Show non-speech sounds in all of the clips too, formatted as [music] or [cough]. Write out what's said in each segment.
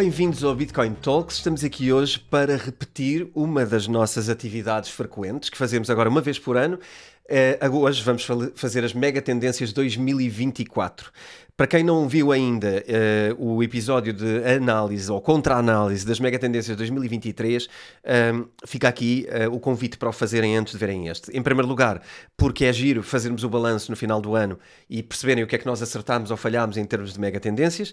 Bem-vindos ao Bitcoin Talks. Estamos aqui hoje para repetir uma das nossas atividades frequentes que fazemos agora uma vez por ano. Uh, hoje vamos fazer as mega tendências 2024. Para quem não viu ainda uh, o episódio de análise ou contra-análise das mega tendências 2023, uh, fica aqui uh, o convite para o fazerem antes de verem este. Em primeiro lugar, porque é giro fazermos o balanço no final do ano e perceberem o que é que nós acertámos ou falhámos em termos de mega tendências.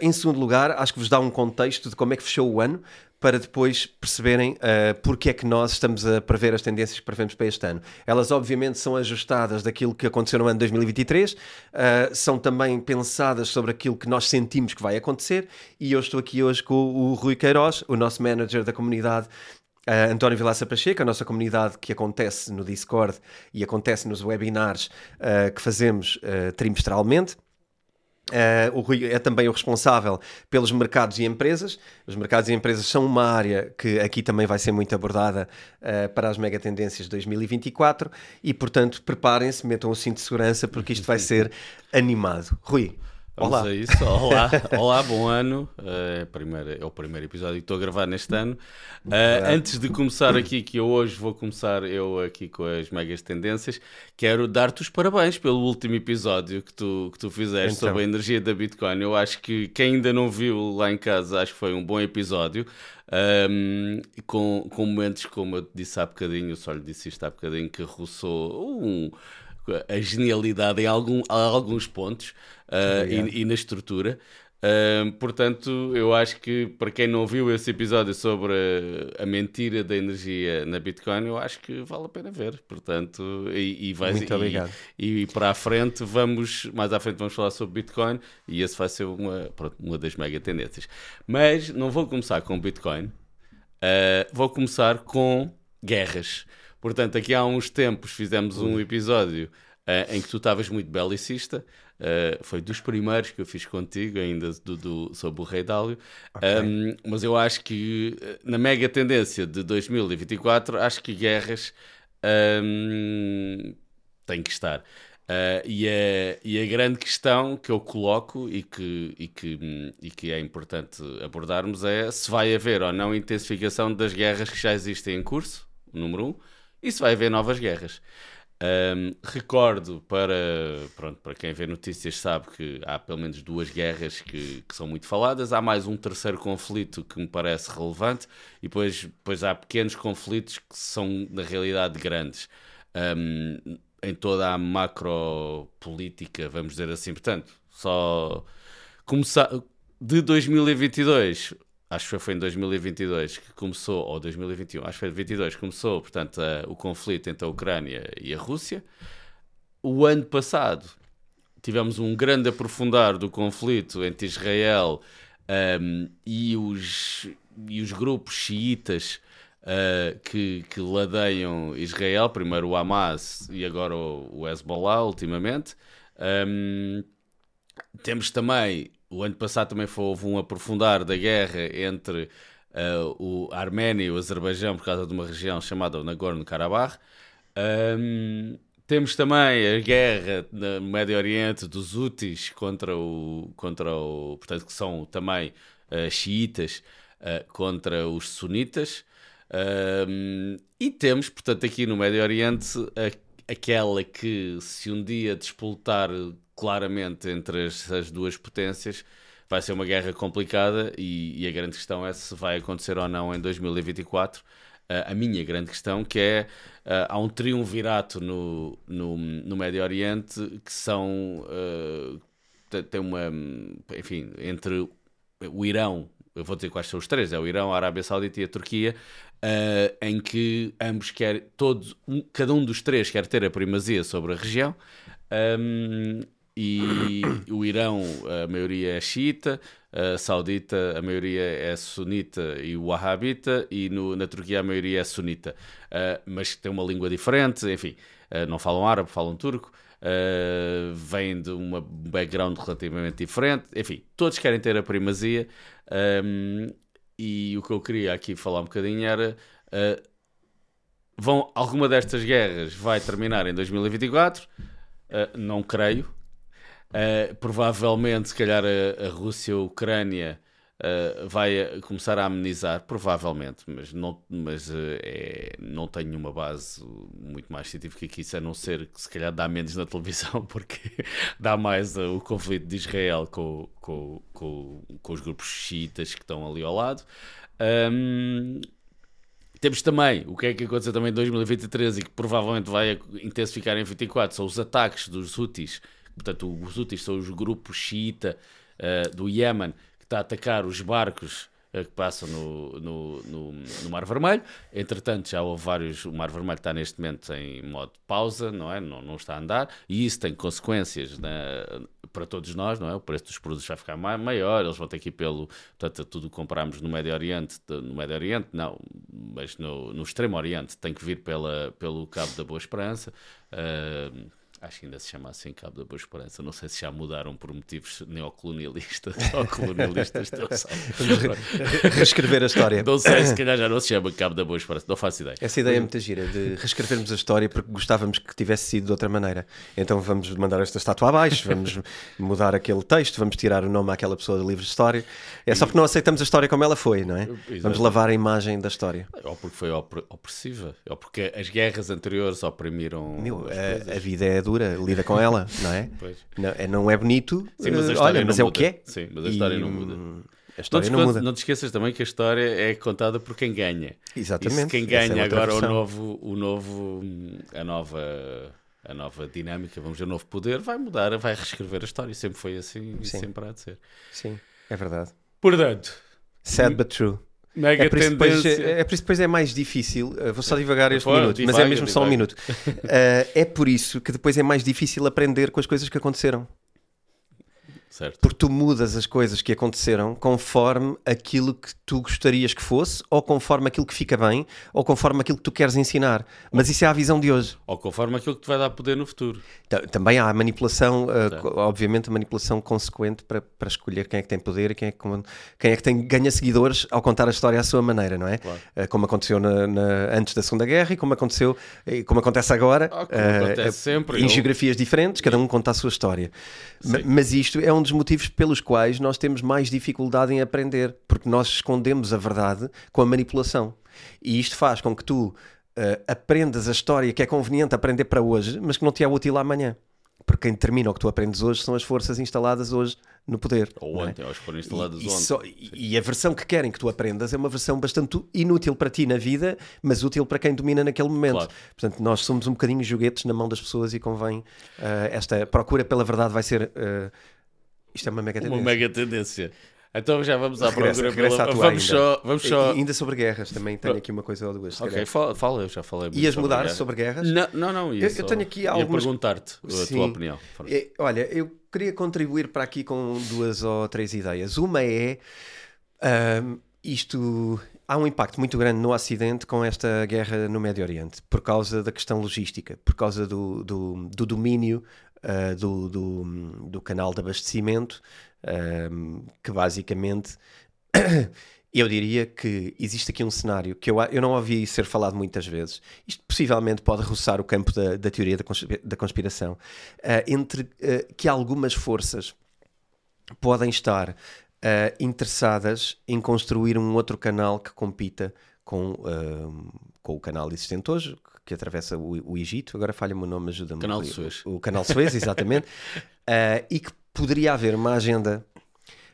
Em segundo lugar, acho que vos dá um contexto de como é que fechou o ano, para depois perceberem uh, porque é que nós estamos a prever as tendências que prevemos para este ano. Elas, obviamente, são ajustadas daquilo que aconteceu no ano de 2023, uh, são também pensadas sobre aquilo que nós sentimos que vai acontecer, e eu estou aqui hoje com o Rui Queiroz, o nosso manager da comunidade Uh, António Vilaça Pacheco, a nossa comunidade que acontece no Discord e acontece nos webinars uh, que fazemos uh, trimestralmente. Uh, o Rui é também o responsável pelos mercados e empresas. Os mercados e empresas são uma área que aqui também vai ser muito abordada uh, para as mega tendências de 2024 e, portanto, preparem-se, metam o cinto de segurança porque isto vai [laughs] ser animado. Rui, Vamos Olá. a isso. Olá, Olá bom ano. Uh, primeiro, é o primeiro episódio que estou a gravar neste ano. Uh, antes de começar aqui, que eu hoje vou começar eu aqui com as megas tendências, quero dar-te os parabéns pelo último episódio que tu, que tu fizeste então. sobre a energia da Bitcoin. Eu acho que quem ainda não viu lá em casa, acho que foi um bom episódio. Um, com, com momentos como eu disse há bocadinho, só lhe disse isto há bocadinho, que roçou um, a genialidade em algum, alguns pontos uh, e, e, na estrutura. Uh, portanto, eu acho que para quem não viu esse episódio sobre a, a, mentira da energia na Bitcoin, eu acho que vale a pena ver. Portanto, e, e vai, Muito e, obrigado. E, para a frente, vamos, mais à frente, vamos falar sobre Bitcoin e esse vai ser uma, pronto, uma das mega tendências. Mas não vou começar com Bitcoin, uh, vou começar com guerras. Portanto, aqui há uns tempos fizemos um episódio uh, em que tu estavas muito belicista. Uh, foi dos primeiros que eu fiz contigo, ainda do, do, sobre o Rei Dálio. Okay. Um, mas eu acho que eh, na mega tendência de 2024, acho que guerras um, têm que estar. Uh, e, a, e a grande questão que eu coloco e que, e, que, e que é importante abordarmos é se vai haver ou não intensificação das guerras que já existem em curso, número um, se vai haver novas guerras. Um, recordo para, pronto, para quem vê notícias sabe que há pelo menos duas guerras que, que, são muito faladas, há mais um terceiro conflito que me parece relevante e depois, depois há pequenos conflitos que são na realidade grandes um, em toda a macro política, vamos dizer assim. Portanto, só começar de 2022 acho que foi em 2022 que começou, ou 2021, acho que foi 2022 que começou, portanto, o conflito entre a Ucrânia e a Rússia. O ano passado tivemos um grande aprofundar do conflito entre Israel um, e, os, e os grupos xiitas uh, que, que ladeiam Israel, primeiro o Hamas e agora o, o Hezbollah, ultimamente. Um, temos também o ano passado também foi, houve um aprofundar da guerra entre uh, o Arménia e o Azerbaijão por causa de uma região chamada Nagorno-Karabakh. Um, temos também a guerra no Médio Oriente dos Houthis contra o, contra o portanto, que são também uh, xiitas uh, contra os sunitas. Um, e temos, portanto, aqui no Médio Oriente a, aquela que, se um dia despoltar claramente entre as, as duas potências vai ser uma guerra complicada e, e, a grande questão é se vai acontecer ou não em 2024. Uh, a minha grande questão que é uh, há um triunvirato no, no, no Médio Oriente que são uh, tem uma enfim entre o Irão eu vou dizer quais são os três é o Irão a Arábia Saudita e a Turquia uh, em que ambos querem todos um, cada um dos três quer ter a primazia sobre a região um, e o Irão, a maioria é xiita, a saudita, a maioria é sunita e o wahhabita, e no, na Turquia a maioria é sunita, uh, mas tem uma língua diferente, enfim, uh, não falam árabe, falam turco, uh, vêm de um background relativamente diferente, enfim, todos querem ter a primazia, um, e o que eu queria aqui falar um bocadinho era. vão, alguma destas guerras vai terminar em 2024? não creio, Uh, provavelmente, se calhar, a, a Rússia, a Ucrânia Uh, vai começar a amenizar, provavelmente, mas, não, mas uh, é, não tenho uma base muito mais científica que isso, a não ser que se calhar dá menos na televisão, [laughs] porque dá mais uh, o conflito de Israel com, com, com, com, os grupos xiitas que estão ali ao lado. Um, temos também o que é que aconteceu também em 2023 e que provavelmente vai intensificar em 24, são os ataques dos Houthis. Portanto, os Houthis são os grupos xiita do Iémen está a atacar os barcos eh, que passam no, no, no, no, Mar Vermelho. Entretanto, já houve vários. O Mar Vermelho está neste momento em modo pausa, não é? Não, não está a andar, e isso tem consequências na, para todos nós, não é? O preço dos produtos vai ficar maior, eles vão ter que ir pelo. Portanto, tudo que compramos no Médio Oriente, no Médio Oriente, não, mas no, no Extremo Oriente, tem que vir pela, pelo Cabo da Boa Esperança. Uh, acho que ainda se chama assim Cabo da Boa Esperança. Não sei se já mudaram por motivos neocolonialistas [laughs] ou colonialistas. reescrever a história. Não sei, se calhar já não se chama Cabo da Boa Esperança. Não faço ideia. Essa ideia é muito gira, de reescrevermos a história porque gostávamos que tivesse sido de outra maneira. Então vamos mandar esta estátua abaixo, vamos mudar aquele texto, vamos tirar o nome àquela pessoa de livro de história. É só porque não aceitamos a história como ela foi, não é? Vamos lavar a imagem da história. Ou porque foi opressiva, ou porque as guerras anteriores oprimiram. Meu, a, a, vida é dura, lida com ela, [laughs] não é? Não é, não é bonito, Sim, mas, uh, olha, mas é o que é. Sim, mas a história e, não muda. A história não, te, não, muda. não te esqueças também que a história é contada por quem ganha. Exatamente. E quem ganha é agora o novo, o novo, a nova a nova dinâmica, vamos dizer, o novo poder, vai mudar, vai reescrever a história. Sempre foi assim e sempre há de ser. Sim, é verdade. Portanto, sad but true. Mega é por, depois, é, é por isso que depois é mais difícil. Vou só divagar este minuto, divaga, mas é mesmo divaga. só um minuto. Uh, [laughs] é por isso que depois é mais difícil aprender com as coisas que aconteceram. Certo. Porque tu mudas as coisas que aconteceram conforme aquilo que tu gostarias que fosse, ou conforme aquilo que fica bem, ou conforme aquilo que tu queres ensinar. Mas isso é a visão de hoje. Ou conforme aquilo que te vai dar poder no futuro. Também há a manipulação, uh, obviamente, a manipulação consequente para, para escolher quem é que tem poder e quem é que, quem é que tem, ganha seguidores ao contar a história à sua maneira, não é? Claro. Uh, como aconteceu na, na, antes da Segunda Guerra e como aconteceu e como acontece agora. Ah, uh, acontece sempre. Em eu... geografias diferentes, cada um conta a sua história. Mas isto é um dos motivos pelos quais nós temos mais dificuldade em aprender, porque nós escondemos a verdade com a manipulação. E isto faz com que tu uh, aprendas a história que é conveniente aprender para hoje, mas que não te é útil amanhã. Porque quem determina o que tu aprendes hoje são as forças instaladas hoje no poder. Ou ontem, é? foram instaladas e, ontem. Só, e, a versão que querem que tu aprendas é uma versão bastante inútil para ti na vida, mas útil para quem domina naquele momento. Claro. Portanto, nós somos um bocadinho joguetes na mão das pessoas e convém uh, esta procura pela verdade vai ser uh, isto é uma mega tendência. Uma mega tendência. Então já vamos à regressa, procura regressa pela... Vamos só, vamos só... Ainda sobre guerras, também tenho aqui uma coisa ou duas. Ok, fala, fala, eu já falei Ias mudar guerras. sobre guerras? Não, não, não ia eu, eu tenho aqui algumas... perguntar-te a Sim. tua opinião. É, olha, eu queria contribuir para aqui com duas ou três ideias. Uma é... Um, isto... Há um impacto muito grande no Ocidente com esta guerra no Médio Oriente, por causa da questão logística, por causa do, do, do domínio uh, do, do, do, canal de abastecimento, uh, que basicamente [coughs] eu diria que existe aqui um cenário que eu, eu não ouvi ser falado muitas vezes. Isto possivelmente pode roçar o campo da, da teoria da conspiração, uh, entre que algumas forças podem estar interessadas em construir um outro canal que compita com, com o canal existente hoje, que atravessa o, o Egito, agora falha-me o nome, ajuda-me. Canal de Suez. O, o Canal Suez, [laughs] exatamente. uh, e que poderia haver uma agenda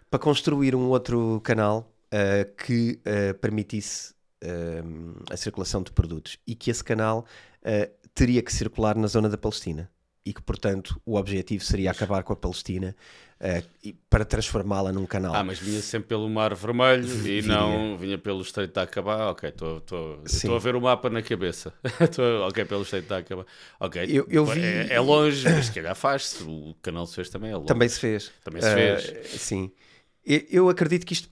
para construir um outro canal uh, que uh, permitisse a circulação de produtos e que esse canal teria que circular na zona da Palestina e que, portanto, o objetivo seria acabar com a Palestina uh, para transformá-la num canal. Ah, mas vinha sempre pelo Mar Vermelho e não vinha pelo Estreito de Acabá. Ok, estou a ver o mapa na cabeça. [laughs] tô, ok, pelo Estreito de Acabá. Ok, eu, eu vi... é, é, longe, mas se calhar faz-se. O canal se fez também é longe. Também se fez. Também se fez. Uh, sim. Eu, eu, acredito que isto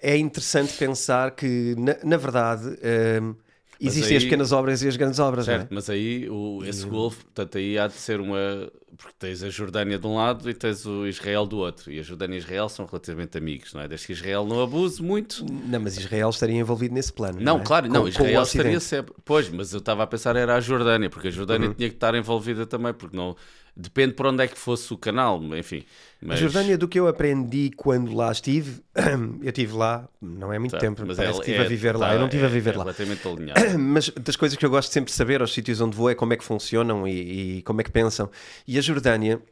é interessante pensar que, na, na verdade. Uh, Existem aí, as pequenas obras e as grandes obras, certo, é? mas aí o, esse Wolf, portanto, aí há de ser uma porque tens a Jordânia de um lado e tens o Israel do outro. E a Jordânia e Israel são relativamente amigos, não é? Desde que Israel não abuse muito. Não, mas Israel estaria envolvido nesse plano. Não, Não, é? claro, não, Com- Israel estaria sempre. Pois, mas eu estava a pensar era a Jordânia, porque a Jordânia Uhum. tinha que estar envolvida também, porque não. Depende por onde é que fosse o canal, enfim. Mas, A Jordânia, do que eu aprendi quando lá estive, [clears throat] eu estive lá, não é muito Tá, tempo, mas parece é- que estive é- a viver lá. tá, Eu não estive é- a viver é lá. [clears throat] Mas das coisas que eu gosto sempre de saber aos sítios onde vou é como é que funcionam e, e como é que pensam. E a Jordânia,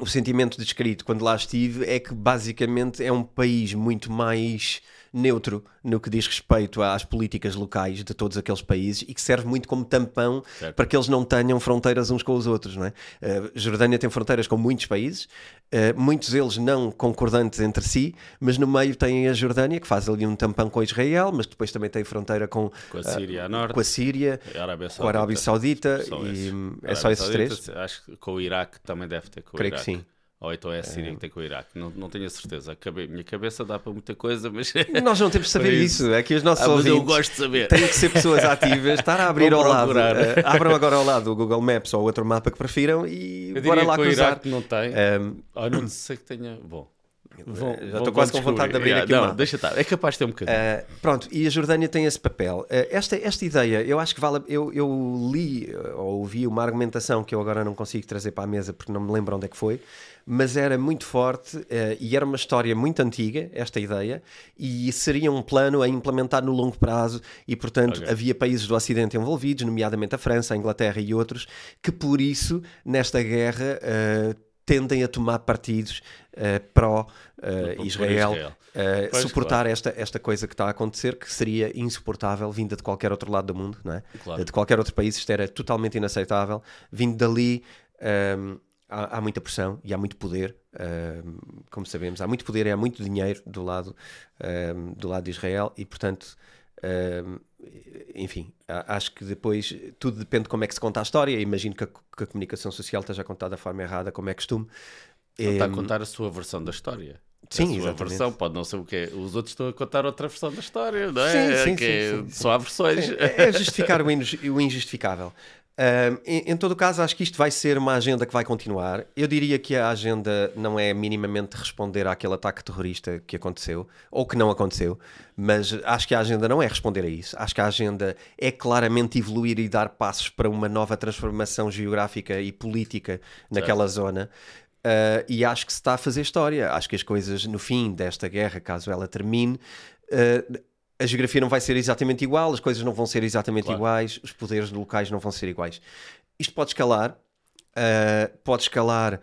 o sentimento descrito quando lá estive é que basicamente é um país muito mais neutro no que diz respeito às políticas locais de todos aqueles países e que serve muito como tampão Certo. para que eles não tenham fronteiras uns com os outros. Não é? A Jordânia tem fronteiras com muitos países, eh, muitos deles não concordantes entre si, mas no meio tem a Jordânia, que faz ali um tampão com Israel, mas depois também tem fronteira com, Com a Síria a norte, com a Síria, Arábia com a Arábia Saudita Só e hum, é só esses Saudita, três. Acho que com o Iraque também deve ter com o Creio que Iraque. sim. Ou então é a Síria que tem com o Iraque. Não, não tenho a certeza. A cabe- minha cabeça dá para muita coisa, mas. [laughs] Nós não temos de [laughs] saber isso. isso. É que os nossos Ah, mas eu ouvintes gosto de saber. têm que ser pessoas ativas, estar a abrir [laughs] ao lado. eh, abram agora ao lado o Google Maps ou outro mapa que prefiram e Eu bora lá que o cruzar. Iraque não tem. Um, Ah, não sei que tenha. Bom. Vão- Já estou quase com vontade de abrir descobrir. aqui o Não, deixa estar. É capaz de ter um bocadinho. Uh, pronto, e a Jordânia tem esse papel. Uh, esta, esta ideia, eu acho que vale. Eu, eu li uh, ou ouvi uma argumentação que eu agora não consigo trazer para a mesa porque não me lembro onde é que foi, mas era muito forte uh, e era uma história muito antiga, esta ideia, e seria um plano a implementar no longo prazo. E portanto Ok. havia países do Ocidente envolvidos, nomeadamente a França, a Inglaterra e outros, que por isso, nesta guerra. uh, tendem a tomar partidos uh, pró-Israel. Uh, Pois, suportar esta, esta coisa que está a acontecer, que seria insuportável vinda de qualquer outro lado do mundo, não é? Claro. De qualquer outro país, isto era totalmente inaceitável. Vindo dali, um, há, há muita pressão e há muito poder, um, como sabemos, há muito poder e há muito dinheiro do lado, um, do lado de Israel e, portanto. um, enfim, acho que depois tudo depende de como é que se conta a história. Imagino que a, que a comunicação social esteja contada da forma errada, como é costume. Não está a contar a sua versão da história. Sim, a sua exatamente. versão pode não ser o que é. Os outros estão a contar outra versão da história, não é? Sim, sim, que sim, é- sim, sim. Só há versões. É é justificar o injustificável. Em, em todo o caso, acho que isto vai ser uma agenda que vai continuar. Eu diria que a agenda não é minimamente responder àquele ataque terrorista que aconteceu, ou que não aconteceu, mas acho que a agenda não é responder a isso. Acho que a agenda é claramente evoluir e dar passos para uma nova transformação geográfica e política naquela zona. Uh, e acho que se está a fazer história. Acho que as coisas, no fim desta guerra, caso ela termine, uh, a geografia não vai ser exatamente igual, as coisas não vão ser exatamente Claro. iguais, os poderes locais não vão ser iguais. Isto pode escalar, uh, pode escalar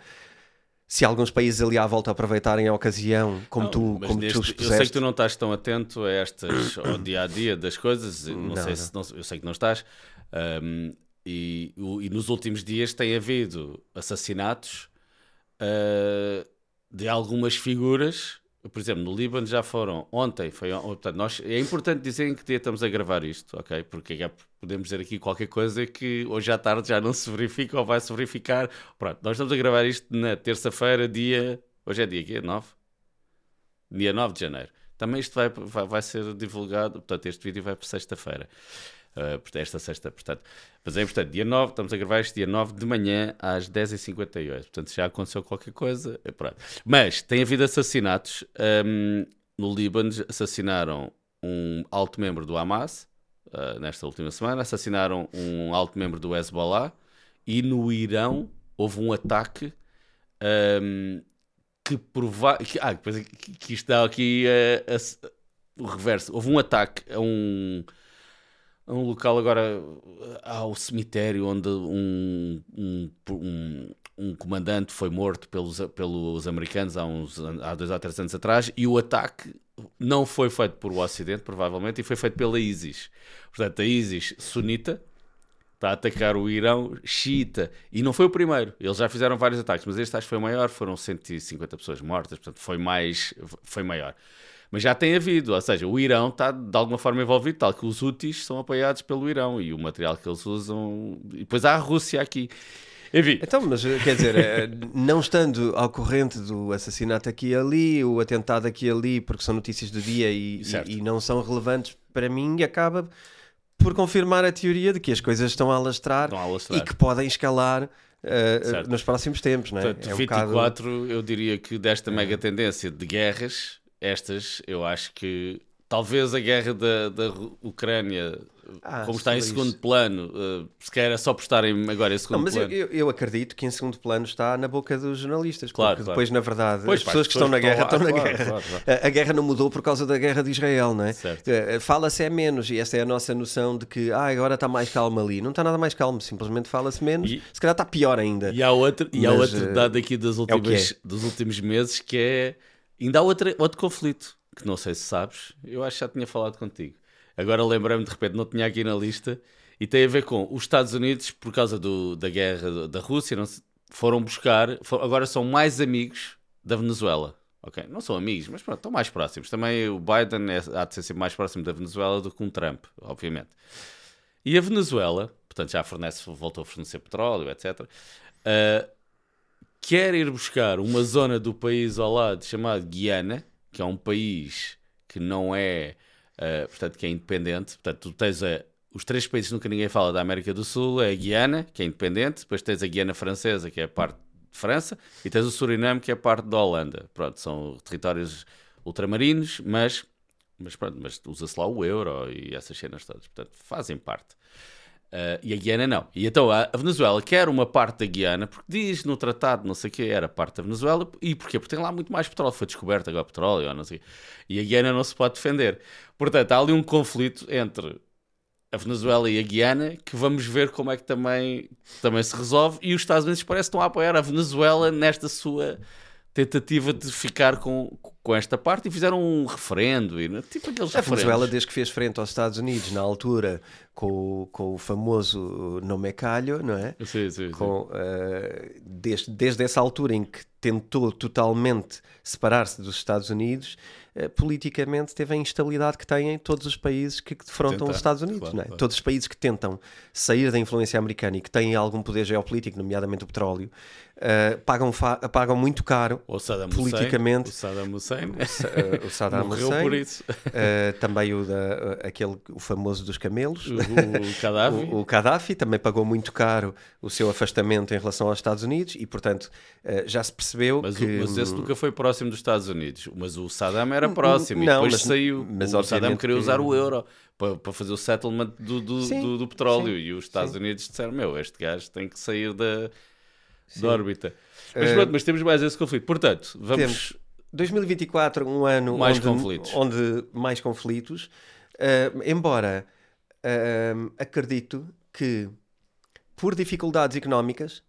se alguns países ali à volta aproveitarem a ocasião, como Não, tu, como neste- tu eu sei que expuseste. tu não estás tão atento a estas, ao dia a dia das coisas. Não, Não, sei não. se não- eu sei que não estás. Ahm, e, e nos últimos dias tem havido assassinatos ah, de algumas figuras. Por exemplo, no Líbano já foram ontem. Foi, portanto, nós, é importante dizer em que dia estamos a gravar isto, ok? Porque já podemos dizer aqui qualquer coisa que hoje à tarde já não se verifica ou vai se verificar. Pronto, nós estamos a gravar isto na terça-feira, dia. Hoje é dia quê? 9? dia 9 de janeiro. Também isto vai, vai, vai ser divulgado, portanto, este vídeo vai para sexta-feira. Uh, esta sexta, portanto. Mas é importante, dia 9, estamos a gravar este dia 9 de manhã às 10h58. Portanto, já aconteceu qualquer coisa. é pronto. Mas tem havido assassinatos. um, no Líbano assassinaram um alto membro do Hamas uh, nesta última semana, assassinaram um alto membro do Hezbollah e no Irão houve um ataque um, que prova que, ah, depois que, que isto dá aqui eh, a o reverso. Houve um ataque a um, um local agora eh, ao cemitério onde um, um, um, um comandante foi morto pelos, pelos americanos há, uns, há dois ou três anos atrás e o ataque não foi feito por o Ocidente, provavelmente, e foi feito pela ISIS. Portanto, a ISIS sunita está a atacar o Irão xiita. E não foi o primeiro. Eles já fizeram vários ataques, mas este acho que foi o maior. Foram 150 pessoas mortas, portanto foi mais, foi maior. Mas já tem havido, ou seja, o Irão está de alguma forma envolvido, tal que os úteis são apoiados pelo Irão e o material que eles usam. E depois há a Rússia aqui. Enfim, Então, mas quer dizer, eh, [laughs] não estando ao corrente do assassinato aqui e ali, o atentado aqui e ali, porque são notícias do dia e, e- e não são relevantes para mim, acaba por confirmar a teoria de que as coisas estão a alastrar Estão a alastrar. e que podem escalar uh, nos próximos tempos, não é? Portanto, é um 24, bocado... eu diria que desta mega tendência de guerras, estas, eu acho que talvez a guerra da, da Ucrânia, ah, como está em segundo isso. plano, uh, se calhar é só por estarem agora em segundo não, mas plano. Eu, eu, acredito que em segundo plano está na boca dos jornalistas, claro, porque claro. depois, na verdade, pois, as pessoas que estão na guerra estão, na claro, guerra. A, a, guerra não mudou por causa da guerra de Israel, não é? Uh, Fala-se é menos, e essa é a nossa noção de que ah, agora está mais calmo ali. Não está nada mais calmo, simplesmente fala-se menos, e, se calhar está pior ainda. E há outro, mas, e há outro dado aqui das últimas, é é. dos últimos meses que é. Ainda há outro, outro conflito que não sei se sabes, eu acho que já tinha falado contigo. Agora lembrei-me de repente, não tinha aqui na lista, e tem a ver com os Estados Unidos, por causa do, da guerra da Rússia, não, foram buscar, for, agora são mais amigos da Venezuela. Ok, não são amigos, mas pronto, estão mais próximos. Também o Biden é, há de ser sempre mais próximo da Venezuela do que um Trump, obviamente. E a Venezuela, portanto já fornece, voltou a fornecer petróleo, etc. Uh, quer ir buscar uma zona do país ao lado chamada Guiana, que é um país que não é, uh, portanto, que é independente. Portanto, tu tens a, os três países que nunca ninguém fala da América do Sul, é a Guiana, que é independente, depois tens a Guiana Francesa, que é parte de França, e tens o Suriname, que é parte da Holanda. Pronto, são territórios ultramarinos, mas, mas, pronto, mas usa-se lá o euro e essas cenas todas. Portanto, fazem parte. Uh, e a Guiana não. E então a, Venezuela quer uma parte da Guiana, porque diz no tratado, não sei o que, era parte da Venezuela, e porquê? Porque tem lá muito mais petróleo, foi descoberto agora petróleo, não sei E a Guiana não se pode defender. Portanto, há ali um conflito entre a Venezuela e a Guiana, que vamos ver como é que também, também se resolve, e os Estados Unidos parece que estão a apoiar a Venezuela nesta sua tentativa de ficar com, com esta parte e fizeram um referendo. E, tipo aqueles a Venezuela, desde que fez frente aos Estados Unidos, na altura, com, com o famoso nome calho, não é? Sim, sim, com, uh, desde, desde essa altura em que tentou totalmente separar-se dos Estados Unidos, uh, politicamente teve a instabilidade que têm todos os países que defrontam Tentar, os Estados Unidos. Claro, não é? Claro. Todos os países que tentam sair da influência americana e que têm algum poder geopolítico, nomeadamente o petróleo, uh, pagam, pagam muito caro o Saddam politicamente. Hussein, o Saddam Hussein. O, o Saddam [laughs] Hussein. por isso. também o, da, aquele, o famoso dos camelos. O, o Gaddafi. [laughs] o, o Gaddafi também pagou muito caro o seu afastamento em relação aos Estados Unidos e, portanto, já se percebeu mas, que... mas esse nunca foi próximo dos Estados Unidos. Mas o Saddam era próximo não, e depois mas, saiu. Mas o Saddam queria que... usar o euro para, para fazer o settlement do, do, sim, do, do petróleo. Sim, e os Estados sim. Unidos disseram: Meu, este gajo tem que sair da, da órbita. Mas, uh, pronto, mas temos mais esse conflito. Portanto, vamos. Temos 2024, um ano mais onde, conflitos. onde mais conflitos. Uh, embora uh, acredito que por dificuldades económicas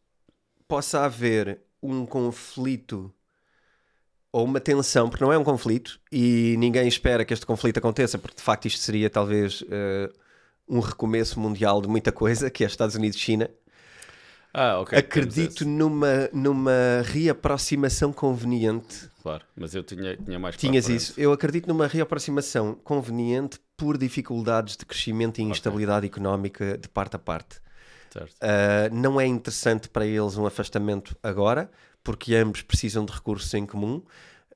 possa haver um conflito ou uma tensão, porque não é um conflito e ninguém espera que este conflito aconteça, porque de facto isto seria talvez uh, um recomeço mundial de muita coisa, que é Estados Unidos-China. Ah, ok. Acredito numa, numa reaproximação conveniente. Claro, mas eu tinha, tinha mais Tinhas isso. Eu acredito numa reaproximação conveniente por dificuldades de crescimento e instabilidade okay. económica de parte a parte. Uh, não é interessante para eles um afastamento agora, porque ambos precisam de recursos em comum.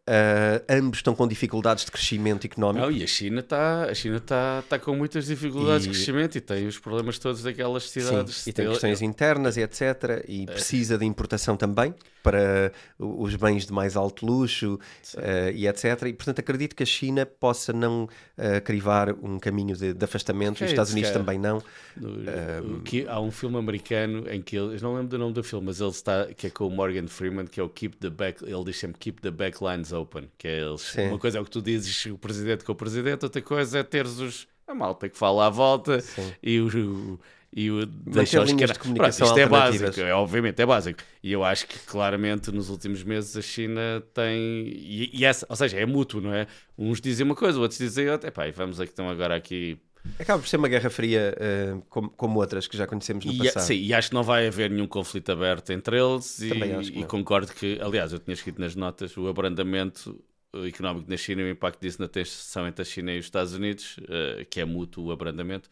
Uh, ambos estão com dificuldades de crescimento económico. Não, e a China está a China tá, tá com muitas dificuldades e... de crescimento e tem os problemas todos daquelas cidades. Sim, e tem questões internas e etc. E é. precisa de importação também para os bens de mais alto luxo uh, e etc. E portanto acredito que a China possa não uh, crivar um caminho de, de afastamento, okay, os Estados Unidos também não. No, que, há um filme americano em que ele, eu não lembro do nome do filme, mas ele está que é com o Morgan Freeman, que é o Keep the Back, ele diz sempre Keep the Backlines Open, que é eles, uma coisa é o que tu dizes o presidente com o presidente, outra coisa é teres os a malta que fala à volta Sim. e o, o e o deixar os comunicação Pronto, isto é básico, é, obviamente é básico. E eu acho que claramente nos últimos meses a China tem e, e essa, ou seja, é mútuo, não é? Uns dizem uma coisa, outros dizem outra. Epá, e vamos aqui então agora aqui Acaba por ser uma guerra fria uh, como, como, outras que já conhecemos no e, passado. Sim, e acho que não vai haver nenhum conflito aberto entre eles. e, e concordo que, aliás, eu tinha escrito nas notas o abrandamento económico na China e o impacto disso na tensão entre a China e os Estados Unidos, uh, que é mútuo o abrandamento.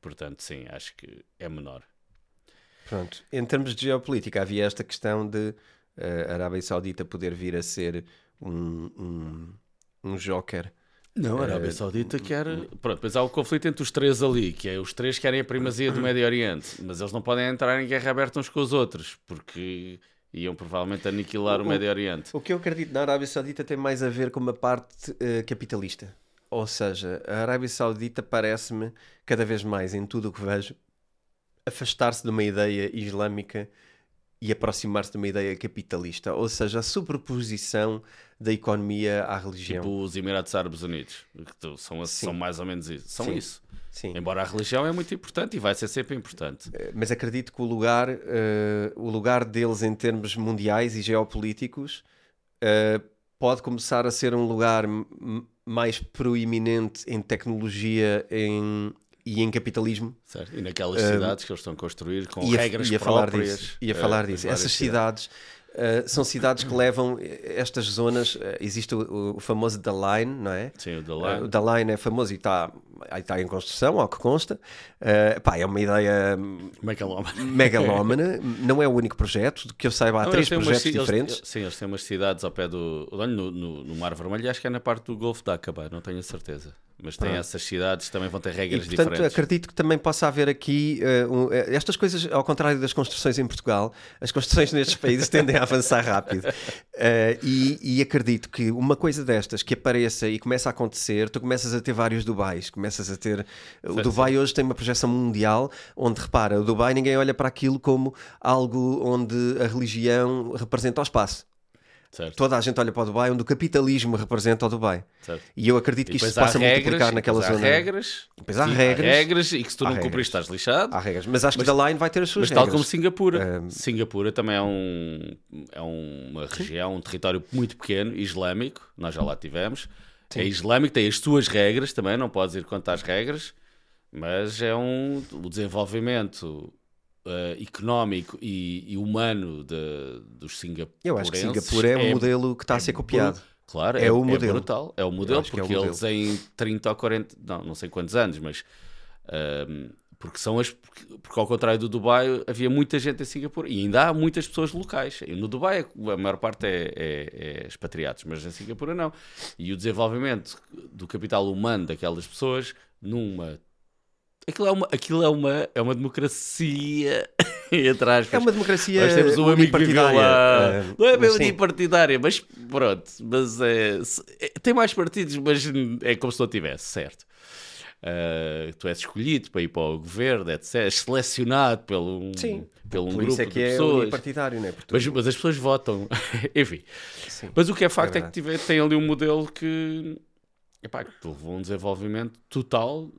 Portanto, sim, acho que é menor. Pronto. Em termos de geopolítica, havia esta questão de uh, a Arábia Saudita poder vir a ser um, um, um joker Não, a Arábia Saudita quer. Pronto, depois há o conflito entre os três ali, que é os três querem a primazia do Médio Oriente, mas eles não podem entrar em guerra aberta uns com os outros, porque iam provavelmente aniquilar o, o Médio Oriente. O que eu acredito na Arábia Saudita tem mais a ver com uma parte uh, capitalista. Ou seja, a Arábia Saudita parece-me, cada vez mais em tudo o que vejo, afastar-se de uma ideia islâmica e aproximar-se de uma ideia capitalista, ou seja, a superposição da economia à religião. Tipo os Emirados Árabes Unidos, que são, são mais ou menos isso. São Sim. isso. Sim. Embora a religião é muito importante e vai ser sempre importante. Eh, mas acredito que o lugar, uh, o lugar deles em termos mundiais e geopolíticos uh, pode começar a ser um lugar mais proeminente em tecnologia em, e em capitalismo. Certo. E naquelas cidades uh, que eles estão a construir com ia, regras ia próprias. Falar disso, ia falar disso. Essas cidades Uh, são cidades que levam estas zonas. Uh, existe o, o, famoso The Line, não é? Sim, o The Line. O The Line é famoso e está tá em construção, ao que consta. Pá, é uma ideia megalómana. [laughs] megalómana. não é o único projeto, que eu saiba, há não, três projetos umas, diferentes. Eles, sim, eles têm umas cidades ao pé do. No, no, no Mar Vermelho, acho que é na parte do Golfo de Aqaba, não tenho a certeza. Mas tem ah. essas cidades também vão ter regras e, portanto, diferentes. acredito que também possa haver aqui uh, um, estas coisas, ao contrário das construções em Portugal, as construções nestes países [laughs] tendem a avançar rápido. Uh, e, e, acredito que uma coisa destas que apareça e começa a acontecer, tu começas a ter vários Dubais, começas a ter. O Dubai hoje tem uma projeção mundial onde, repara, o Dubai ninguém olha para aquilo como algo onde a religião representa o espaço. Certo. Toda a gente olha para o Dubai, onde o capitalismo representa o Dubai. Certo. E eu acredito que isto se possa regras, multiplicar naquela há zona. Regras, depois há sim, regras. Há regras e que se tu não cumprir estás lixado. Há regras. Mas acho mas, que da Line vai ter as suas mas regras. tal como Singapura. Um... Singapura também é, um, é uma região, um território muito pequeno, islâmico. Nós já lá tivemos. Sim. É islâmico, tem as suas regras também, não podes ir contra as regras. Mas é um o desenvolvimento uh, económico e, e humano de, dos singapurenses. Eu acho que Singapura é, o é, modelo que está é a ser copiado. Claro, é, é, o modelo. é brutal. É o modelo, porque o modelo. eles em 30 ou 40, não, não sei quantos anos, mas uh, porque são as. Porque, porque, ao contrário do Dubai, havia muita gente em Singapura e ainda há muitas pessoas locais. No Dubai, a maior parte é, é, é expatriados, mas em Singapura não. E o desenvolvimento do capital humano daquelas pessoas numa Aquilo é uma, aquilo é uma, é uma democracia, [laughs] entre aspas. É uma democracia Nós temos um. Lá, é, não é bem unipartidária, mas pronto. Mas é, é, tem mais partidos, mas é como se não tivesse, certo? Uh, tu és escolhido para ir para o governo, etc. És selecionado pelo, Sim, pelo um por grupo isso é que de é pessoas. unipartidário, não é? Mas, mas, as pessoas votam. [laughs] Enfim. Sim, mas o que é facto é, é que tive, tem ali um modelo que, epá, que levou um desenvolvimento total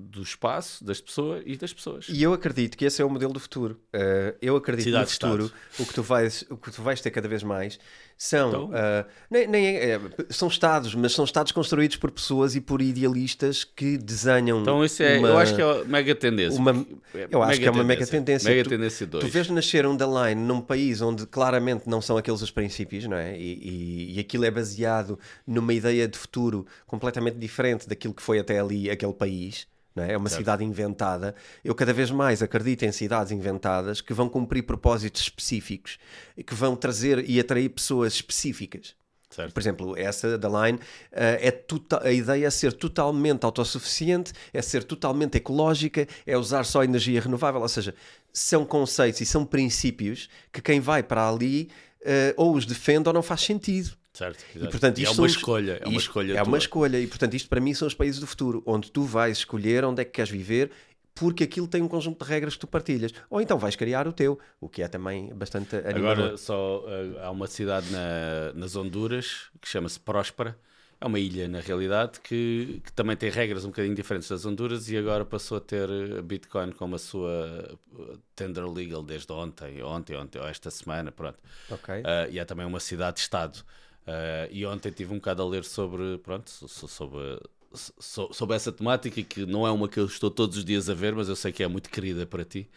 do espaço, das pessoas e das pessoas. E eu acredito que esse é o modelo do futuro. Uh, eu acredito que no futuro o que, tu vais, o que tu vais ter cada vez mais são então... uh, nem, nem é, é, são estados, mas são estados construídos por pessoas e por idealistas que desenham. Então isso é, uma, eu acho que é mega tendência. Uma, eu acho que é uma mega tendência. Mega tu, tendência Tu vês nascer um line num país onde claramente não são aqueles os princípios, não é? E, e, e aquilo é baseado numa ideia de futuro completamente diferente daquilo que foi até ali aquele país é? é? uma certo. cidade inventada. Eu cada vez mais acredito em cidades inventadas que vão cumprir propósitos específicos e que vão trazer e atrair pessoas específicas. Certo. Por exemplo, essa da Line uh, é tota-, a ideia é ser totalmente autossuficiente, é ser totalmente ecológica, é usar só energia renovável. Ou seja, são conceitos e são princípios que quem vai para ali uh, ou os defende ou não faz sentido. Certo, e, portanto, e é uma escolha. É uma isto, escolha. É uma escolha. E portanto, isto para mim são os países do futuro, onde tu vais escolher onde é que queres viver porque aquilo tem um conjunto de regras que tu partilhas. Ou então vais criar o teu, o que é também bastante animador. Agora, só uh, há uma cidade na, nas Honduras que chama-se Próspera. É uma ilha, na realidade, que, que, também tem regras um bocadinho diferentes das Honduras e agora passou a ter eh, Bitcoin como a sua eh, tender legal desde ontem, ontem, ontem, ou esta semana, pronto. Okay. Uh, e é também uma cidade-estado. Uh, e ontem tive um bocado a ler sobre, pronto, sobre, sobre essa temática que não é uma que eu estou todos os dias a ver, mas eu sei que é muito querida para ti.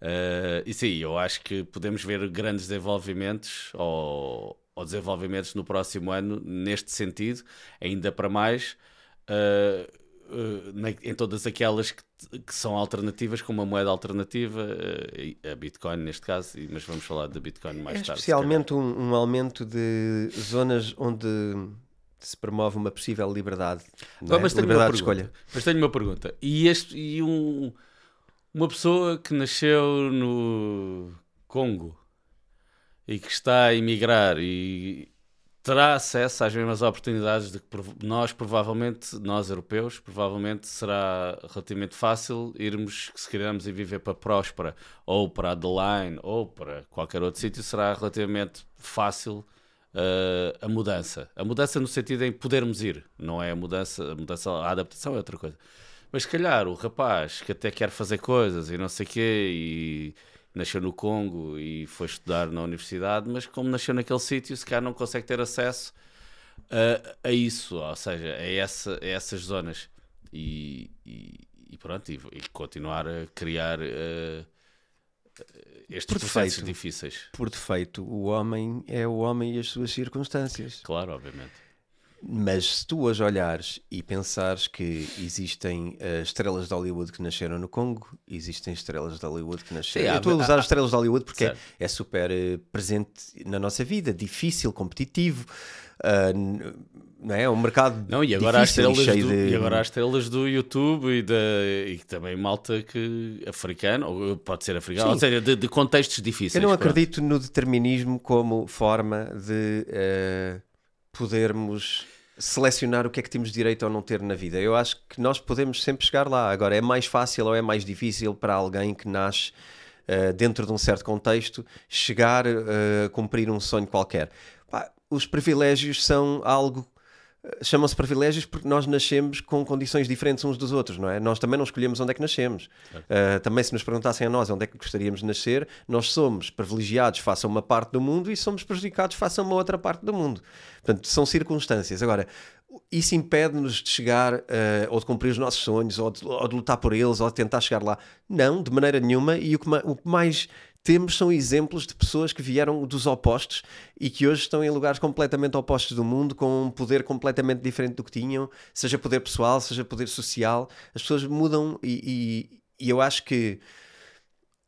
Uh, e sim, eu acho que podemos ver grandes desenvolvimentos ou, ou desenvolvimentos no próximo ano neste sentido, ainda para mais. Uh, uh, em todas aquelas que, que, são alternativas, com uma moeda alternativa, uh, a Bitcoin neste caso, mas vamos falar da Bitcoin mais é tarde. Especialmente um, um, aumento de zonas onde se promove uma possível liberdade, não é? mas, tenho uma liberdade de pergunta. escolha. mas tenho uma pergunta. E, este, e um, uma pessoa que nasceu no Congo e que está a emigrar e terá acesso às mesmas oportunidades de que nós, provavelmente, nós europeus, provavelmente será relativamente fácil irmos, se queremos ir viver para Próspera ou para Adeline ou para qualquer outro sítio, será relativamente fácil uh, a mudança. A mudança no sentido em podermos ir, não é a mudança, a mudança, a adaptação é outra coisa. Mas se calhar o rapaz que até quer fazer coisas e não sei o quê, e nasceu no Congo e foi estudar na universidade, mas como nasceu naquele sítio, se calhar não consegue ter acesso a, a isso, ou seja, a, essa, a essas zonas. E, e, e pronto, e, e continuar a criar uh, estes Por processos defeito. difíceis. Por defeito, o homem é o homem e as suas circunstâncias. Claro, obviamente. Mas se tu hoje olhares e pensares que existem eh, estrelas de Hollywood que nasceram no Congo, existem estrelas de Hollywood que nasceram. Sim, Eu estou a usar as estrelas de Hollywood porque é, é super eh, presente na nossa vida, difícil, competitivo. n- não é? É um mercado Não, e agora, há difícil estrelas do, de... e agora há estrelas do YouTube e, da, e também malta que africano, ou pode ser africano, Sim. ou seja, de, de contextos difíceis. Eu não pronto. acredito no determinismo como forma de podermos selecionar o que é que temos direito ou não ter na vida. Eu acho que nós podemos sempre chegar lá. Agora, é mais fácil ou é mais difícil para alguém que nasce eh, dentro de um certo contexto chegar eh, a cumprir um sonho qualquer? Pá, os privilégios são algo chamam-se privilégios porque nós nascemos com condições diferentes uns dos outros, não é? Nós também não escolhemos onde é que nascemos. Uh, também se nos perguntassem a nós onde é que gostaríamos de nascer, nós somos privilegiados face a uma parte do mundo e somos prejudicados face a uma outra parte do mundo. Portanto, são circunstâncias. Agora, isso impede-nos de chegar uh, ou de cumprir os nossos sonhos ou de, ou de lutar por eles ou de tentar chegar lá. Não, de maneira nenhuma. E o que, ma- o que mais temos são exemplos de pessoas que vieram dos opostos e que hoje estão em lugares completamente opostos do mundo, com um poder completamente diferente do que tinham, seja poder pessoal, seja poder social. As pessoas mudam e, e- e eu acho que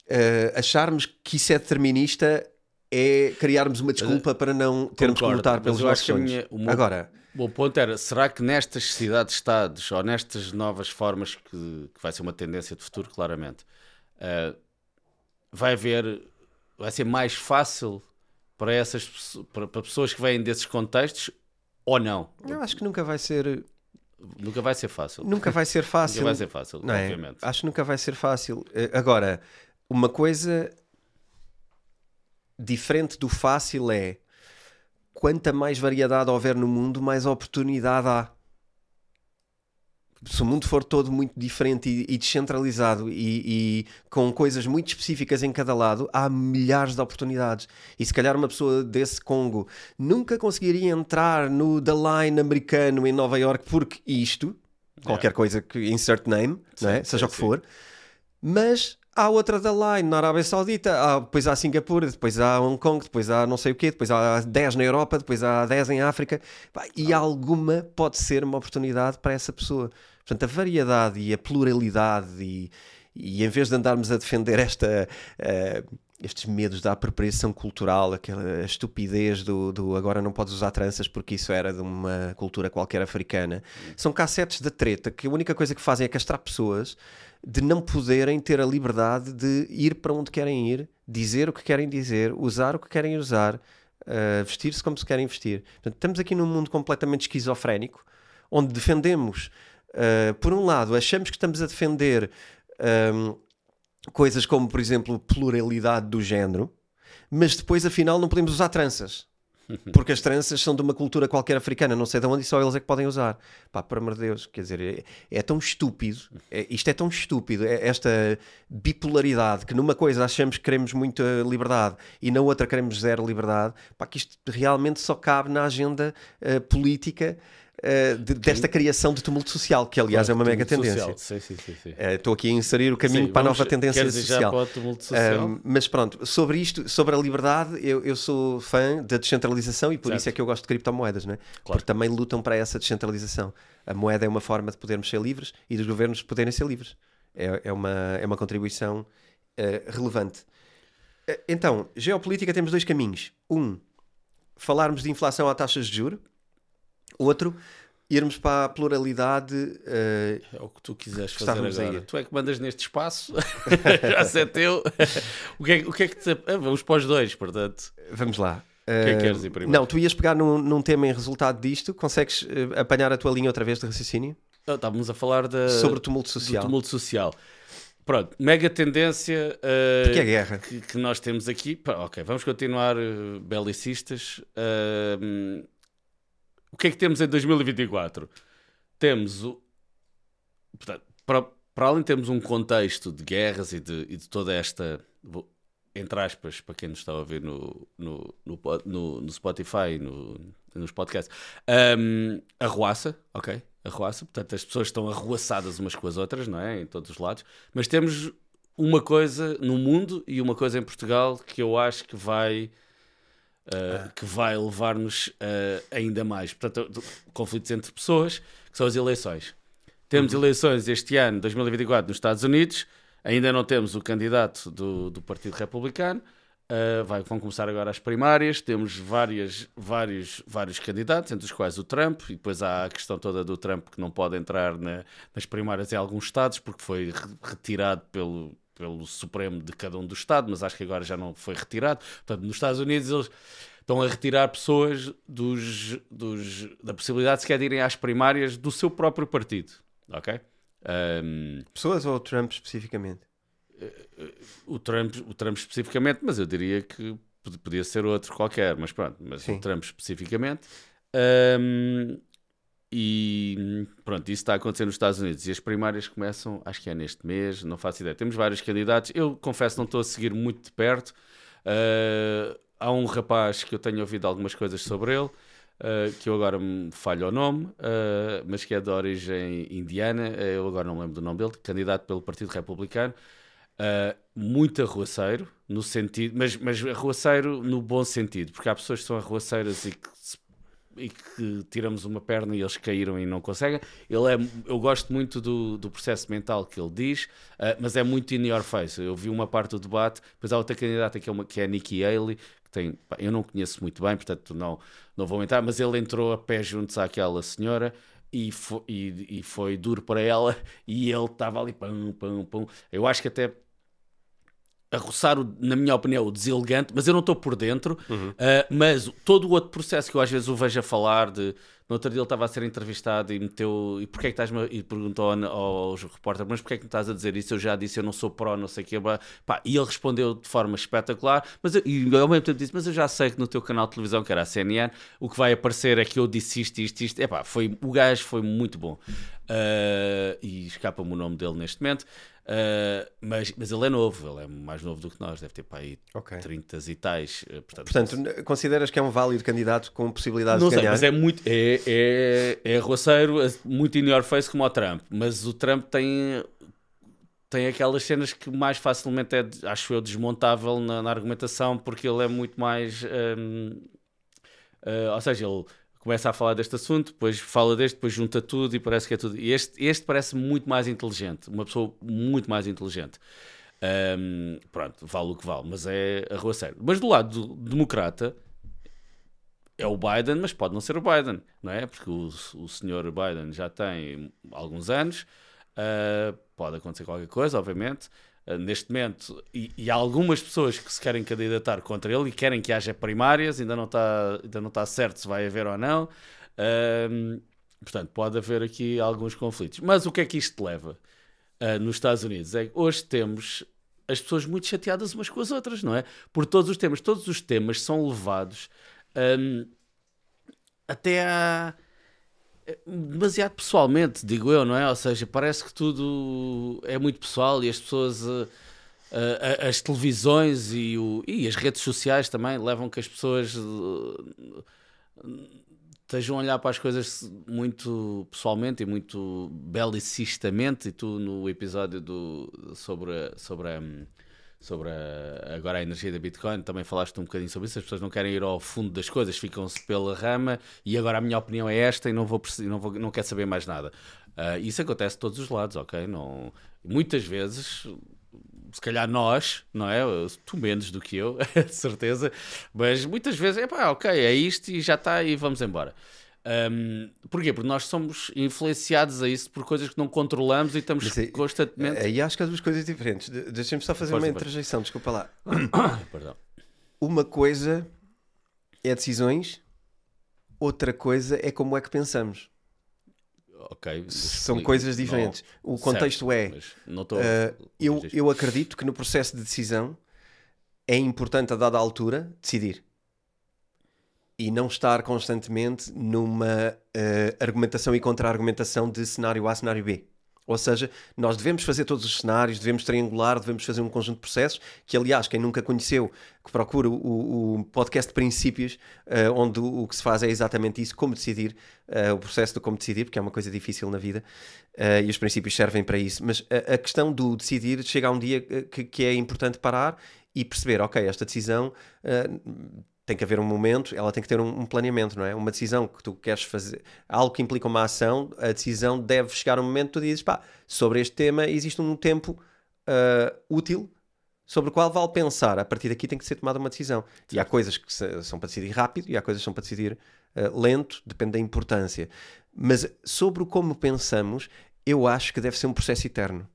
eh, acharmos que isso é determinista é criarmos uma desculpa para não termos Concordo, que lutar pelos nossos sonhos. minha- o meu- Agora, O meu ponto era, será que nestas sociedades-estados, ou nestas novas formas que, que vai ser uma tendência de futuro, claramente, eh, vai haver, vai ser mais fácil para essas para, para pessoas que vêm desses contextos ou não? eu acho que nunca vai ser, Nunca vai ser fácil. nunca vai ser fácil. [laughs] Nunca vai ser fácil, Não é? obviamente. Acho que nunca vai ser fácil. Eh, Agora, uma coisa diferente do fácil é quanta mais variedade houver no mundo, mais oportunidade há. Se o mundo for todo muito diferente e, e descentralizado e, e com coisas muito específicas em cada lado, há milhares de oportunidades. E se calhar uma pessoa desse Congo nunca conseguiria entrar no The Line americano em Nova York porque isto, qualquer coisa que insert name, é? Sim, seja sim, o que sim. for, mas há outra da Line na Arábia Saudita, há, depois há Singapura, depois há Hong Kong, depois há não sei o quê, depois há 10 na Europa, depois há 10 em África, e alguma pode ser uma oportunidade para essa pessoa. Portanto, a variedade e a pluralidade, e, e em vez de andarmos a defender esta. eh, estes medos da apropriação cultural, aquela estupidez do, do agora não podes usar tranças porque isso era de uma cultura qualquer africana. São cassetes de treta que a única coisa que fazem é castrar pessoas de não poderem ter a liberdade de ir para onde querem ir, dizer o que querem dizer, usar o que querem usar, uh, vestir-se como se querem vestir. Portanto, estamos aqui num mundo completamente esquizofrénico, onde defendemos, uh, por um lado, achamos que estamos a defender um, coisas como, por exemplo, pluralidade do género, mas depois, afinal, não podemos usar tranças. [laughs] Porque as tranças são de uma cultura qualquer africana, não sei de onde e só eles é que podem usar. Pá, por amor de Deus, quer dizer, é, é tão estúpido, é- isto é tão estúpido, é esta bipolaridade que numa coisa achamos que queremos muita liberdade e na outra queremos zero liberdade, pá, que isto realmente só cabe na agenda eh, política eh, de- desta criação de tumulto social, que aliás é uma mega tendência. Eh, Estou aqui a inserir o caminho Sim, para a nova tendência social. para o tumulto social? Um, mas pronto, sobre isto, sobre a liberdade, eu, eu sou fã da descentralização e por Certo. isso é que eu gosto de criptomoedas, né? porque também lutam para essa descentralização. A moeda é uma forma de podermos ser livres e dos governos poderem ser livres. É, é, uma, é uma contribuição relevante. Então, geopolítica temos dois caminhos. Um, falarmos de inflação a taxas de juro Outro, irmos para a pluralidade. Uh, é o que tu quiseres fazer agora. Tu é que mandas neste espaço, [laughs] já sei é teu. o, que é, o que é que te... Ah, vamos para os dois, portanto. Vamos lá. O que é que queres ir primeiro? Não, tu ias pegar num, num tema em resultado disto. Consegues uh, apanhar a tua linha outra vez de raciocínio? Estávamos a falar de... sobre o tumulto social. tumulto social. Pronto, mega tendência uh, Porque é guerra. Que, que, nós temos aqui. Pá, ok, vamos continuar uh, belicistas. Uh, o que é que temos em 2024? Temos o. Portanto, para, para além temos um contexto de guerras e de, e de toda esta. Entre aspas, para quem nos está a ouvir no, no, no, no Spotify, no, nos podcasts, um, arruaça, ok? Arruaça, portanto as pessoas estão arruaçadas umas com as outras, não é? Em todos os lados, mas temos uma coisa no mundo e uma coisa em Portugal que eu acho que vai uh, que vai levar-nos uh, ainda mais. Portanto, conflitos entre pessoas, que são as eleições. Temos uhum. eleições este ano, 2024, nos Estados Unidos. Ainda não temos o candidato do, do Partido Republicano. Uh, vai, vão começar agora as primárias. Temos várias, vários, vários candidatos, entre os quais o Trump, e depois há a questão toda do Trump que não pode entrar na, nas primárias em alguns estados porque foi retirado pelo, pelo Supremo de cada um dos Estados, mas acho que agora já não foi retirado. Portanto, nos Estados Unidos eles estão a retirar pessoas dos, dos, da possibilidade sequer de irem às primárias do seu próprio partido. Ok? Um, pessoas ou o Trump especificamente? O Trump, o Trump especificamente, mas eu diria que podia ser outro qualquer, mas pronto, mas Sim. o Trump especificamente. Um, e pronto, isso está a acontecer nos Estados Unidos. E as primárias começam, acho que é neste mês, não faço ideia. Temos vários candidatos. Eu confesso, não estou a seguir muito de perto. Uh, há um rapaz que eu tenho ouvido algumas coisas sobre ele, uh, que eu agora me falho o nome, uh, mas que é de origem indiana. eu agora não lembro do nome dele, candidato pelo Partido Republicano. muito arruaceiro, no sentido, mas, mas arruaceiro no bom sentido, porque há pessoas que são arruaceiras e que se e que tiramos uma perna e eles caíram e não conseguem. Ele é, eu gosto muito do, do processo mental que ele diz, uh, mas é muito in your face. Eu vi uma parte do debate, depois há outra candidata que é, uma, que é Nikki Haley, que tem, eu não conheço muito bem, portanto não, não vou entrar, mas ele entrou a pé juntos àquela senhora. E foi, e, e foi duro para ela, [laughs] e ele estava ali, pum, pum, pum. Eu acho que até a roçar, o, na minha opinião, o deselegante, mas eu não estou por dentro. Uhum. Uh, mas todo o outro processo que eu às vezes o vejo a falar de. No outro dia ele estava a ser entrevistado e meteu. E porquê é que estás E perguntou aos repórteres, mas porquê é que me estás a dizer isso? Eu já disse, eu não sou pró, não sei o quê. Pá, e ele respondeu de forma espetacular. Mas eu, e ao mesmo tempo disse, mas eu já sei que no teu canal de televisão, que era a CNN, o que vai aparecer é que eu disse isto, isto, isto. Epá, foi, o gajo foi muito bom. Uh, e escapa-me o nome dele neste momento. Uh, mas, mas ele é novo, ele é mais novo do que nós, deve ter para aí okay. 30 e tais. Uh, portanto, portanto consideras que é um válido candidato com possibilidades não de sei, ganhar? Mas é muito, é, é, é arroceiro, é muito in your face como o Trump, mas o Trump tem, tem aquelas cenas que mais facilmente é, acho eu, desmontável na, na argumentação, porque ele é muito mais. Um, uh, ou seja, ele começa a falar deste assunto, depois fala deste, depois junta tudo e parece que é tudo. E este, este parece muito mais inteligente, uma pessoa muito mais inteligente. Um, pronto, vale o que vale, mas é a rua sério. Mas do lado do democrata é o Biden, mas pode não ser o Biden, não é? Porque o, o senhor Biden já tem alguns anos, uh, pode acontecer qualquer coisa, obviamente. Eh, neste momento, e, e, há algumas pessoas que se querem candidatar contra ele e querem que haja primárias, ainda não está, ainda não está certo se vai haver ou não. Portanto, pode haver aqui alguns conflitos. Mas o que é que isto leva uh, nos Estados Unidos? É que hoje temos as pessoas muito chateadas umas com as outras, não é? Por todos os temas. Todos os temas são levados um, até a demasiado pessoalmente, digo eu, não é? Ou seja, parece que tudo é muito pessoal e as pessoas, uh, uh, as televisões e, o, e as redes sociais também levam que as pessoas uh, estejam a olhar para as coisas muito pessoalmente e muito belicistamente. E tu, no episódio do, sobre, sobre a. sobre a, agora a energia da Bitcoin, também falaste um bocadinho sobre isso, as pessoas não querem ir ao fundo das coisas, ficam-se pela rama e agora a minha opinião é esta e não vou não, vou, não quero saber mais nada. Uh, isso acontece de todos os lados, ok? Não, muitas vezes, se calhar nós, não é? Tu menos do que eu, [laughs] de certeza, mas muitas vezes, é pá, ok, é isto e já está e vamos embora. Um, porquê? Porque nós somos influenciados a isso por coisas que não controlamos e estamos aí- constantemente. Aí acho que há duas coisas diferentes. De- Deixa-me só fazer uma interjeição, desculpa lá. [coughs] Perdão. Uma coisa é decisões, outra coisa é como é que pensamos. Ok. São coisas Não- diferentes. O contexto certo, é. não estou. Uh, eu, eu acredito que no processo de decisão é importante, a dada altura, decidir. E não estar constantemente numa uh, argumentação e contra-argumentação de cenário A, cenário B. Ou seja, nós devemos fazer todos os cenários, devemos triangular, devemos fazer um conjunto de processos, que aliás, quem nunca conheceu, que procura o, o podcast de princípios, uh, onde o, o que se faz é exatamente isso, como decidir, uh, o processo do como decidir, porque é uma coisa difícil na vida, uh, e os princípios servem para isso. Mas a, a questão do decidir chega a um dia que, que é importante parar e perceber, ok, esta decisão tem que haver um momento, ela tem que ter um, um planeamento, não é? Uma decisão que tu queres fazer, algo que implica uma ação, a decisão deve chegar um momento que tu dizes, pá, sobre este tema existe um tempo uh, útil sobre o qual vale pensar. A partir daqui tem que ser tomada uma decisão. E há coisas que são para decidir rápido e há coisas que são para decidir uh, lento, depende da importância. Mas sobre o como pensamos, eu acho que deve ser um processo eterno.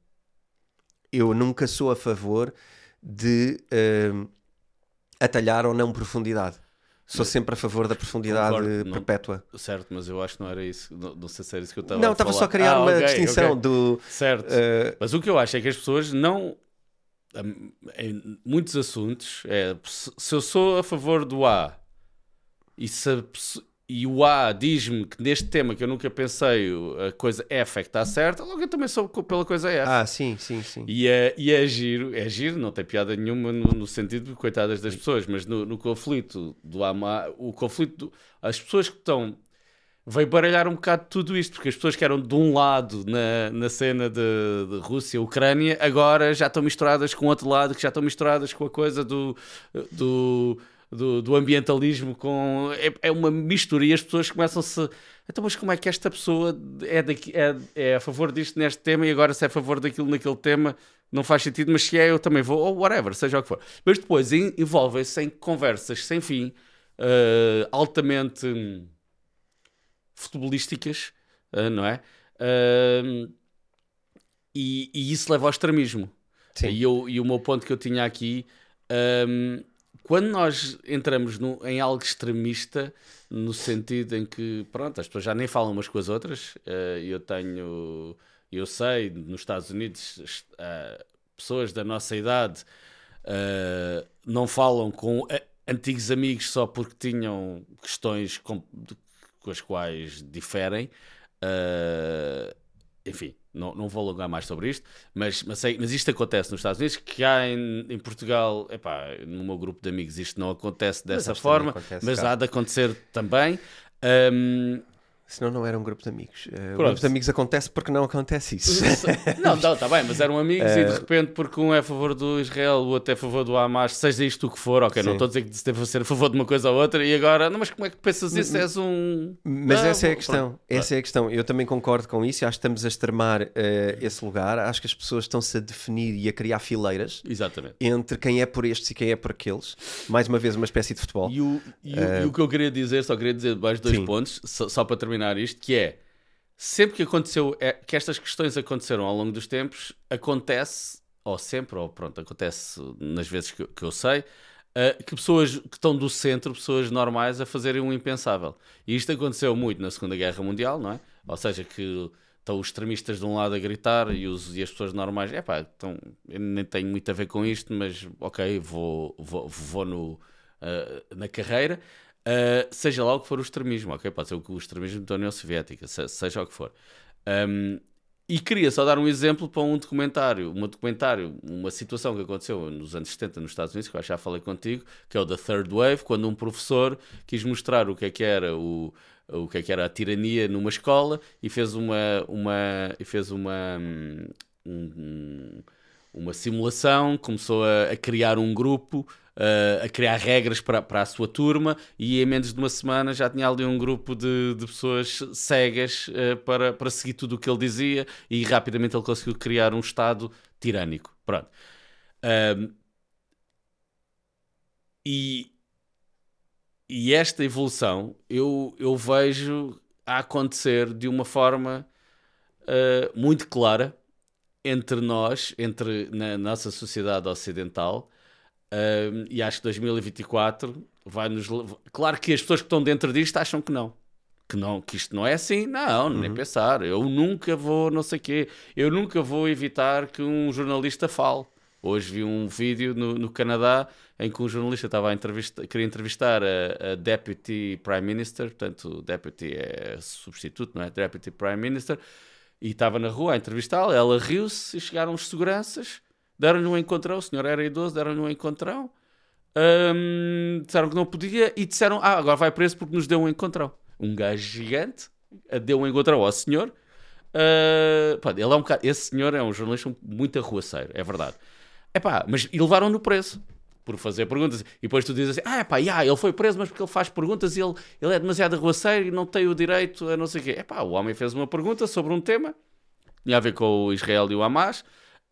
Eu nunca sou a favor de uh, atalhar ou não profundidade. Sou sempre a favor da profundidade Concordo, não- perpétua. Certo, mas eu acho que não era isso. Não, não sei se era isso que eu estava Não, a estava falar. só a criar Ah, uma ok, distinção ok. do. Certo. uh, Mas o que eu acho é que as pessoas não. hum, Em muitos assuntos, é se eu sou a favor do A e, se e o A diz-me que neste tema que eu nunca pensei a coisa F é que está certa, logo eu também sou pela coisa F. ah, sim, sim, sim. E é, e é giro, é giro, não tem piada nenhuma no, no sentido de coitadas das pessoas, mas no, no conflito do Hamas, o conflito, do- as pessoas que estão, veio baralhar um bocado tudo isto, porque as pessoas que eram de um lado na, na cena de, de Rússia, Ucrânia, agora já estão misturadas com outro lado, que já estão misturadas com a coisa do, do, do, do ambientalismo, com, é, é uma mistura e as pessoas começam-se então, mas como é que esta pessoa é, daqui, é, é a favor disto neste tema e agora se é a favor daquilo naquele tema não faz sentido, mas se é eu também vou, ou whatever, seja o que for. Mas depois en- envolvem-se em conversas sem fim, eh, altamente hum, futebolísticas, eh, não é? Ahm, e, e isso leva ao extremismo. Sim. E, eu- e o meu ponto que eu tinha aqui, hum, quando nós entramos no- em algo extremista, no sentido em que, pronto, as pessoas já nem falam umas com as outras, eh, eu tenho, eu sei, nos Estados Unidos, eh, pessoas da nossa idade eh, não falam com antigos amigos só porque tinham questões com, com as quais diferem. Enfim, não, não vou alongar mais sobre isto, mas, mas, sei- mas isto acontece nos Estados Unidos, que há em, em Portugal, epá, no meu grupo de amigos isto não acontece dessa também forma, acontece mas há de acontecer também. Ahm, Senão não era um grupo de amigos. Uh, o grupo de amigos acontece porque não acontece isso. não, [laughs] não, está bem, mas eram amigos Eh, e de repente, porque um é a favor do Israel, o outro é a favor do Hamas, seja isto o que for, ok, não Sim. estou a dizer que se deve ser a favor de uma coisa ou outra, e agora, não, mas como é que pensas isso? És um. Mas Ah, essa é a questão. pronto. Essa é a questão. Eu também concordo com isso e acho que estamos a extremar eh, esse lugar. Acho que as pessoas estão-se a definir e a criar fileiras Exatamente. entre quem é por estes e quem é por aqueles. Mais uma vez, uma espécie de futebol. E o, e, o, e o que eu queria dizer, só queria dizer mais dois Sim. pontos, só, só para terminar isto, que é sempre que aconteceu, é, que estas questões aconteceram ao longo dos tempos, acontece, ou sempre, ou pronto, acontece nas vezes que, que eu sei, ah, que pessoas que estão do centro, pessoas normais, a fazerem um impensável. E isto aconteceu muito na Segunda Guerra Mundial, não é? Ou seja, que estão os extremistas de um lado a gritar e, os, e as pessoas normais, é pá, então, eu nem tenho muito a ver com isto, mas ok, vou, vou, vou no, ah, na carreira. Uh, seja lá o que for o extremismo, ok? Pode ser o extremismo da União Soviética, se- seja o que for. Um, e queria só dar um exemplo para um documentário, um documentário, uma situação que aconteceu nos anos 70 nos Estados Unidos, que eu já falei contigo, que é o da Third Wave, quando um professor quis mostrar o que é que era o, o que é que era a tirania numa escola e fez uma, uma, e fez uma, hum, um- uma simulação, começou a, a criar um grupo, uh, a criar regras para, para a sua turma, e em menos de uma semana já tinha ali um grupo de, de pessoas cegas uh, para, para seguir tudo o que ele dizia, e rapidamente ele conseguiu criar um Estado tirânico. Pronto. Um, e, e esta evolução eu, eu vejo a acontecer de uma forma uh, muito clara entre nós, entre na nossa sociedade ocidental, e acho que 2024 vai nos. Claro que as pessoas que estão dentro disto acham que não. Que, não, que isto não é assim, não, uhum. nem pensar. Eu nunca vou, não sei o quê, eu nunca vou evitar que um jornalista fale. Hoje vi um vídeo no, no Canadá em que um jornalista estava a entrevistar, queria entrevistar a, a, Deputy Prime Minister, portanto, Deputy é substituto, não é? Deputy Prime Minister, e estava na rua a entrevistá-la. Ela riu-se e chegaram os seguranças, deram-lhe um encontrão. O senhor era idoso, deram-lhe um encontrão, um, disseram que não podia e disseram: Ah, agora vai preso porque nos deu um encontrão. Um gajo gigante deu um encontrão ao senhor. Uh, pá, ele é um bocado, esse senhor é um jornalista muito arruaceiro, é verdade. Epá, mas e levaram-no preso por fazer perguntas. E depois tu dizes assim: ah, pá, yeah, ele foi preso, mas porque ele faz perguntas e ele, ele é demasiado arruaceiro e não tem o direito a não sei o quê. Epá, o homem fez uma pergunta sobre um tema, tinha a ver com o Israel e o Hamas.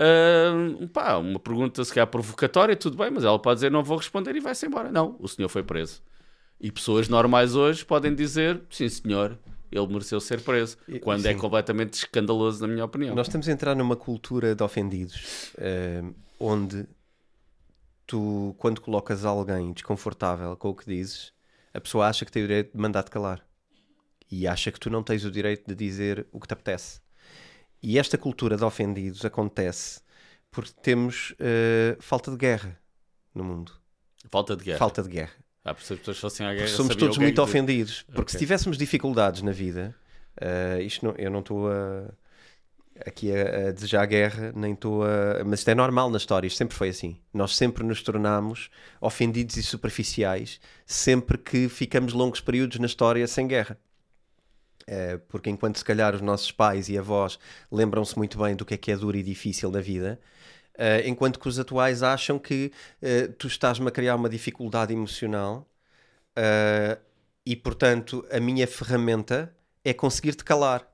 Uh, pá, uma pergunta se calhar provocatória, tudo bem, mas ela pode dizer não vou responder e vai-se embora. Não, o senhor foi preso. E pessoas normais hoje podem dizer sim senhor, ele mereceu ser preso, quando é Sim. é completamente escandaloso, na minha opinião. Nós estamos a entrar numa cultura de ofendidos, uh, onde tu, quando colocas alguém desconfortável com o que dizes, a pessoa acha que tem o direito de mandar-te calar e acha que tu não tens o direito de dizer o que te apetece. E esta cultura de ofendidos acontece porque temos uh, falta de guerra no mundo. Falta de guerra. Falta de guerra. Ah, por as pessoas fossem à guerra, somos todos muito é ofendidos. Porque okay. se tivéssemos dificuldades na vida, uh, isto não, eu não estou a, aqui a, a, desejar guerra, nem estou a. Mas isto é normal na história, isto sempre foi assim. Nós sempre nos tornamos ofendidos e superficiais sempre que ficamos longos períodos na história sem guerra. Uh, porque enquanto se calhar os nossos pais e avós lembram-se muito bem do que é que é duro e difícil na vida, Uh, enquanto que os atuais acham que uh, tu estás-me a criar uma dificuldade emocional e, portanto, a minha ferramenta é conseguir-te calar.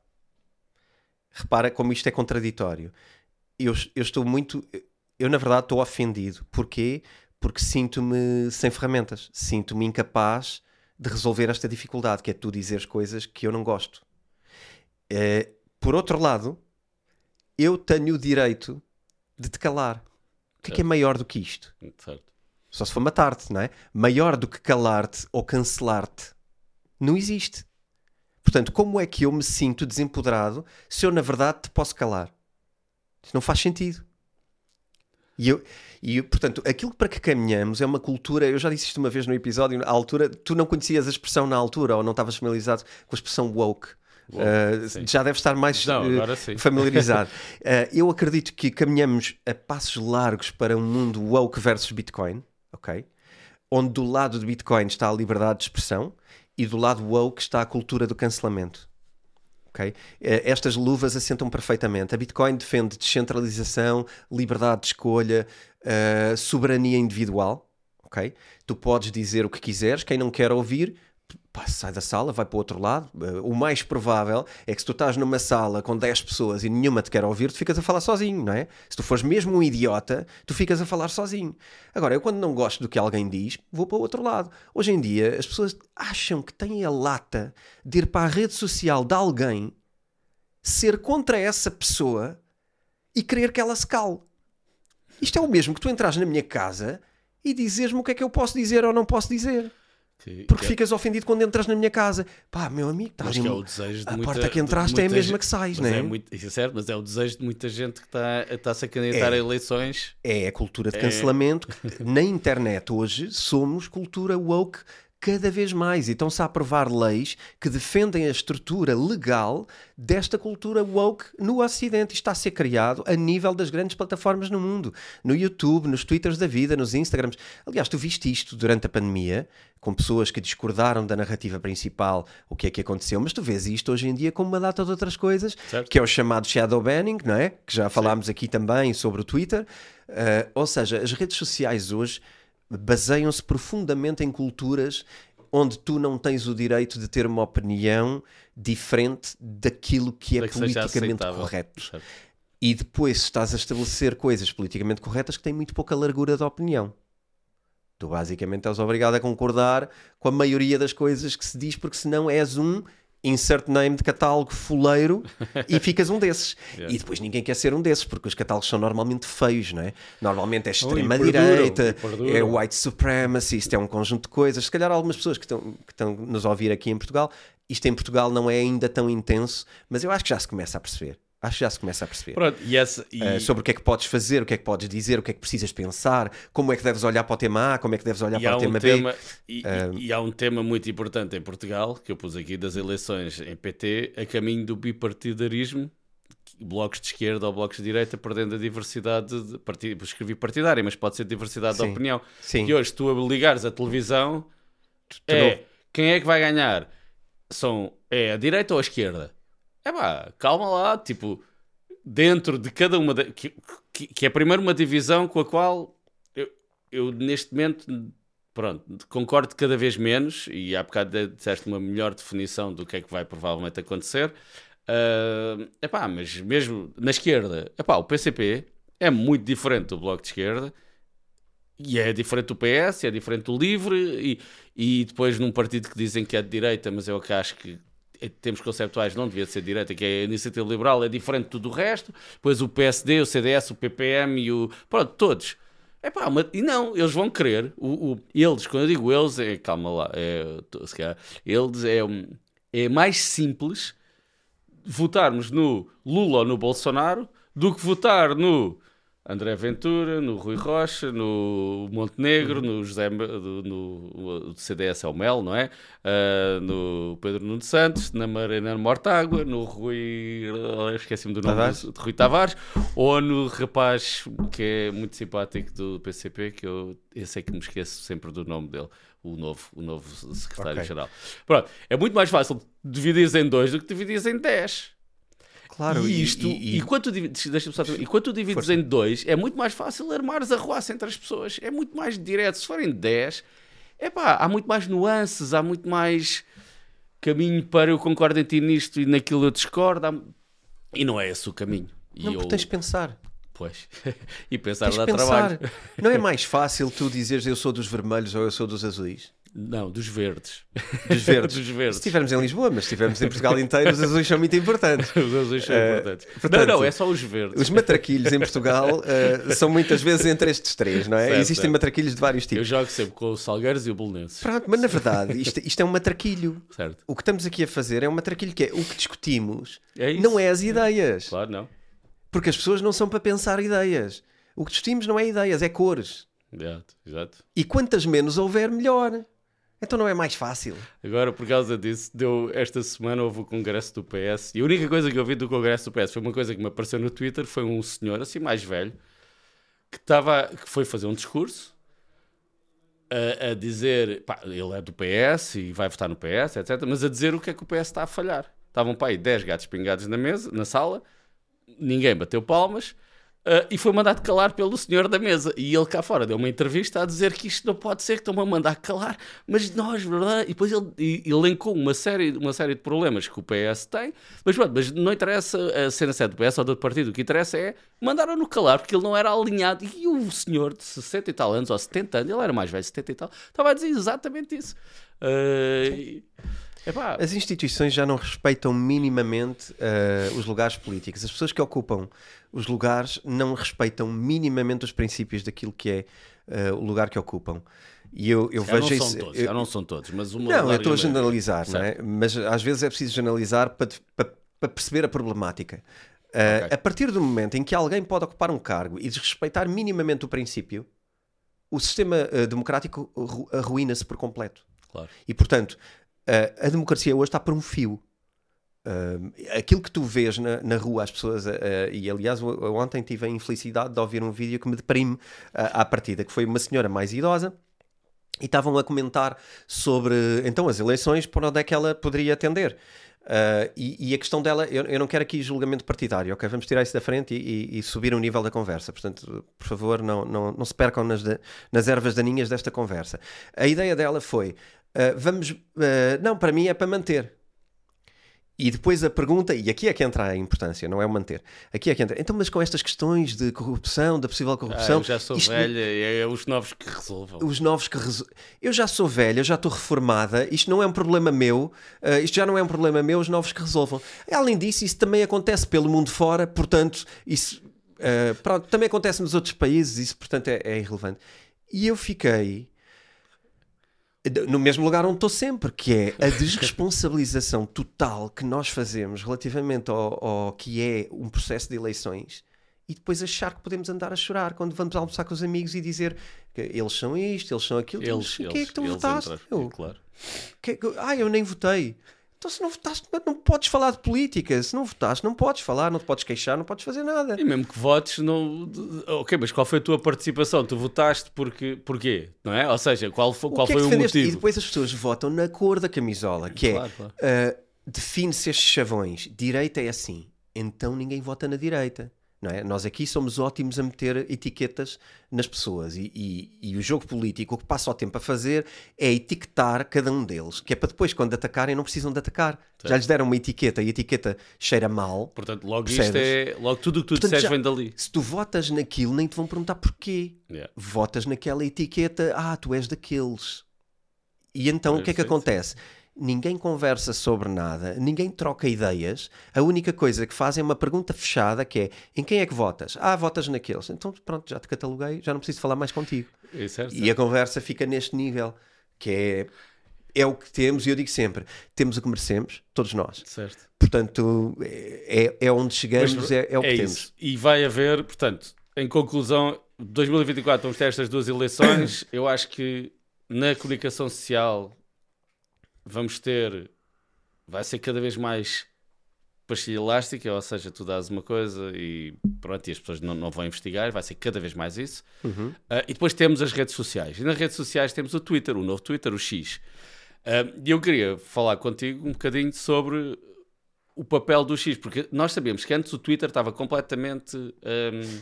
Repara como isto é contraditório. Eu, eu estou muito. Eu, na verdade, estou ofendido. Porquê? Porque sinto-me sem ferramentas. Sinto-me incapaz de resolver esta dificuldade, que é tu dizeres coisas que eu não gosto. por outro lado, eu tenho o direito de te calar. O que é, que é maior do que isto? Certo. Só se for matar-te, não é? Maior do que calar-te ou cancelar-te não existe. Portanto, como é que eu me sinto desempoderado se eu, na verdade, te posso calar? Isso não faz sentido. E, eu, e portanto, aquilo para que caminhamos é uma cultura. Eu já disse isto uma vez no episódio, à altura, tu não conhecias a expressão na altura ou não estavas familiarizado com a expressão woke. Uh, já deve estar mais Não, uh, familiarizado. uh, [laughs] eu acredito que caminhamos a passos largos para um mundo woke versus Bitcoin, ok? Onde do lado de Bitcoin está a liberdade de expressão e do lado woke está a cultura do cancelamento. Okay? Estas luvas assentam perfeitamente. A Bitcoin defende descentralização, liberdade de escolha, soberania individual. Okay? Tu podes dizer o que quiseres, quem não quer ouvir, pá, sai da sala, vai para o outro lado. Uh, o mais provável é que se tu estás numa sala com 10 pessoas e nenhuma te quer ouvir, tu ficas a falar sozinho, não é? Se tu fores mesmo um idiota, tu ficas a falar sozinho. Agora, eu quando não gosto do que alguém diz, vou para o outro lado. Hoje em dia, as pessoas acham que têm a lata de ir para a rede social de alguém, ser contra essa pessoa e querer que ela se cale. Isto é o mesmo que tu entras na minha casa e dizes-me o que é que eu posso dizer ou não posso dizer. Que, porque que é... ficas ofendido quando entras na minha casa. Pá, meu amigo, estás ali, é o desejo de a muita, porta que entraste é a mesma que sais, não é? é muito, isso é certo, mas é o desejo de muita gente que está, está-se a candidatar é, a eleições. É a cultura de é. cancelamento. na internet hoje somos cultura woke cada vez mais e estão-se a aprovar leis que defendem a estrutura legal desta cultura woke no Ocidente. Isto está a ser criado a nível das grandes plataformas no mundo, no YouTube, nos Twitters da vida, nos Instagrams. Aliás, tu viste isto durante a pandemia, com pessoas que discordaram da narrativa principal, o que é que aconteceu, mas tu vês isto hoje em dia com uma data de outras coisas, certo. que é o chamado shadow banning, não é? Que já falámos Sim. aqui também sobre o Twitter. Uh, ou seja, as redes sociais hoje baseiam-se profundamente em culturas onde tu não tens o direito de ter uma opinião diferente daquilo que é que politicamente correto. Certo. E depois estás a estabelecer coisas politicamente corretas que têm muito pouca largura de opinião. Tu basicamente és obrigado a concordar com a maioria das coisas que se diz, porque senão és um insert name de catálogo fuleiro e [laughs] ficas um desses. Yeah. E depois ninguém quer ser um desses, porque os catálogos são normalmente feios, não é? Normalmente é extrema-direita, é white supremacy, isto é um conjunto de coisas. Se calhar algumas pessoas que estão, que estão nos a ouvir aqui em Portugal, isto em Portugal não é ainda tão intenso, mas eu acho que já se começa a perceber. Acho que já se começa a perceber. Pronto, e. E... Uh, sobre o que é que podes fazer, o que é que podes dizer, o que é que precisas pensar, como é que deves olhar para o tema A, como é que deves olhar E para o um tema tema, B. e, e- e há um tema muito importante em Portugal, que eu pus aqui das eleições em PT, a caminho do bipartidarismo, blocos de esquerda ou blocos de direita, perdendo a diversidade, de partido, escrevi partidária, mas pode ser diversidade Sim. de opinião. Sim. E hoje, tu a ligares a televisão, é, quem é que vai ganhar? São, é a direita ou a esquerda? É pá, calma lá, tipo, dentro de cada uma, da- que, que, que é primeiro uma divisão com a qual eu, eu neste momento, pronto, concordo cada vez menos, e há bocado disseste uma melhor definição do que é que vai provavelmente acontecer. É epá, mas mesmo na esquerda, epá, o PCP é muito diferente do Bloco de Esquerda e é diferente do PS, é diferente do Livre e, e depois num partido que dizem que é de direita, mas eu que acho que em termos conceptuais não devia ser direita, que é a Iniciativa Liberal, é diferente de tudo o resto. Depois o PSD, o CDS, o PPM e o... Pronto, todos. Epá, mas, e não, eles vão querer. O, o- eles, quando eu digo eles, é, calma lá, é, se calhar, eles é, é mais simples votarmos no Lula ou no Bolsonaro do que votar no André Ventura, no Rui Rocha, no Montenegro, no José do, no, o CDS é o Mel, não é? Ah, no Pedro Nuno Santos, na Marina Mortágua, no Rui ah, esqueci-me do nome Tavares? do- de Rui Tavares, ou no rapaz que é muito simpático do PCP, que eu, eu sei que me esqueço sempre do nome dele, o novo, o novo secretário-geral. Pronto, é muito mais fácil dividir em dois do que dividir em dez. Claro, E isto, e, e- quando tu divides, só e quando tu divides Força. em dois, é muito mais fácil armares a ruaça entre as pessoas. É muito mais direto. Se forem 10, é pá, há muito mais nuances, há muito mais caminho para eu concordo em ti nisto e naquilo eu discordo. há- E não é esse o caminho. E não, eu, porque tens de pensar. Pois. [laughs] e pensar Tens dá pensar. trabalho. Não é [laughs] mais fácil tu dizeres eu sou dos vermelhos ou eu sou dos azuis? Não, dos verdes. Dos verdes. [laughs] dos Se verdes. estivermos em Lisboa, mas se estivermos em Portugal inteiro, os azuis são muito importantes. [laughs] Os azuis são Eh, importantes. portanto, não, não, é só os verdes. Os matraquilhos em Portugal [laughs] eh, são muitas vezes entre estes três, não é? Certo, Existem certo. matraquilhos de vários Eu tipos. jogo sempre com os Salgueiros e o Belenenses. Pronto, mas na verdade, isto, isto é um matraquilho. Certo. O que estamos aqui a fazer é um matraquilho que é o que discutimos, É não é as ideias. Claro, não. Porque as pessoas não são para pensar ideias. O que discutimos não é ideias, é cores. Exato, exato. E quantas menos houver, melhor. Então não é mais fácil. Agora, por causa disso, deu, esta semana houve o congresso do PS e a única coisa que eu vi do congresso do PS foi uma coisa que me apareceu no Twitter, foi um senhor assim mais velho que, estava, que foi fazer um discurso a, a dizer, pá, ele é do PS e vai votar no PS, etc, mas a dizer o que é que o PS está a falhar. Estavam para aí 10 gatos pingados na mesa, na sala, ninguém bateu palmas ah, e foi mandado calar pelo senhor da mesa. E ele cá fora deu uma entrevista a dizer que isto não pode ser, que estão-me a mandar calar, mas nós, verdade? E depois ele e- elencou uma série, uma série de problemas que o PS tem, mas, pronto, mas não interessa a cena se é do PS ou do outro partido, o que interessa é mandaram-no calar porque ele não era alinhado. E o senhor de 60 e tal anos, ou 70 anos, ele era mais velho, 70 e tal, estava a dizer exatamente isso. E- epá, As instituições já não respeitam minimamente eh, os lugares políticos. As pessoas que ocupam os lugares não respeitam minimamente os princípios daquilo que é eh, o lugar que ocupam. E eu, eu já não vejo são isso. todos, eu- já não são todos, mas uma Não, eu estou a generalizar, não é? Mas às vezes é preciso generalizar para, para, para perceber a problemática. Uh, Ok. A partir do momento em que alguém pode ocupar um cargo e desrespeitar minimamente o princípio, o sistema uh, democrático arru- arruína-se por completo. Claro. E portanto, uh, a democracia hoje está por um fio. Uh, aquilo que tu vês na, na rua, as pessoas, uh, e aliás, ontem tive a infelicidade de ouvir um vídeo que me deprime uh, à partida, que foi uma senhora mais idosa e estavam a comentar sobre então as eleições, por onde é que ela poderia atender. Uh, e, e a questão dela, eu, eu não quero aqui julgamento partidário, ok? Vamos tirar isso da frente e, e- e subir o nível da conversa. Portanto, por favor, não, não, não se percam nas, da- nas ervas daninhas desta conversa. A ideia dela foi: uh, vamos, uh, não, para mim é para manter. E depois a pergunta, e aqui é que entra a importância, não é o manter. Aqui é que entra. Então, mas com estas questões de corrupção, da possível Ah, corrupção. eu já sou isto- velha e é os novos que resolvam. Os novos que. reso- Eu já sou velha, já estou reformada, isto não é um problema meu, ah, isto já não é um problema meu, os novos que resolvam. Além disso, isso também acontece pelo mundo fora, portanto, isso. ah, pronto, também acontece nos outros países, isso, portanto, é, é irrelevante. E eu fiquei no mesmo lugar onde estou sempre, que é a desresponsabilização total que nós fazemos relativamente ao, ao que é um processo de eleições e depois achar que podemos andar a chorar quando vamos almoçar com os amigos e dizer que eles são isto, eles são aquilo. Então, Eles, mas eles, quem é que tu votaste? entrar, meu? claro. Que que- Ah, eu nem votei. Então se não votaste, não podes falar de política. Se não votaste, não podes falar, não te podes queixar, não podes fazer nada. E mesmo que votes, não. Ok, mas qual foi a tua participação? Tu votaste porque... porquê? Não é? Ou seja, qual foi, O qual é foi o defendeste? E motivo? depois as pessoas votam na cor da camisola, que Claro, é claro. uh, define-se estes chavões. Direita é assim, então ninguém vota na direita. Não é? Nós aqui somos ótimos a meter etiquetas nas pessoas e, e- e o jogo político o que passa o tempo a fazer é etiquetar cada um deles, que é para depois, quando atacarem, não precisam de atacar. Já lhes deram uma etiqueta e a etiqueta cheira mal. Portanto, logo Percebes? isto é... Logo tudo o que tu Portanto, disseres já- vem dali. Se tu votas naquilo, nem te vão perguntar porquê. Yeah. votas naquela etiqueta, ah, tu és daqueles. E então o que é que Sim, sim. Ninguém conversa sobre nada, ninguém troca ideias. A única coisa que fazem é uma pergunta fechada que é: em quem é que votas? Ah, votas naqueles. Então pronto, já te cataloguei, já não preciso falar mais contigo. É certo? E a conversa fica neste nível, que é, é o que temos, e eu digo sempre: temos o que merecemos, todos nós. Certo. Portanto, é, é onde chegamos, Mas é, é o que temos. isso. E vai haver, portanto, em conclusão, 2024 vamos ter estas duas eleições. [coughs] Eu acho que na comunicação social vamos ter. Vai ser cada vez mais pastilha elástica, ou seja, tu dás uma coisa e pronto, e as pessoas não, não vão investigar, vai ser cada vez mais isso. Uhum. Ah, e depois temos as redes sociais. E nas redes sociais temos o Twitter, o novo Twitter, o X. Ah, E eu queria falar contigo um bocadinho sobre o papel do X, porque nós sabemos que antes o Twitter estava completamente ahm,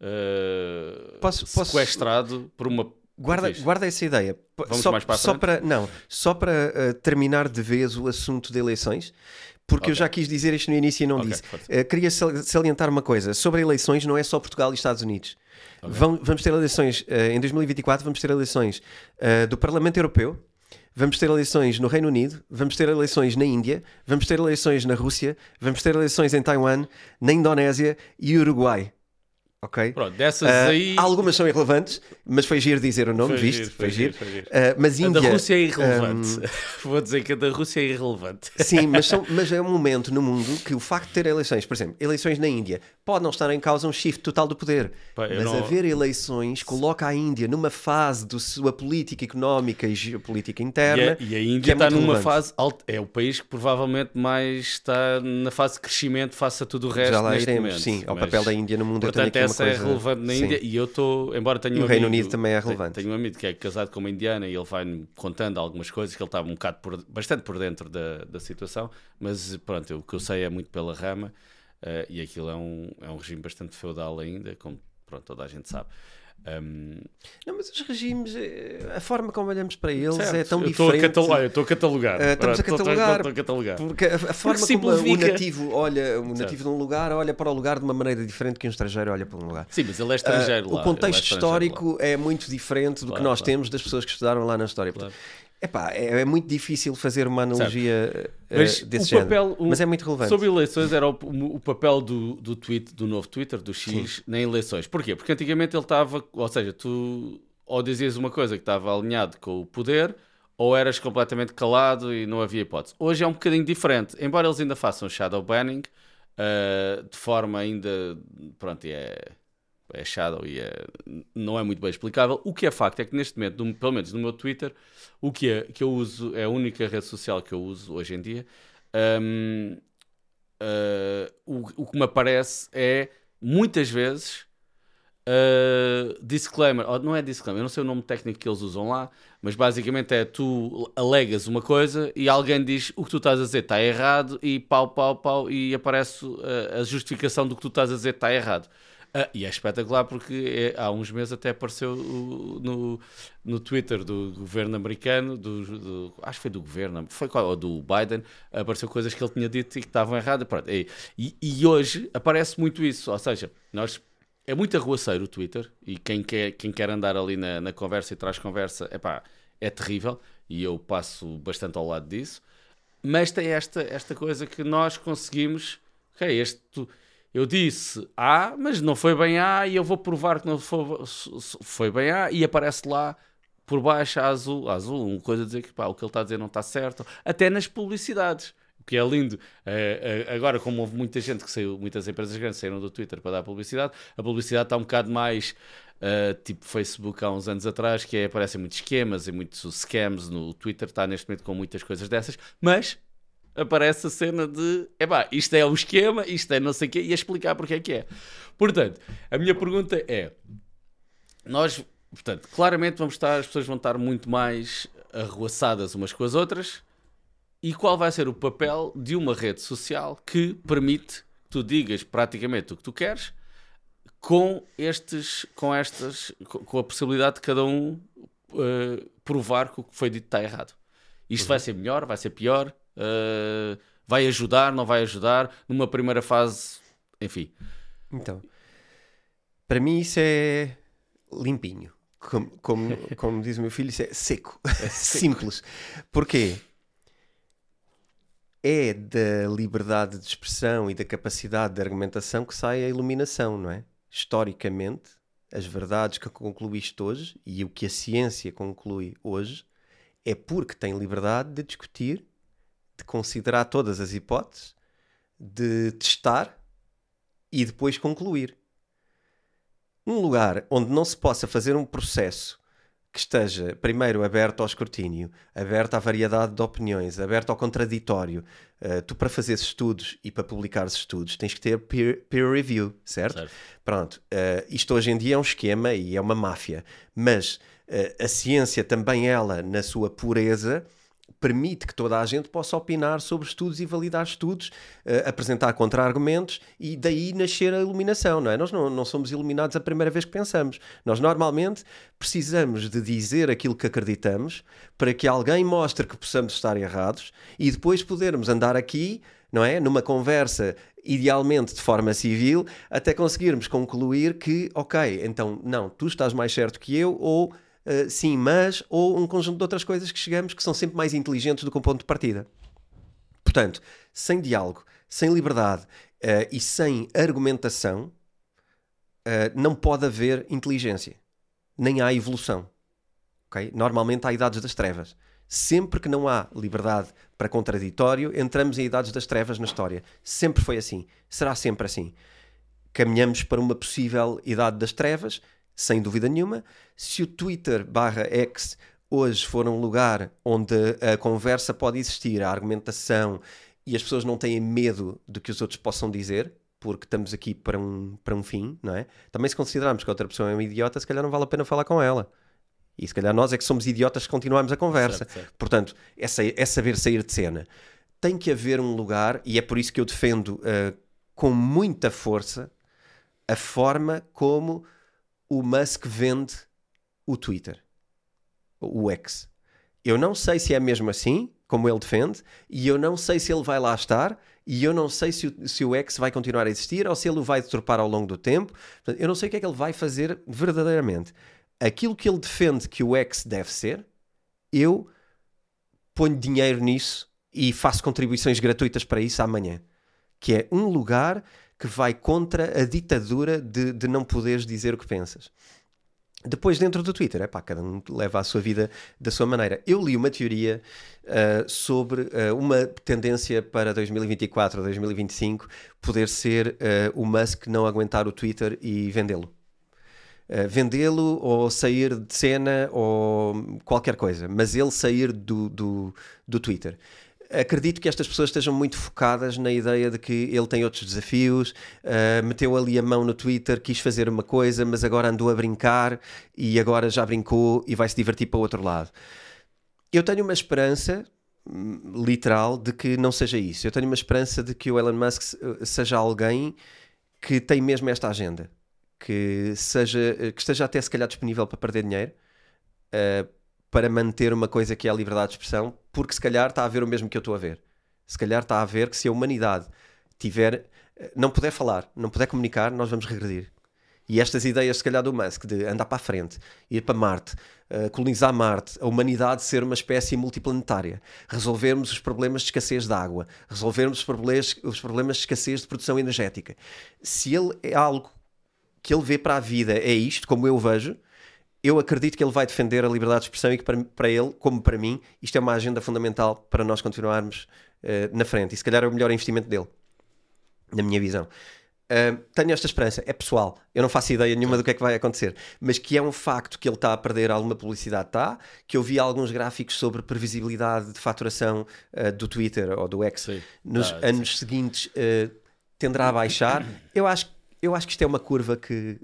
ah, Posso- posso- sequestrado por uma. Guarda, guarda essa ideia. Vamos só, mais para só para Não, só para eh, terminar de vez o assunto de eleições, porque eu Ok. já quis dizer isto no início e não Ok, disse. Eh, queria sal- salientar uma coisa: sobre eleições, não é só Portugal e Estados Unidos. Vão- vamos ter eleições eh, em 2024, vamos ter eleições do Parlamento Europeu. Vamos ter eleições no Reino Unido, vamos ter eleições na Índia, vamos ter eleições na Rússia, vamos ter eleições em Taiwan, na Indonésia e Uruguai. Ok? Pronto, dessas Ah, aí. Algumas são irrelevantes, mas foi giro dizer o nome, Foi viste? giro, foi foi giro. foi giro. Ah, mas A Índia. da Rússia é irrelevante. hum, [laughs] Vou dizer que a da Rússia é irrelevante. sim, mas, [laughs] são- mas é um momento no mundo que o facto de ter eleições, por exemplo, eleições na Índia, pode não estar em causa um shift total do poder. Mas não- haver eleições coloca a Índia numa fase da sua política económica e geopolítica E interna. a, e a que Índia é está numa relevante. fase alta. É o país que provavelmente mais está na fase de crescimento face a tudo o resto. Já lá iremos, momento. sim, ao Mas, papel da Índia no mundo. Portanto, essa é coisa... relevante na sim. Índia e eu estou, embora tenha E um o Reino Unido também é relevante. Tenho um amigo que é casado com uma indiana e ele vai-me contando algumas coisas que ele estava um bocado por, bastante por dentro da, da situação, mas pronto, o que eu sei é muito pela rama eh, e aquilo é um, é um regime bastante feudal ainda, como pronto, toda a gente sabe. Um, Não, mas os regimes, eh, a forma como olhamos para eles certo, é tão eu estou diferente. catalogar, eu estou a catalogar. Eh, estamos a Pronto, estou- catalogar. estou a catalogar. Porque a, a forma como o nativo olha, o nativo de um lugar olha para o lugar de uma maneira diferente que um estrangeiro olha para um lugar. Sim, mas ele é estrangeiro Ah, lá. o contexto é histórico é muito diferente do Claro, que nós claro. temos das pessoas que estudaram lá na história. Claro. Epá, é, é muito difícil fazer uma analogia eh, Mas desse o género. papel- o- mas é muito relevante. Sobre eleições era o, o papel do, do tweet, do novo Twitter, do X, em eleições. Porquê? Porque antigamente ele estava, ou seja, tu ou dizias uma coisa que estava alinhado com o poder, ou eras completamente calado e não havia hipótese. Hoje é um bocadinho diferente, embora eles ainda façam shadow banning, ah, de forma ainda, pronto, é, é shadow e é, não é muito bem explicável. O que é facto é que neste momento, pelo menos no meu Twitter, o que, é, que eu uso, é a única rede social que eu uso hoje em dia, hum, ah, o, o que me aparece é, muitas vezes, ah, disclaimer, não é disclaimer, eu não sei o nome técnico que eles usam lá, mas basicamente é tu alegas uma coisa e alguém diz o que tu estás a dizer está errado e pau, pau, pau, e aparece ah, a justificação do que tu estás a dizer está errado. Ah, e é espetacular porque é, há uns meses até apareceu o, no, no Twitter do governo americano, do, do, acho que foi do governo, foi qual, do Biden, apareceu coisas que ele tinha dito e que estavam erradas. Pronto, e, e, hoje aparece muito isso, ou seja, nós é muito arruaceiro o Twitter e quem quer, quem quer andar ali na, na conversa e traz conversa, epá, é terrível e eu passo bastante ao lado disso. Mas tem esta, esta coisa que nós conseguimos, ok, este eu disse A, mas não foi bem A, e eu vou provar que não foi, foi bem A, e aparece lá por baixo a azul, a azul, uma coisa a dizer que pá, o que ele está a dizer não está certo, até nas publicidades. O que é lindo, uh, uh, agora, como houve muita gente que saiu, muitas empresas grandes saíram do Twitter para dar publicidade, a publicidade está um bocado mais uh, tipo Facebook há uns anos atrás, que é, aparecem muitos esquemas e muitos scams no Twitter, está neste momento com muitas coisas dessas, mas aparece a cena de epá, isto é o esquema, isto é não sei o quê, e a explicar porque é que é. Portanto, a minha pergunta é: nós, portanto, claramente vamos estar, as pessoas vão estar muito mais arruaçadas umas com as outras, e qual vai ser o papel de uma rede social que permite que tu digas praticamente o que tu queres com estes, com estas, com a possibilidade de cada um uh, provar que o que foi dito está errado. Isto uhum. vai ser melhor, vai ser pior, Uh, vai ajudar, não vai ajudar? Numa primeira fase, enfim. Então, para mim isso é limpinho. Como, como, [laughs] como diz o meu filho, isso é seco. É seco. [laughs] Simples. Porquê? É da liberdade de expressão e da capacidade de argumentação que sai a iluminação, não é? Historicamente, as verdades que concluíste hoje e o que a ciência conclui hoje é porque tem liberdade de discutir de considerar todas as hipóteses, de testar e depois concluir. Um lugar onde não se possa fazer um processo que esteja, primeiro, aberto ao escrutínio, aberto à variedade de opiniões, aberto ao contraditório. Uh, tu, para fazer estudos e para publicar estudos, tens que ter peer, peer review, certo? certo. Pronto. Uh, isto hoje em dia é um esquema e é uma máfia. Mas uh, a ciência também, ela, na sua pureza, permite que toda a gente possa opinar sobre estudos e validar estudos, uh, apresentar contra-argumentos e daí nascer a iluminação, não é? Nós não, não somos iluminados a primeira vez que pensamos. Nós normalmente precisamos de dizer aquilo que acreditamos para que alguém mostre que possamos estar errados e depois podermos andar aqui, não é? Numa conversa idealmente de forma civil, até conseguirmos concluir que, ok, então não, tu estás mais certo que eu, ou uh, sim, mas, ou um conjunto de outras coisas que chegamos que são sempre mais inteligentes do que um ponto de partida. Portanto, sem diálogo, sem liberdade uh, e sem argumentação, uh, não pode haver inteligência, nem há evolução. Okay? Normalmente há idades das trevas. Sempre que não há liberdade para contraditório, entramos em idades das trevas na história. Sempre foi assim. Será sempre assim. Caminhamos para uma possível idade das trevas sem dúvida nenhuma. Se o Twitter barra X hoje for um lugar onde a conversa pode existir, a argumentação e as pessoas não têm medo do que os outros possam dizer, porque estamos aqui para um, para um fim, não é? Também se considerarmos que a outra pessoa é uma idiota, se calhar não vale a pena falar com ela. E se calhar nós é que somos idiotas que continuamos a conversa. Certo, certo. Portanto, é, é, saber sair de cena. Tem que haver um lugar, e é por isso que eu defendo uh, com muita força a forma como o Musk vende o Twitter, o X. Eu não sei se é mesmo assim, como ele defende, e eu não sei se ele vai lá estar, e eu não sei se o, se o X vai continuar a existir ou se ele o vai deturpar ao longo do tempo. Eu não sei o que é que ele vai fazer verdadeiramente. Aquilo que ele defende que o X deve ser, eu ponho dinheiro nisso e faço contribuições gratuitas para isso amanhã. Que é um lugar que vai contra a ditadura de, de não poderes dizer o que pensas. Depois, dentro do Twitter, é pá, cada um leva a sua vida da sua maneira. Eu li uma teoria uh, sobre uh, uma tendência para 2024 ou 2025 poder ser uh, o Musk não aguentar o Twitter e vendê-lo. vendê-lo ou sair de cena ou qualquer coisa, mas ele sair do, do, do Twitter acredito que estas pessoas estejam muito focadas na ideia de que ele tem outros desafios, uh, meteu ali a mão no Twitter, quis fazer uma coisa, mas agora andou a brincar e agora já brincou e vai se divertir para o outro lado. Eu tenho uma esperança hum, literal de que não seja isso. Eu tenho uma esperança de que o Elon Musk seja alguém que tem mesmo esta agenda. que, seja, que esteja até se calhar disponível para perder dinheiro uh, para manter uma coisa que é a liberdade de expressão, porque se calhar está a ver o mesmo que eu estou a ver. Se calhar está a ver que se a humanidade tiver, não puder falar, não puder comunicar, nós vamos regredir. E estas ideias, se calhar, do Musk, de andar para a frente, ir para Marte, uh, colonizar Marte, a humanidade ser uma espécie multiplanetária, resolvermos os problemas de escassez de água, resolvermos os problemas, os problemas de escassez de produção energética. Se ele é algo que ele vê para a vida, é isto, como eu vejo, eu acredito que ele vai defender a liberdade de expressão e que para, para ele, como para mim, isto é uma agenda fundamental para nós continuarmos uh, na frente. E se calhar é o melhor investimento dele, na minha visão. Uh, tenho esta esperança, é pessoal, eu não faço ideia nenhuma do que é que vai acontecer, mas que é um facto que ele está a perder alguma publicidade, está, que eu vi alguns gráficos sobre previsibilidade de faturação uh, do Twitter ou do X sim. nos ah, anos sim. seguintes uh, tenderá a baixar. Eu acho, eu acho que isto é uma curva que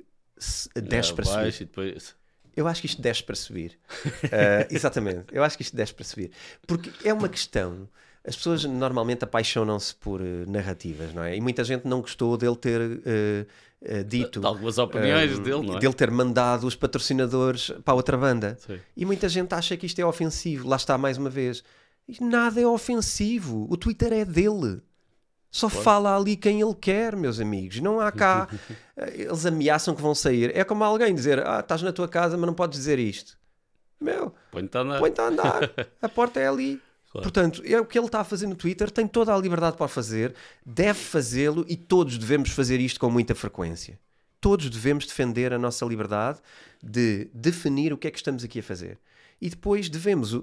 desce para subir. Depois... Eu acho que isto desce para subir. [laughs] exatamente, eu acho que isto desce para subir. Porque é uma questão as pessoas normalmente apaixonam-se por uh, narrativas, não é? E muita gente não gostou dele ter uh, uh, dito. De algumas opiniões dele, não é? Dele ter mandado os patrocinadores para outra banda. Sim. E muita gente acha que isto é ofensivo. Lá está mais uma vez. Nada é ofensivo. O Twitter é dele. Só fala ali quem ele quer, meus amigos. Não há cá. [laughs] Eles ameaçam que vão sair. É como alguém dizer: Ah, estás na tua casa, mas não podes dizer isto. Meu, põe-te a andar. Põe a andar. [laughs] a porta é ali. Claro. Portanto, é o que ele está a fazer no Twitter, tem toda a liberdade para fazer, deve fazê-lo e todos devemos fazer isto com muita frequência. Todos devemos defender a nossa liberdade de definir o que é que estamos aqui a fazer. E depois devemos,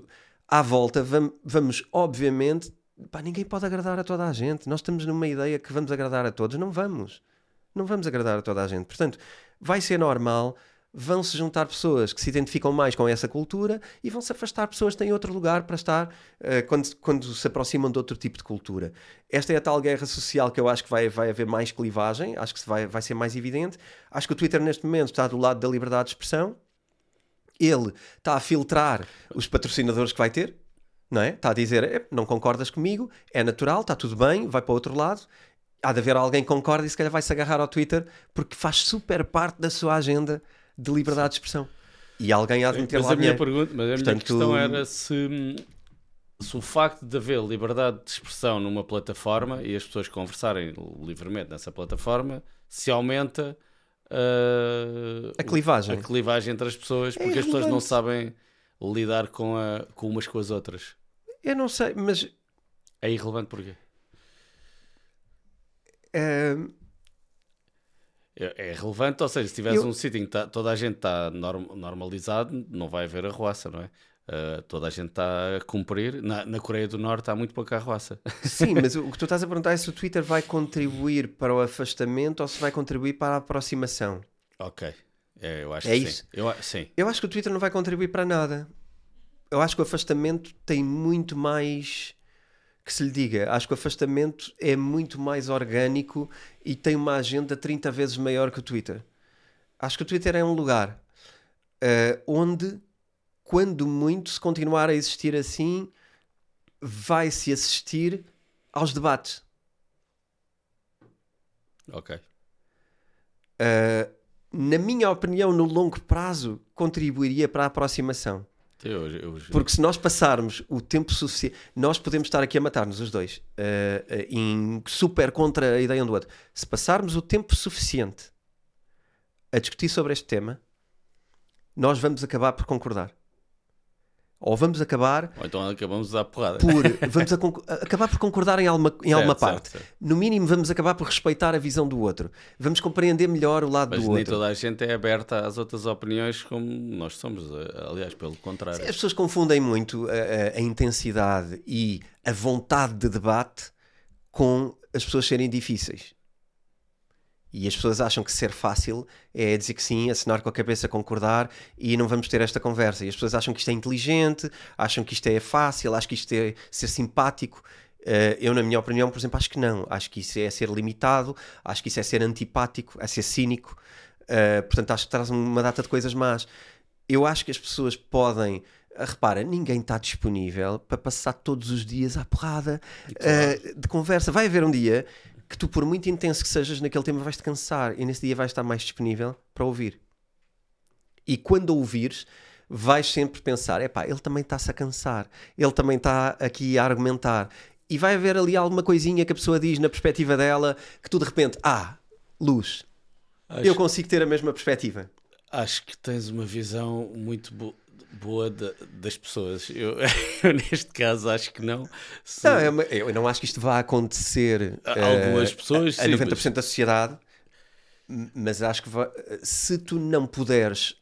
à volta, vamos, vamos obviamente, pá, ninguém pode agradar a toda a gente. Nós estamos numa ideia que vamos agradar a todos. Não vamos. Não vamos agradar a toda a gente. Portanto, vai ser normal vão se juntar pessoas que se identificam mais com essa cultura e vão se afastar pessoas que têm outro lugar para estar uh, quando, quando se aproximam de outro tipo de cultura. Esta é a tal guerra social que eu acho que vai, vai haver mais clivagem, acho que vai, vai ser mais evidente. Acho que o Twitter neste momento está do lado da liberdade de expressão. Ele está a filtrar os patrocinadores que vai ter, não é? Está a dizer, não concordas comigo, é natural, está tudo bem, vai para o outro lado. Há de haver alguém que concorda e se calhar vai se agarrar ao Twitter porque faz super parte da sua agenda de liberdade de expressão. E alguém há de meter mas lá a minha pergunta, Mas a Portanto, minha questão era se, se o facto de haver liberdade de expressão numa plataforma e as pessoas conversarem livremente nessa plataforma, se aumenta uh, a clivagem. A clivagem entre as pessoas, é porque as pessoas não sabem lidar com, a, com umas com as outras. Eu não sei, mas. É irrelevante porquê? Uh, é, é relevante, ou seja, se tiveres eu... um sítio em que tá, toda a gente está norm, normalizado, não vai haver arruaça, não é? Uh, toda a gente está a cumprir. Na, na, Coreia do Norte há muito pouca arruaça. Sim, [laughs] mas o que tu estás a perguntar é se o Twitter vai contribuir para o afastamento ou se vai contribuir para a aproximação. Ok, é, eu acho é que isso? Sim. Eu, sim. eu acho que o Twitter não vai contribuir para nada. Eu acho que o afastamento tem muito mais que se lhe diga. Acho que o afastamento é muito mais orgânico e tem uma agenda 30 vezes maior que o Twitter. Acho que o Twitter é um lugar uh, onde, quando muito se continuar a existir assim, vai-se assistir aos debates. Ok. Uh, na minha opinião, no longo prazo, contribuiria para a aproximação. Eu, eu, Porque se nós passarmos o tempo suficiente, nós podemos estar aqui a matar-nos os dois, uh, uh, em super contra a ideia um do outro. Se passarmos o tempo suficiente a discutir sobre este tema, nós vamos acabar por concordar ou vamos acabar. Ou então acabamos a porrada. Por, vamos a, acabar por concordar em alguma, em certo, alguma parte. Certo, certo. No mínimo, vamos acabar por respeitar a visão do outro. Vamos compreender melhor o lado Mas do outro. Mas nem toda a gente é aberta às outras opiniões como nós somos. Eh, aliás, pelo contrário. Sim, as pessoas confundem muito a, a, a intensidade e a vontade de debate com as pessoas serem difíceis. E as pessoas acham que ser fácil é dizer que sim, assinar com a cabeça, concordar e não vamos ter esta conversa. E as pessoas acham que isto é inteligente, acham que isto é fácil, acham que isto é ser simpático. Uh, eu, na minha opinião, por exemplo, acho que não. Acho que isso é ser limitado, acho que isso é ser antipático, é ser cínico. Uh, portanto, acho que traz uma data de coisas más. Eu acho que as pessoas podem repara, ninguém está disponível para passar todos os dias à porrada claro. uh, de conversa. Vai haver um dia que tu, por muito intenso que sejas naquele tema, vais-te cansar e nesse dia vais estar mais disponível para ouvir. E quando ouvires, vais sempre pensar: epá, ele também está-se a cansar, ele também está aqui a argumentar. E vai haver ali alguma coisinha que a pessoa diz na perspectiva dela que tu de repente, ah, luz, Acho, eu consigo ter a mesma perspectiva. acho que tens uma visão muito bo- boa da- das pessoas. Eu, [laughs] eu, neste caso, acho que não. Se- Não, é uma- eu não acho que isto vá acontecer A- algumas pessoas, a, a sim, 90% da sociedade, mas acho que vai- se tu não puderes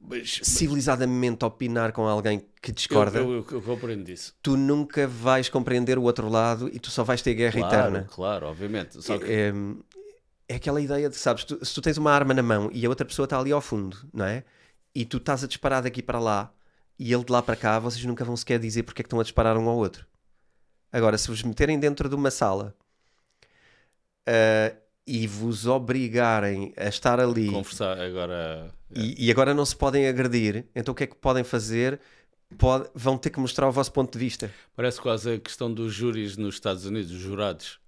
mas- civilizadamente opinar com alguém que discorda, Eu, eu, eu, eu compreendo disso. tu nunca vais compreender o outro lado e tu só vais ter guerra Claro, eterna. claro, obviamente. Só que, É, é aquela ideia de, sabes, tu- se tu tens uma arma na mão e a outra pessoa está ali ao fundo, não é? E tu estás a disparar daqui para lá e ele de lá para cá, vocês nunca vão sequer dizer porque é que estão a disparar um ao outro. Agora, se vos meterem dentro de uma sala ah, e vos obrigarem a estar ali conversar agora. e, e agora não se podem agredir, então o que é que podem fazer? Pode- vão ter que mostrar o vosso ponto de vista. Parece quase a questão dos júris nos Estados Unidos, os jurados.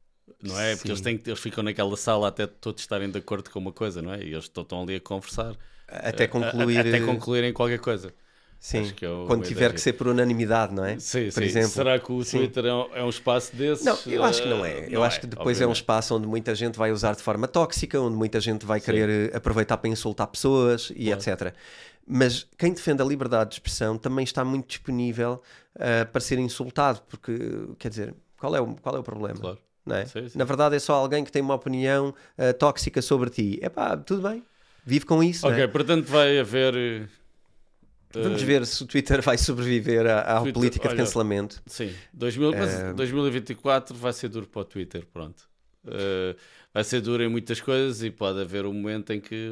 Não é? Porque Sim. eles, têm, eles ficam naquela sala até todos estarem de acordo com uma coisa, não é? E eles estão ali a conversar. Até a- concluir. até concluírem qualquer coisa. Sim, é quando tiver ideia. que ser por unanimidade, não é? Sim, por sim. exemplo. Será que o Sim. Twitter é um, é um espaço desses? Não, eu acho que não Eh, é. Eu acho que depois é um obviamente. espaço onde muita gente vai usar de forma tóxica, onde muita gente vai Sim. querer eh, aproveitar para insultar pessoas e Claro. etc. Mas quem defende a liberdade de expressão também está muito disponível eh, para ser insultado, porque, quer dizer, qual é o, qual é o problema? Claro. Não é? Sim, sim. Na verdade é só alguém que tem uma opinião eh, tóxica sobre ti. É pá, tudo bem, vive com isso. é? Ok, portanto vai haver. eh, Vamos ver se o Twitter vai sobreviver à, à Twitter, política de olha, cancelamento. Sim, 2000, mas Eh, 2024 vai ser duro para o Twitter, pronto. Eh, vai ser duro em muitas coisas e pode haver um momento em que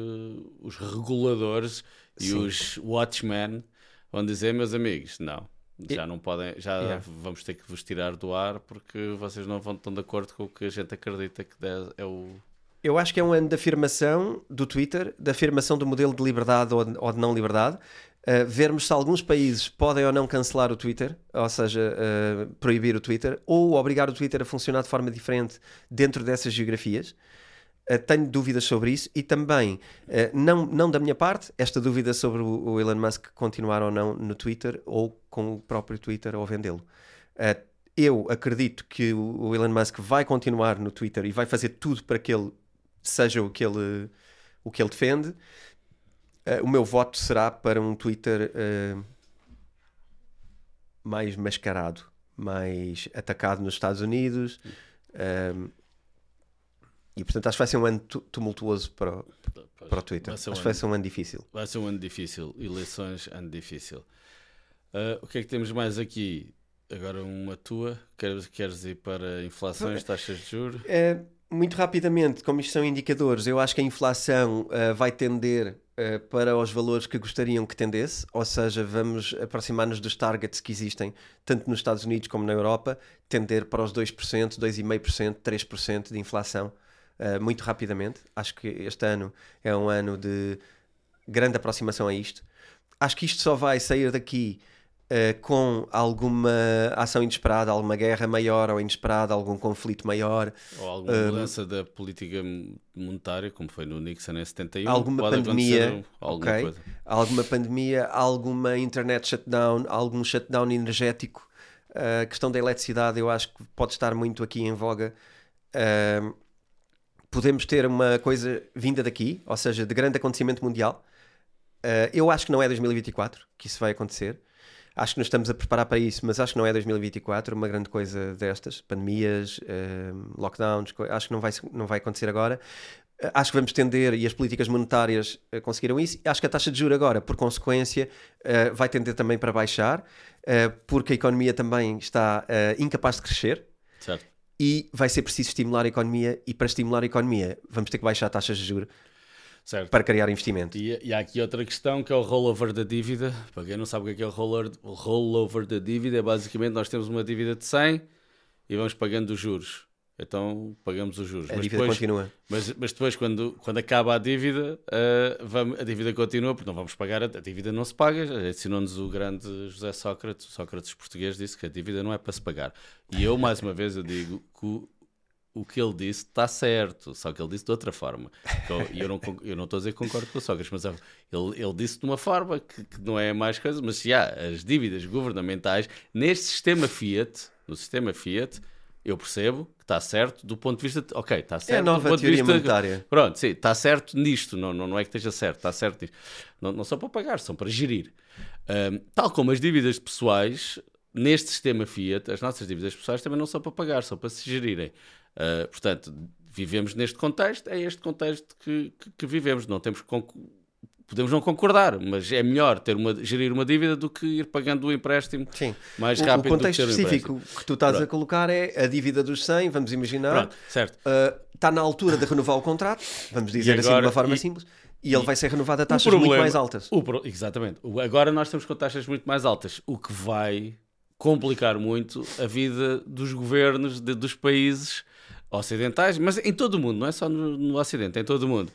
os reguladores e Sim. os watchmen vão dizer, meus amigos, não, já não podem, já Yeah. vamos ter que vos tirar do ar porque vocês não vão tão de acordo com o que a gente acredita que é o... Eu acho que é um ano de afirmação do Twitter, de afirmação do modelo de liberdade ou de, não liberdade. Uh, vermos se alguns países podem ou não cancelar o Twitter, ou seja, uh, proibir o Twitter, ou obrigar o Twitter a funcionar de forma diferente dentro dessas geografias. Uh, tenho dúvidas sobre isso e também, não, não da minha parte, esta dúvida sobre o, o Elon Musk continuar ou não no Twitter ou com o próprio Twitter ou vendê-lo. Eu acredito que o o Elon Musk vai continuar no Twitter e vai fazer tudo para que ele seja o que ele, o que ele defende. Eh, o meu voto será para um Twitter eh, mais mascarado, mais atacado nos Estados Unidos. ehm, e portanto acho que vai ser um ano tu- tumultuoso para o, para o Twitter. Um acho que vai ser um ano difícil. Vai ser um ano difícil. Eleições, ano difícil. Ah, o que é que temos mais aqui? Agora uma tua. Queres, queres ir para inflações, taxas de juros? Eh, muito rapidamente, como isto são indicadores, eu acho que a inflação eh, vai tender eh, para os valores que gostariam que tendesse, ou seja, vamos aproximar-nos dos targets que existem, tanto nos Estados Unidos como na Europa, tender para os 2%, 2,5%, 3% de inflação eh, muito rapidamente. Acho que este ano é um ano de grande aproximação a isto. Acho que isto só vai sair daqui eh, com alguma ação inesperada, alguma guerra maior ou inesperada, algum conflito maior, Ou alguma mudança da política monetária, como foi no Nixon em 71? Alguma Pode pandemia, alguma ok. coisa. alguma pandemia, alguma internet shutdown, algum shutdown energético. A questão da eletricidade eu acho que pode estar muito aqui em voga. Podemos ter uma coisa vinda daqui, ou seja, de grande acontecimento mundial. Eu acho que não é 2024 que isso vai acontecer. Acho que nos estamos a preparar para isso, mas acho que não é 2024 uma grande coisa destas, pandemias, ahm, lockdowns, acho que não vai, não vai acontecer agora. Uh, Acho que vamos tender, e as políticas monetárias uh, conseguiram isso. Acho que a taxa de juros agora, por consequência, uh, vai tender também para baixar, uh, porque a economia também está uh, incapaz de crescer Certo. e vai ser preciso estimular a economia. E para estimular a economia, vamos ter que baixar taxas de juros certo. para criar investimento. E, e há aqui outra questão que é o rollover da dívida. Para quem não sabe o que é, é o, roller, o rollover da dívida, é basicamente nós temos uma dívida de 100 e vamos pagando os juros. Então pagamos os juros. A Mas dívida depois, continua. mas, mas depois, quando, quando acaba a dívida, ah, vamos- a dívida continua, porque não vamos pagar, a, a dívida não se paga. Ensinou-nos o grande José Sócrates, o Sócrates português, disse que a dívida não é para se pagar. E eu, mais uma vez, eu digo que o- que ele disse está certo, só que ele disse de outra forma. E eu, não, eu não estou a dizer que concordo com o Sócrates, mas ele, ele disse de uma forma que, que não é mais coisa, mas se há as dívidas governamentais neste sistema Fiat, no sistema Fiat, eu percebo que está certo do ponto de vista. De, ok, está certo. É a nova do ponto teoria de vista, monetária. Pronto, sim, está certo nisto. Não, não, não é que esteja certo, está certo nisto. Não, não são para pagar, são para gerir. Um, tal como as dívidas pessoais, neste sistema Fiat, as nossas dívidas pessoais também não são para pagar, são para se gerirem. Uh, portanto, vivemos neste contexto, é este contexto que, que, que vivemos. Não temos podemos não concordar, mas é melhor ter uma, gerir uma dívida do que ir pagando o empréstimo Sim. mais rápido. O contexto específico que tu estás Pronto. a colocar é a dívida dos 100, vamos imaginar. Pronto, certo. Uh, está na altura de renovar o contrato, vamos dizer agora, assim de uma forma e, simples. E ele vai ser renovado a taxas problema, muito mais altas. O, exatamente. Agora nós estamos com taxas muito mais altas, o que vai complicar muito a vida dos governos de, dos países ocidentais, mas em todo o mundo, não é só no, no Ocidente, em todo o mundo.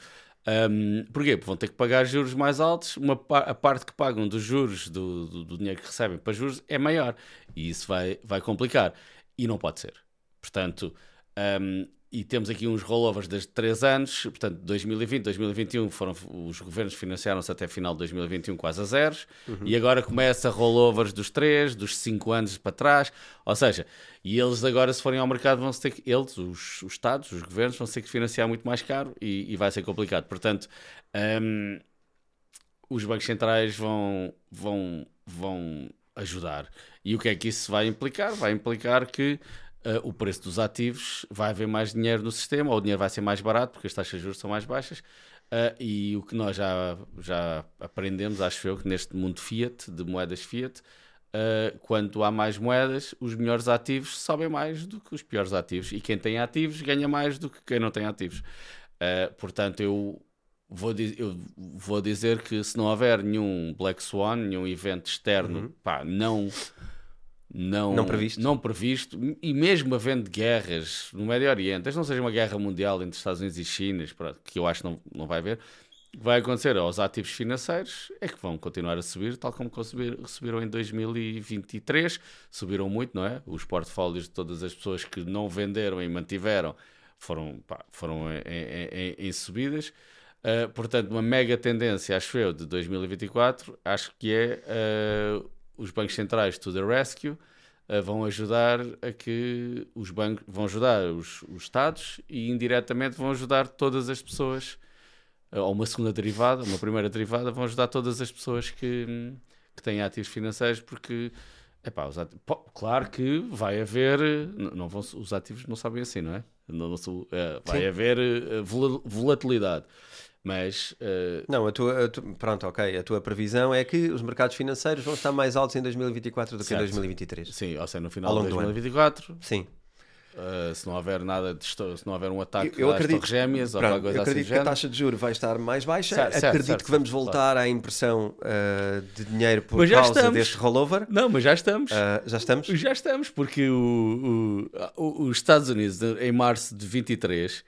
Um, porquê? Porque vão ter que pagar juros mais altos, uma, a parte que pagam dos juros, do, do, do, dinheiro que recebem para juros, é maior. E isso vai, vai complicar. E não pode ser. Portanto, um, e temos aqui uns rollovers de 3 anos, portanto, 2020, 2021 foram, os governos financiaram-se até final de 2021 quase a zeros, uhum. e agora começa rollovers dos 3, dos 5 anos para trás, ou seja, e eles agora se forem ao mercado vão ter que, eles, os, os Estados, os governos, vão ter que financiar muito mais caro e, e vai ser complicado. Portanto, um, os bancos centrais vão, vão, vão ajudar. E o que é que isso vai implicar? Vai implicar que uh, o preço dos ativos, vai haver mais dinheiro no sistema, ou o dinheiro vai ser mais barato, porque as taxas de juros são mais baixas. Uh, e o que nós já, já aprendemos, acho eu, que neste mundo fiat, de moedas fiat, uh, quando há mais moedas, os melhores ativos sobem mais do que os piores ativos. E quem tem ativos ganha mais do que quem não tem ativos. Portanto, eu vou, eu vou dizer que se não houver nenhum Black Swan, nenhum evento externo, uhum. pá, não não, não, previsto. não previsto, e mesmo havendo guerras no Médio Oriente, não seja uma guerra mundial entre Estados Unidos e China, que eu acho que não, não vai haver, vai acontecer aos ativos financeiros é que vão continuar a subir, tal como subiram em 2023, subiram muito, não é? Os portfólios de todas as pessoas que não venderam e mantiveram foram, pá, foram em, em, em subidas. Uh, portanto, uma mega tendência, acho eu, de 2024, acho que é uh, os bancos centrais to the rescue uh, vão ajudar a que os bancos vão ajudar os, os Estados e indiretamente vão ajudar todas as pessoas uh, ou uma segunda derivada, uma primeira derivada, vão ajudar todas as pessoas que, que têm ativos financeiros porque epá, os ativos, pô, claro que vai haver não vão, os ativos não sabem assim, não é? Não, não, uh, vai haver volatilidade mas. Uh... Não, a tua, a tu, pronto, ok. A tua previsão é que os mercados financeiros vão estar mais altos em 2024 do certo. que em 2023. Sim, ou seja, no final de 2024. Sim. Uh, se não houver nada de, se não houver um ataque eu, eu acredito, gêmeas pronto, ou alguma coisa eu acredito assim que a taxa de juros vai estar mais baixa certo, acredito certo, que vamos voltar claro. à impressão uh, de dinheiro por causa estamos. deste rollover não, mas já estamos uh, já estamos? já estamos, porque o, o, o, os Estados Unidos em março de 23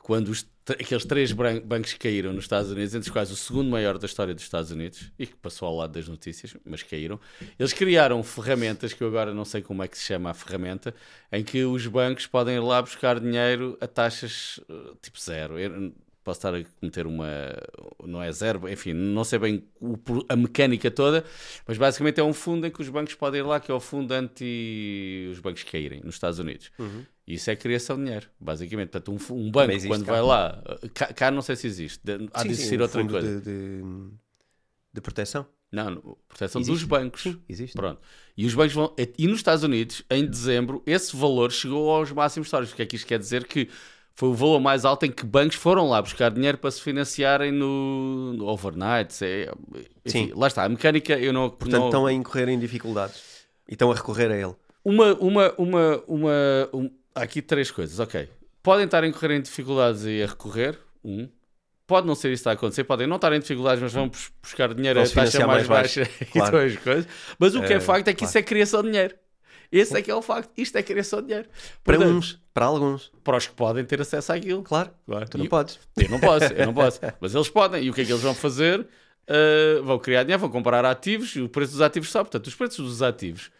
quando os, aqueles três bancos caíram nos Estados Unidos, entre os quais o segundo maior da história dos Estados Unidos, e que passou ao lado das notícias, mas caíram, eles criaram ferramentas, que eu agora não sei como é que se chama a ferramenta, em que os bancos podem ir lá buscar dinheiro a taxas eh, tipo zero. Eu, posso estar a cometer uma. Não é zero, enfim, não sei bem o, a mecânica toda, mas basicamente é um fundo em que os bancos podem ir lá, que é o fundo anti os bancos caírem nos Estados Unidos. Uhum. Isso é criação de dinheiro, basicamente. Portanto, um, um banco, quando cá. vai lá, cá, cá, não sei se existe, há sim, de existir sim, outra coisa. De, de, de, proteção? Não, proteção existe. dos bancos. Sim, existe. Pronto. E os bancos vão. E nos Estados Unidos, em dezembro, esse valor chegou aos máximos históricos. O que é que isto quer dizer? Que foi o valor mais alto em que bancos foram lá buscar dinheiro para se financiarem no, no overnight. É, enfim, Sim. Lá está, a mecânica eu não. Portanto, não... estão a incorrer em dificuldades e estão a recorrer a ele. Uma. uma, uma, uma um... Há aqui três coisas, ok. Podem estar a incorrer em dificuldades e a recorrer. Um. Pode não ser isso que está a acontecer, podem não estar em dificuldades, mas vão buscar dinheiro a taxa mais, mais baixa [laughs] claro. e todas as coisas. Mas o que é, é facto é que isso é criação de dinheiro. Esse é que é o facto. Isto é querer só dinheiro. Para Portanto, uns, para alguns. Para os que podem ter acesso àquilo. Claro, claro. tu não e, podes. Eu não posso, eu não posso. [laughs] Mas eles podem. E o que é que eles vão fazer? Uh, vão criar dinheiro, vão comprar ativos e o preço dos ativos sobe. Portanto, os preços dos ativos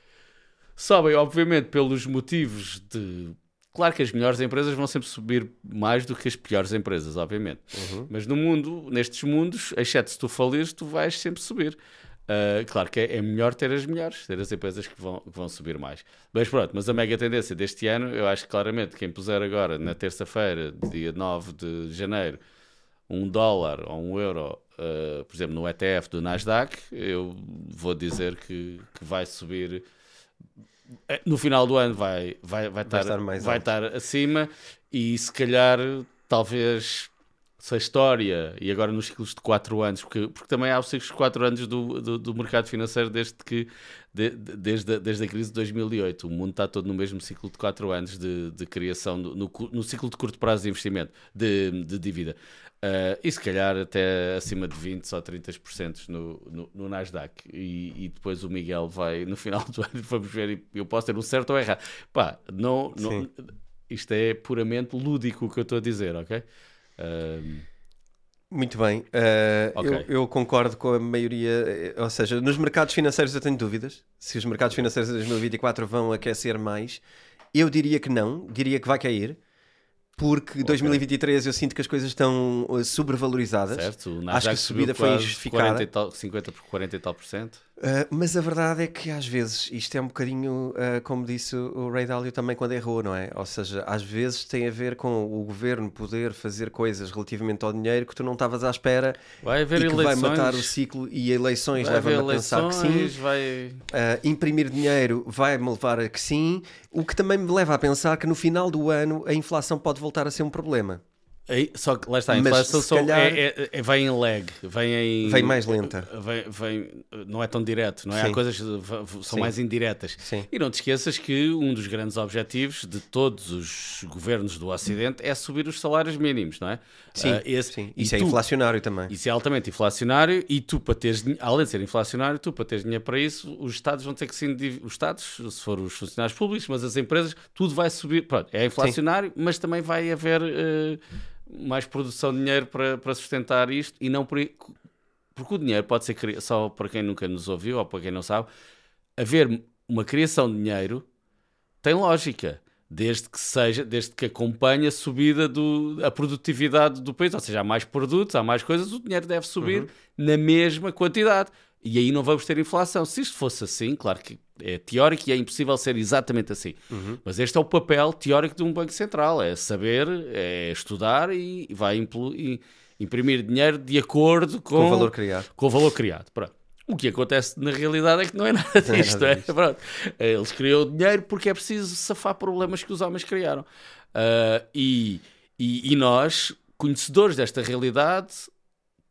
sobem, obviamente, pelos motivos de Claro que as melhores empresas vão sempre subir mais do que as piores empresas, obviamente. Uhum. Mas no mundo, nestes mundos, exceto se tu falires, tu vais sempre subir. Uh, claro que é, é, melhor ter as melhores, ter as empresas que vão, que vão subir mais. Mas pronto, mas a mega tendência deste ano, eu acho que claramente quem puser agora, na terça-feira, dia 9 de janeiro, um dólar ou um euro, uh, por exemplo, no ETF do Nasdaq, eu vou dizer que, que vai subir. Eh, no final do ano vai, vai, vai, estar, vai, estar, mais vai estar acima e se calhar talvez se a história, e agora nos ciclos de 4 anos, porque, porque também há os ciclos de 4 anos do, do, do, mercado financeiro desde, que, de, desde, a, desde a crise de 2008. O mundo está todo no mesmo ciclo de 4 anos de, de criação, no, no, ciclo de curto prazo de investimento, de, de dívida. Uh, e se calhar até acima de 20% ou 30% no, no, no Nasdaq. E, e, depois o Miguel vai, no final do ano, [laughs] vamos ver, eu posso ter um certo ou errado. Pá, não, não, isto é puramente lúdico o que eu estou a dizer, ok? Muito bem, uh, okay. eu, eu, concordo com a maioria, ou seja, nos mercados financeiros eu tenho dúvidas se os mercados financeiros de 2024 vão aquecer mais. Eu diria que não, diria que vai cair porque okay. 2023 eu sinto que as coisas estão uh, sobrevalorizadas. Certo, acho que a subida foi injustificada. 40 tal, 50 por 40 e tal por cento. Uh, mas a verdade é que às vezes isto é um bocadinho, uh, como disse o Ray Dalio também quando errou, não é? Ou seja, às vezes tem a ver com o governo poder fazer coisas relativamente ao dinheiro que tu não estavas à espera vai haver e que eleições. vai matar o ciclo e eleições levam-me a pensar que sim. Vai... Uh, imprimir dinheiro vai-me levar a que sim, o que também me leva a pensar que no final do ano a inflação pode voltar a ser um problema. Só que lá está, a inflação só calhar... é, é, é, vem em lag, vem em. Vem mais lenta. Vem, vem, não é tão direto, não é? Sim. Há coisas que são Sim. mais indiretas. Sim. E não te esqueças que um dos grandes objetivos de todos os governos do Ocidente é subir os salários mínimos, não é? Sim. Uh, esse, Sim. Isso é tu, inflacionário também. Isso é altamente inflacionário e tu, para teres além de ser inflacionário, tu, para teres dinheiro para isso, os Estados vão ter que se. Os Estados, se for os funcionários públicos, mas as empresas, tudo vai subir. Pronto, é inflacionário, mas também vai haver. Uh, mais produção de dinheiro para, para sustentar isto e não por, porque o dinheiro pode ser só para quem nunca nos ouviu ou para quem não sabe haver uma criação de dinheiro tem lógica desde que seja desde que acompanhe a subida do a produtividade do país ou seja há mais produtos há mais coisas o dinheiro deve subir uhum. na mesma quantidade e aí não vamos ter inflação. Se isto fosse assim, claro que é teórico e é impossível ser exatamente assim. Uhum. Mas este é o papel teórico de um banco central: é saber, é estudar e vai imprimir dinheiro de acordo com, com o valor criado. Com o valor criado. Pronto. O que acontece na realidade é que não é nada disto. É nada é? Eles criam o dinheiro porque é preciso safar problemas que os homens criaram. Uh, e, e, e nós, conhecedores desta realidade,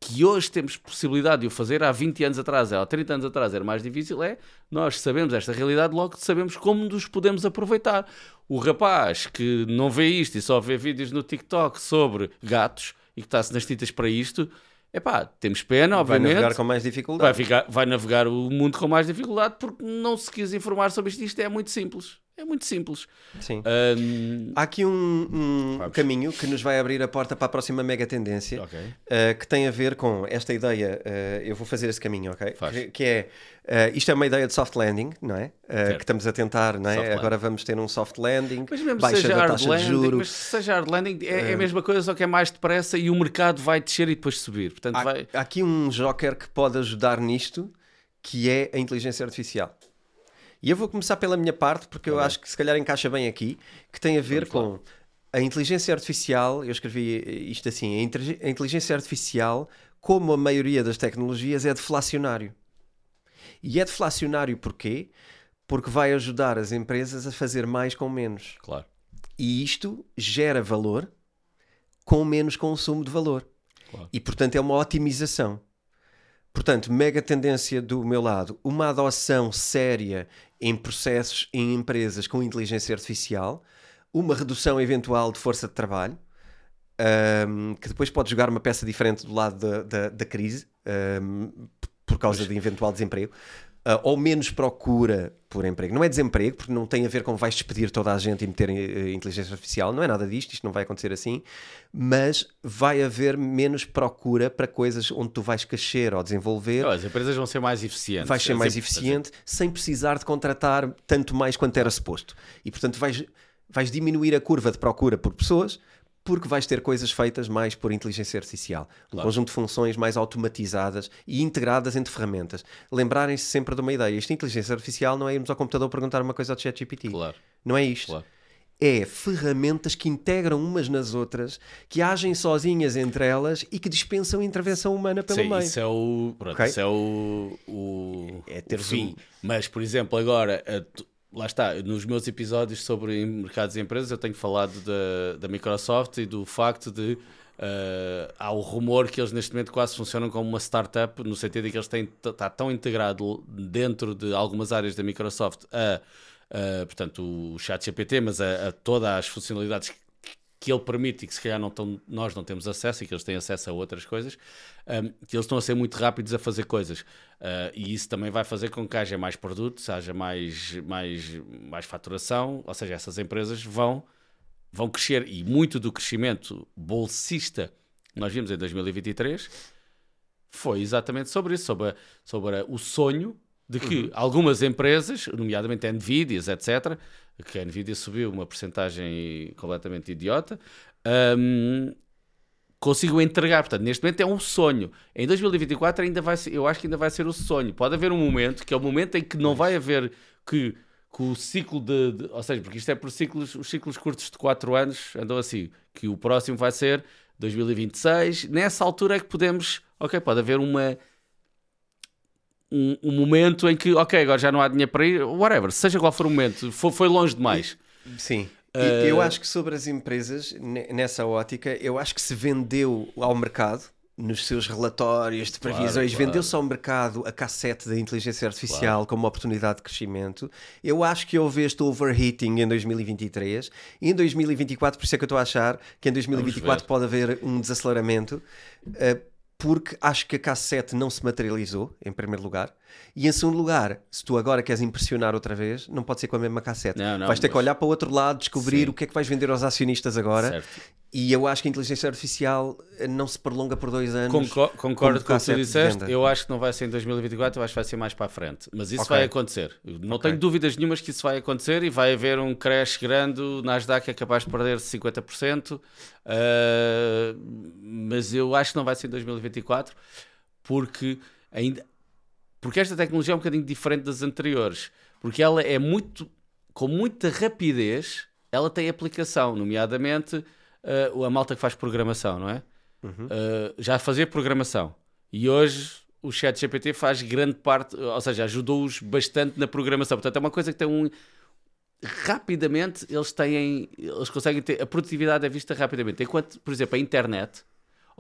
que hoje temos possibilidade de o fazer, há 20 anos atrás, há 30 anos atrás era mais difícil, é nós sabemos esta realidade, logo sabemos como nos podemos aproveitar. O rapaz que não vê isto e só vê vídeos no TikTok sobre gatos e que está-se nas tintas para isto, é pá, temos pena, obviamente. Vai navegar com mais dificuldade. Vai, ficar, vai navegar o mundo com mais dificuldade porque não se quis informar sobre isto. Isto é muito simples. É muito simples. Sim. Um... Há aqui um, um caminho que nos vai abrir a porta para a próxima mega tendência okay. uh, que tem a ver com esta ideia. Uh, eu vou fazer esse caminho, ok? Que, que, é uh, isto é uma ideia de soft landing, não é? que estamos a tentar, não é? Agora vamos ter um soft landing, mas mesmo baixa seja da taxa landing, de juros. Mas seja hard landing, é, é, a mesma coisa, só que é mais depressa e o mercado vai descer e depois subir. Portanto, há, vai... há aqui um joker que pode ajudar nisto, que é a inteligência artificial. E eu vou começar pela minha parte, porque eu acho que se calhar encaixa bem aqui, que tem a ver com a inteligência artificial. Eu escrevi isto assim: a inteligência artificial, como a maioria das tecnologias, é deflacionário. E é deflacionário porquê? Porque vai ajudar as empresas a fazer mais com menos. Claro. E isto gera valor com menos consumo de valor. Claro. E portanto é uma otimização. Portanto, mega tendência do meu lado, uma adoção séria em processos em empresas com inteligência artificial, uma redução eventual de força de trabalho, um, que depois pode jogar uma peça diferente do lado da, da, da crise, um, por causa de eventual desemprego uh, ou menos procura por emprego. Não é desemprego, porque não tem a ver com vais despedir toda a gente e meter uh, inteligência artificial, não é nada disto, isto não vai acontecer assim, mas vai haver menos procura para coisas onde tu vais crescer ou desenvolver. as empresas vão ser mais eficientes. Vais ser mais eficiente sem precisar de contratar tanto mais quanto era suposto. E portanto vais vais diminuir a curva de procura por pessoas, porque vais ter coisas feitas mais por inteligência artificial. Um Claro. conjunto de funções mais automatizadas e integradas entre ferramentas. Lembrarem-se sempre de uma ideia. Isto, inteligência artificial, não é irmos ao computador perguntar uma coisa ao ChatGPT. Claro, Não é isto. claro. É ferramentas que integram umas nas outras, que agem sozinhas entre elas e que dispensam intervenção humana pelo Sim, meio. isso é o. Pronto, Ok. isso é o. o É o teres fim. um- Mas, por exemplo, agora. a Lá está, nos meus episódios sobre mercados e empresas eu tenho falado da, da Microsoft e do facto de eh, há o rumor que eles neste momento quase funcionam como uma startup, no sentido de que eles têm está tão integrado dentro de algumas áreas da Microsoft a, a, portanto, o chat GPT, mas a, a todas as funcionalidades que- que ele permite e que se calhar não tão- nós não temos acesso e que eles têm acesso a outras coisas, um, que eles estão a ser muito rápidos a fazer coisas. Uh, e isso também vai fazer com que haja mais produtos, haja mais, mais, mais faturação, ou seja, essas empresas vão, vão crescer. E muito do crescimento bolsista que nós vimos em 2023 foi exatamente sobre isso, sobre, sobre o sonho de que algumas empresas, nomeadamente a Nvidias, etc., que a Nvidia subiu uma porcentagem completamente idiota, hum, consigam entregar. Portanto, neste momento é um sonho. Em 2024 ainda vai ser, eu acho que ainda vai ser o sonho. Pode haver um momento, que é o momento em que não vai haver que, que o ciclo de, de- Ou seja, porque isto é por ciclos, os ciclos curtos de 4 anos andam assim, que o próximo vai ser 2026. Nessa altura é que podemos. Ok, pode haver uma. Um, um momento em que, ok, agora já não há dinheiro para ir, whatever, seja qual for o momento, foi, foi longe demais. Sim. Eh, Eu acho que sobre as empresas, ne- nessa ótica, eu acho que se vendeu ao mercado, nos seus relatórios de Claro, previsões, claro. vendeu-se ao mercado a cassete da inteligência artificial como uma oportunidade de crescimento. Eu acho que houve este overheating em 2023 e em 2024, por isso é que eu estou a achar que em 2024 ver. pode haver um desaceleramento. eh, porque acho que a cassete não se materializou, em primeiro lugar, e em segundo lugar, se tu agora queres impressionar outra vez, não pode ser com a mesma cassete. Não, não, vais ter que mas- olhar para o outro lado, descobrir Sim. o que é que vais vender aos acionistas agora. Certo. E eu acho que a inteligência artificial eh, não se prolonga por dois anos. Conco- concordo com o que tu disseste. Eu acho que não vai ser em 2024, eu acho que vai ser mais para a frente. Mas isso Ok. vai acontecer. Não Ok. tenho dúvidas nenhumas que isso vai acontecer e vai haver um crash grande. O Nasdaq é capaz de perder 50%. ah, mas eu acho que não vai ser em 2024 porque ainda. Porque esta tecnologia é um bocadinho diferente das anteriores. Porque ela é muito. Com muita rapidez, ela tem aplicação, nomeadamente ah, a malta que faz programação, não é? Uh, já fazia programação e hoje o chat GPT faz grande parte, ou seja, ajudou-os bastante na programação. Portanto, é uma coisa que tem um. Rapidamente eles têm, eles conseguem ter, a produtividade é vista rapidamente. Enquanto, por exemplo, a internet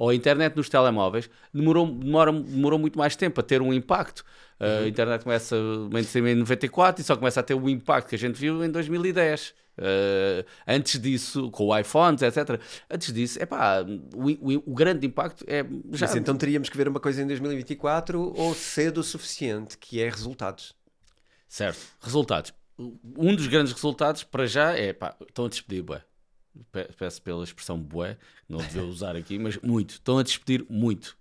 ou a internet nos telemóveis demorou, demora, demorou muito mais tempo a ter um impacto. Uh, A internet começa em 94 e só começa a ter o impacto que a gente viu em 2010. Uh, antes disso, com o iPhones, etc. Antes disso, epá, o, o, o grande impacto é já. Mas então teríamos que ver uma coisa em 2024 ou cedo o suficiente, que é resultados. Certo. Resultados. Um dos grandes resultados para já é pá, estão a despedir bué. Pe- Peço pela expressão bué, não devia usar aqui, mas muito. Estão a despedir muito.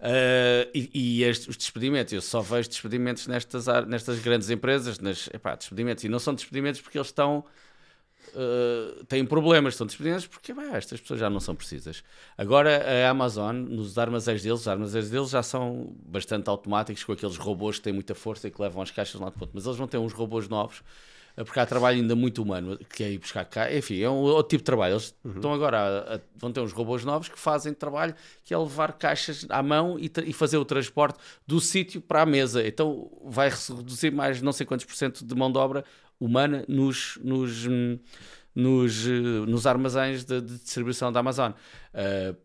Ah, e e estes, os despedimentos, eu só vejo despedimentos nestas, nestas grandes empresas, nas, epá, despedimentos, e não são despedimentos porque eles estão Uh, têm problemas, são despedidos porque bah, estas pessoas já não são precisas. Agora a Amazon, nos armazéns deles, os armazéns deles já são bastante automáticos com aqueles robôs que têm muita força e que levam as caixas de um lado para outro, mas eles vão ter uns robôs novos uh, porque há trabalho ainda muito humano que é ir buscar cá, enfim, é um outro tipo de trabalho. Eles estão agora a, a- vão ter uns robôs novos que fazem trabalho que é levar caixas à mão e, e fazer o transporte do sítio para a mesa. Então vai reduzir mais não sei quantos por cento de mão de obra humana nos, nos, nos, eh, nos armazéns de, de distribuição da Amazon. Uh,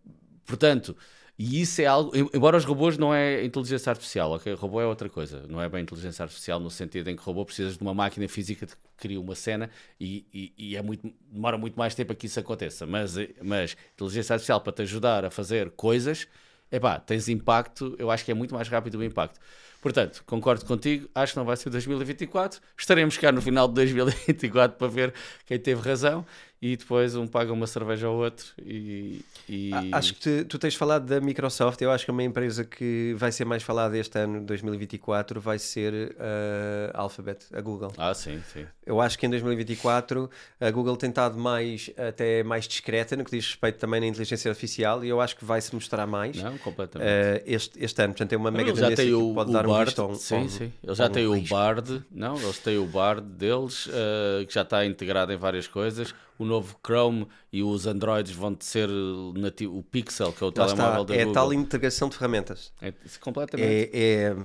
portanto, e isso é algo, em- embora os robôs não é inteligência artificial, ok? Robô é outra coisa, não é bem inteligência artificial no sentido em que o robô precisas de uma máquina física que cria uma cena e, e, e é muito, demora muito mais tempo a que isso aconteça. Mas, eh, mas inteligência artificial para te ajudar a fazer coisas, epá, tens impacto, eu acho que é muito mais rápido o impacto. Portanto, concordo contigo, acho que não vai ser 2024. Estaremos cá no final de 2024 para ver quem teve razão. E depois um paga uma cerveja ao outro e... e... Acho que tu, tu, tens falado da Microsoft, eu acho que uma empresa que vai ser mais falada este ano, 2024, vai ser a uh, Alphabet, a Google. Ah, sim, sim. Eu acho que em 2024 a Google tem estado mais, até mais discreta no que diz respeito também na inteligência artificial e eu acho que vai se mostrar mais. Não, completamente. Uh, este, este ano, portanto, é uma mega tendência que o, pode dar Bard, um visto um, Sim, um, sim. Eles já um têm o Bard, não, eles têm o Bard deles, uh, que já está integrado em várias coisas. O novo Chrome e os Androids vão ser nativo, o Pixel, que é o Lá telemóvel está. da é Google. É tal integração de ferramentas. É, completamente. É, é,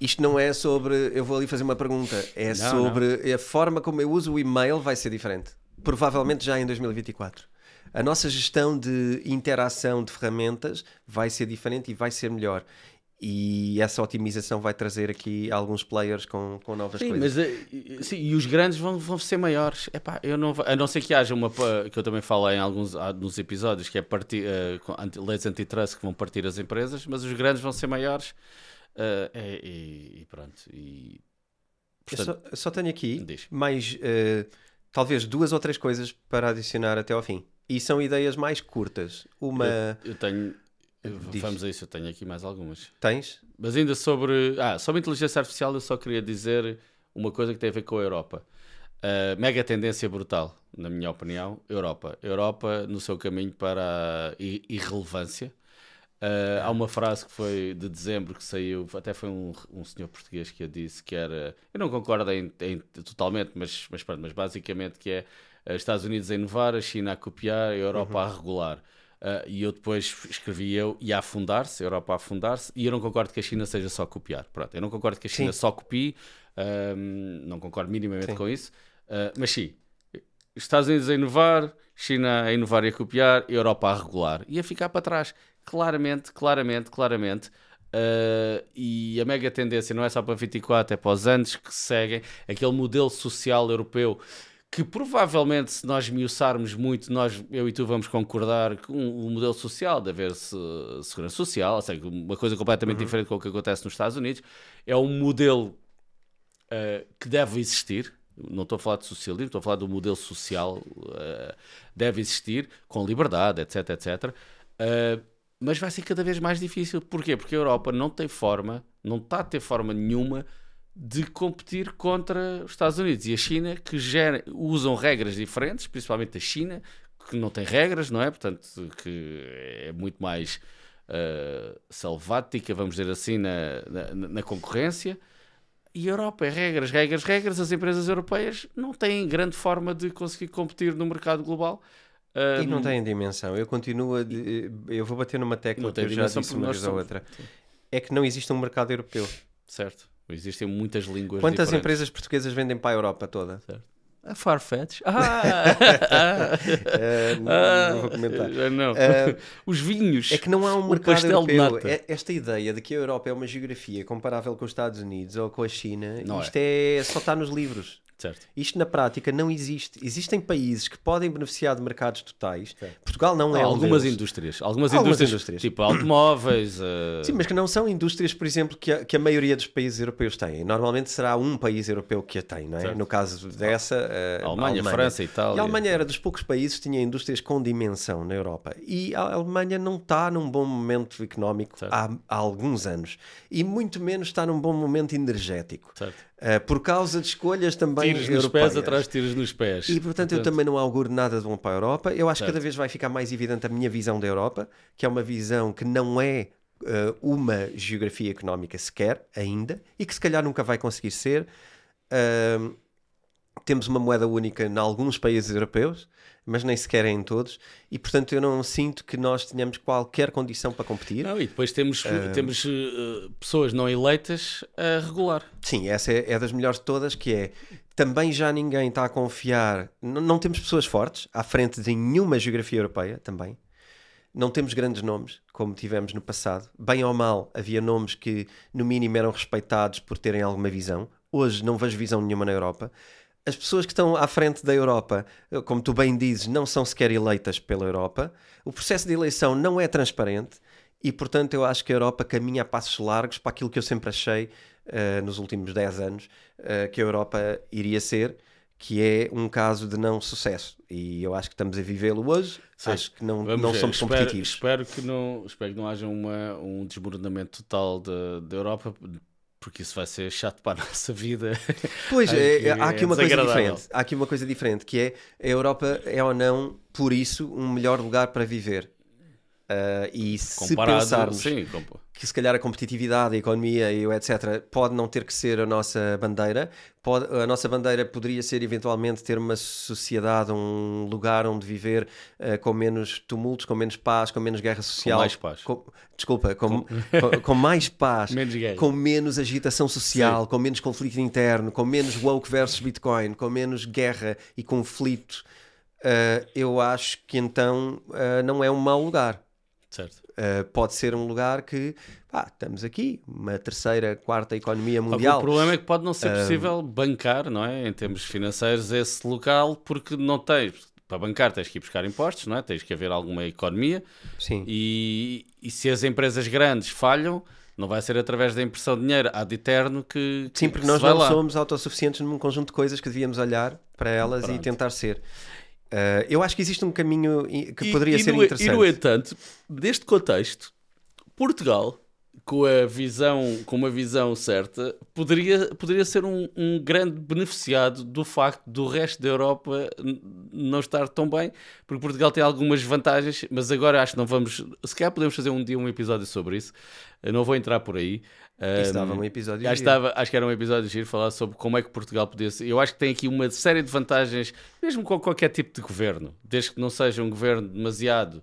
isto não é sobre. Eu vou ali fazer uma pergunta. É não, sobre não. a forma como eu uso o e-mail vai ser diferente. Provavelmente já em 2024. A nossa gestão de interação de ferramentas vai ser diferente e vai ser melhor e essa otimização vai trazer aqui alguns players com, com novas sim, coisas. Mas, eh, sim, e os grandes vão, vão ser maiores. Epá, eu não, a não ser que haja uma que eu também falo em alguns nos episódios, que é partir, uh, leis antitrust que vão partir as empresas, mas os grandes vão ser maiores. Uh, e, e, pronto. E, portanto, eu só, só, tenho aqui diz. mais uh, talvez duas ou três coisas para adicionar até ao fim. E são ideias mais curtas. Uma. eu, eu tenho Diz. Vamos a isso, eu tenho aqui mais algumas. Tens? Mas ainda sobre. Ah, sobre inteligência artificial, eu só queria dizer uma coisa que tem a ver com a Europa. Uh, mega tendência brutal, na minha opinião, Europa. Europa no seu caminho para a irrelevância. Uh, há uma frase que foi de dezembro que saiu, até foi um, um senhor português que a disse que era. Eu não concordo em, em, totalmente, mas, mas, pronto, mas basicamente que é uh, Estados Unidos a inovar, a China a copiar, a Europa uhum. a regular. Uh, e eu depois escrevi eu e a afundar-se, a Europa a afundar-se, e eu não concordo que a China seja só copiar. Pronto, eu não concordo que a China sim. só copie, não concordo minimamente sim. com isso, uh, mas sim, Estados Unidos a inovar, China a inovar e a copiar, Europa a regular e a ficar para trás. Claramente, claramente, claramente. Uh, e a mega tendência não é só para 24, é para os anos que seguem, aquele modelo social europeu que provavelmente, se nós miuçarmos muito, nós, eu e tu vamos concordar com o modelo social, de haver -se segurança social, ou seja, uma coisa completamente uhum. diferente com o que acontece nos Estados Unidos, é um modelo uh, que deve existir. Não estou a falar de socialismo, estou a falar do modelo social, uh, deve existir, com liberdade, etc, etc. Uh, mas vai ser cada vez mais difícil. Porquê? Porque a Europa não tem forma, não está a ter forma nenhuma de competir contra os Estados Unidos e a China, que usam regras diferentes, principalmente a China, que não tem regras, não é? Portanto, que é muito mais uh, selvática, vamos dizer assim, na, na, na, concorrência. E a Europa é regras, regras, regras. As empresas europeias não têm grande forma de conseguir competir no mercado global. Um, e não têm dimensão. Eu continuo a. De, eu vou bater numa tecla que eu já disse uma vez ou outra. É que não existe um mercado europeu. Certo. Existem muitas línguas Quantas diferentes. empresas portuguesas vendem para a Europa toda? Certo. A Farfetch. Ah! uh, [laughs] não, ah, não, vou comentar. Não. Uh, [laughs] Os vinhos. É que não há um mercado europeu. É, esta ideia de que a Europa é uma geografia comparável com os Estados Unidos ou com a China, não isto é. é só está nos livros. Certo. Isto na prática não existe. Existem países que podem beneficiar de mercados totais. Certo. Portugal não é Algumas indústrias. Algumas, algumas indústrias, indústrias, tipo automóveis. Uh... Sim, mas que não são indústrias, por exemplo, que a, que a maioria dos países europeus têm. Normalmente será um país europeu que a tem, não é? Certo. No caso dessa, uh, a Alemanha, a Alemanha, França, Itália. E a Alemanha era dos poucos países que tinha indústrias com dimensão na Europa. E a Alemanha não está num bom momento económico há, há, alguns anos. E muito menos está num bom momento energético. Certo. Uh, por causa de escolhas também tiros nos pés atrás tiros nos pés. E portanto, portanto, eu também não auguro nada de bom para a Europa. Eu acho certo. que cada vez vai ficar mais evidente a minha visão da Europa, que é uma visão que não é uh, uma geografia económica sequer, ainda, e que se calhar nunca vai conseguir ser. Uh, temos uma moeda única em alguns países europeus, mas nem sequer é em todos, e portanto eu não sinto que nós tenhamos qualquer condição para competir. Não, e depois temos, uh, temos uh, pessoas não eleitas a regular. Sim, essa é, é, das melhores de todas, que é também já ninguém está a confiar, não, não temos pessoas fortes à frente de nenhuma geografia europeia também. Não temos grandes nomes, como tivemos no passado. Bem ou mal, havia nomes que, no mínimo, eram respeitados por terem alguma visão. Hoje não vejo visão nenhuma na Europa as pessoas que estão à frente da Europa, como tu bem dizes, não são sequer eleitas pela Europa. O processo de eleição não é transparente e, portanto, eu acho que a Europa caminha a passos largos para aquilo que eu sempre achei uh, nos últimos 10 anos uh, que a Europa iria ser, que é um caso de não sucesso. E eu acho que estamos a vivê-lo hoje. Sim. Acho que não, Vamos não ver. somos espero, competitivos. Espero que não, espero que não haja uma, um desmoronamento total da da Europa, porque isso vai ser chato para a [laughs] nossa vida. Pois, é, que há aqui é uma coisa diferente. Há aqui uma coisa diferente, que é a Europa é ou não, por isso, um melhor lugar para viver. Ah, e se Comparado, pensarmos sim, que se calhar a competitividade, a economia e o etc. pode não ter que ser a nossa bandeira, pode, a nossa bandeira poderia ser eventualmente ter uma sociedade, um lugar onde viver eh, com menos tumultos, com menos paz, com menos guerra social. mais paz. com- desculpa, com, com, [laughs] com mais paz, Menos com menos agitação social, com menos conflito interno, com menos woke versus Bitcoin, com menos guerra e conflito. Eh, eu acho que então não é um mau lugar. Certo. Uh, pode ser um lugar que pá, estamos aqui, uma terceira, quarta economia mundial. O problema é que pode não ser possível bancar, não é? Em termos financeiros, esse local, porque não tens. Para bancar tens que ir buscar impostos, não é? Tens que haver alguma economia Sim. e, e se as empresas grandes falham, não vai ser através da impressão de dinheiro ad eterno que, que Sim, porque que nós não lá. somos autossuficientes num conjunto de coisas que devíamos olhar para elas e Pronto. tentar ser. Uh, eu acho que existe um caminho que E- poderia e ser no, interessante. E no entanto, neste contexto, Portugal, com a visão, com uma visão certa, poderia, poderia ser um, um grande beneficiado do facto do resto da Europa não estar tão bem, porque Portugal tem algumas vantagens, mas agora acho que não vamos. Se calhar podemos fazer um dia um episódio sobre isso. Eu não vou entrar por aí. Dava um episódio. Acho, estava, acho que era um episódio de giro falar sobre como é que Portugal podia ser. Eu acho que tem aqui uma série de vantagens, mesmo com qualquer tipo de governo, desde que não seja um governo demasiado.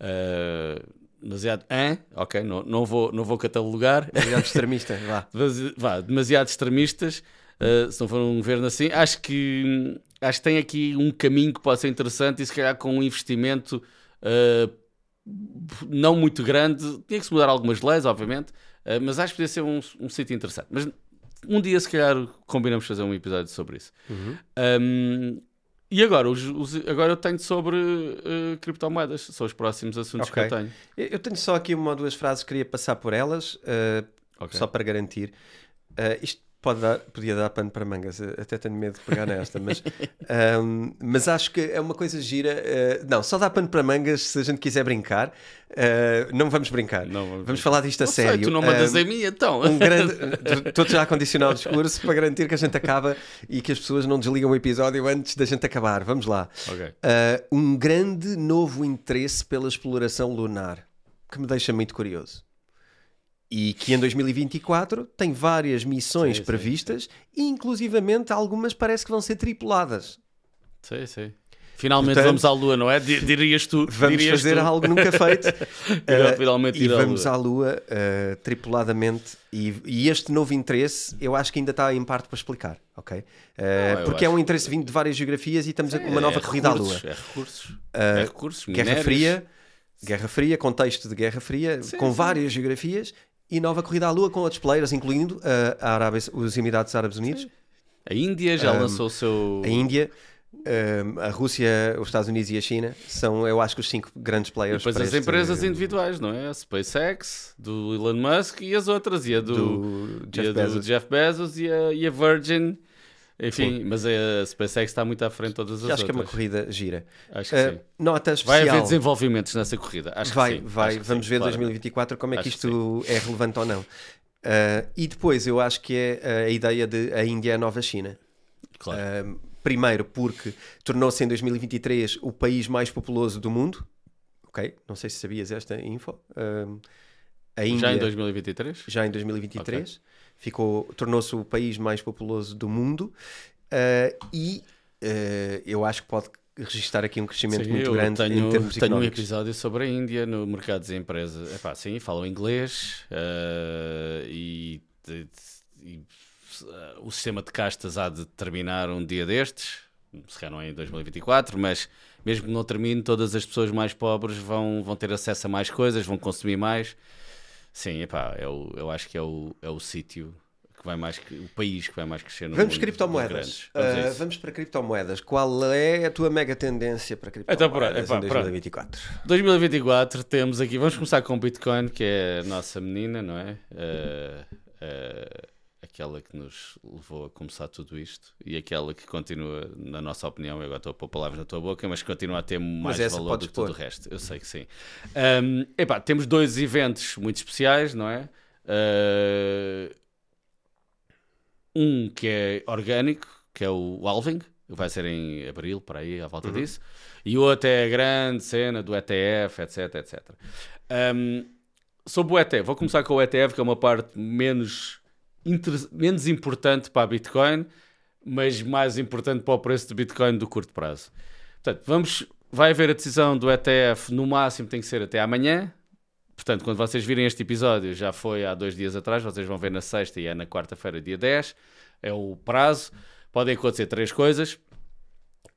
ah, demasiado. Hã? Ok, não, não, vou, não vou catalogar. Demasiado extremista, vá. [laughs] Vá, demasiado extremistas, ah, se não for um governo assim. Acho que, acho que tem aqui um caminho que pode ser interessante e se calhar com um investimento ah, não muito grande. Tinha que se mudar algumas leis, obviamente, ah, mas acho que podia ser um, um sítio interessante. Mas um dia, se calhar, combinamos fazer um episódio sobre isso. Um, e agora, os- os- agora eu tenho sobre uh, criptomoedas, são os próximos assuntos Ok. que eu tenho. Eu tenho só aqui uma ou duas frases que queria passar por elas, uh, Ok. só para garantir. Uh, isto pode dar, podia dar pano para mangas, até tenho medo de pegar nesta, mas, [laughs] um, mas acho que é uma coisa gira. uh, não, só dá pano para mangas se a gente quiser brincar. Uh, não vamos brincar. Não vamos vamos falar disto a Não sei, sério. tu não mandas Um, a mim, então. um grande. Estou já a condicionar o discurso para garantir que a gente acaba e que as pessoas não desligam o episódio antes da gente acabar. Vamos lá. Ok. Uh, um grande novo interesse pela exploração lunar que me deixa muito curioso. E que em 2024 tem várias missões Sim, sim, previstas, e inclusivamente algumas parece que vão ser tripuladas. Sei, sei. Finalmente Portanto, vamos à Lua, não é? Di- [laughs] Dirias tu. Vamos dirias fazer tu. algo nunca feito. [laughs] Uh, finalmente e vamos à Lua uh, tripuladamente. E, e este novo interesse, eu acho que ainda está em parte para explicar, ok? Uh, porque é um interesse vindo de várias geografias e estamos a uma É nova corrida à Lua. recursos, É recursos. é recursos. Guerra minérios. Fria, Guerra Fria, contexto de Guerra Fria, com sim. várias geografias e nova corrida à Lua com outros players, incluindo uh, a Arábia, os Emirados Árabes Unidos, A Índia já Um, lançou o seu. a Índia, um, a Rússia, os Estados Unidos e a China. São, eu acho os cinco grandes E players. depois para as este- empresas individuais, não é? A SpaceX, do Elon Musk e as outras. E a do, do e Jeff a do Bezos. Jeff Bezos e a, e a Virgin. Enfim, mas a SpaceX está muito à frente de todas as Acho que é uma outras. corrida gira. Acho que Uh, sim. nota Vai especial. haver desenvolvimentos nessa corrida. Acho vai, que sim. vai. Acho que Vamos sim, ver em claramente. 2024 como é que Acho que isto é relevante ou não. Uh, e depois eu acho que é a ideia de a Índia é a nova China. Claro. Um, primeiro porque tornou-se em 2023 o país mais populoso do mundo. Ok? Não sei se sabias esta info. Um, a Índia, Já em 2023? já em 2023 ficou, tornou-se o país mais populoso do mundo. Uh, e uh, eu acho que pode registrar aqui um crescimento Sim, muito grande tenho, em termos tenho um económicos. episódio sobre a Índia no mercado de empresas. Epá, sim, falam inglês eh, e, e- o sistema de castas há de terminar um dia destes, se calhar não é em 2024, mas mesmo que não termine, todas as pessoas mais pobres vão, vão ter acesso a mais coisas, vão consumir mais. Sim, epá, é o, eu acho que é o, é o sítio que vai mais, que- o país que vai mais crescer no Vamos mundo. criptomoedas. Vamos Uh, vamos para criptomoedas. Qual é a tua mega tendência para criptomoedas Então, pronto, epá, em pronto. 2024? 2024 temos aqui, vamos começar com o Bitcoin, que é a nossa menina, não é? Eh, eh, aquela que nos levou a começar tudo isto e aquela que continua, na nossa opinião, eu agora estou a pôr palavras na tua boca, mas continua a ter mais valor do que todo o resto. Eu sei que sim. Um, epá, temos dois eventos muito especiais, não é? Uh, um que é orgânico, que é o Alving, vai ser em abril, para aí, à volta uhum. disso, e o outro é a grande cena do ETF, etc, etc. Um, sobre o ETF, vou começar com o ETF, que é uma parte menos, menos importante para a Bitcoin, mas mais importante para o preço de Bitcoin do curto prazo. Portanto, vamos, vai haver a decisão do ETF, no máximo tem que ser até amanhã. Portanto, quando vocês virem este episódio, já foi há dois dias atrás, vocês vão ver na sexta e é na quarta-feira, dia 10, é o prazo. Podem acontecer três coisas.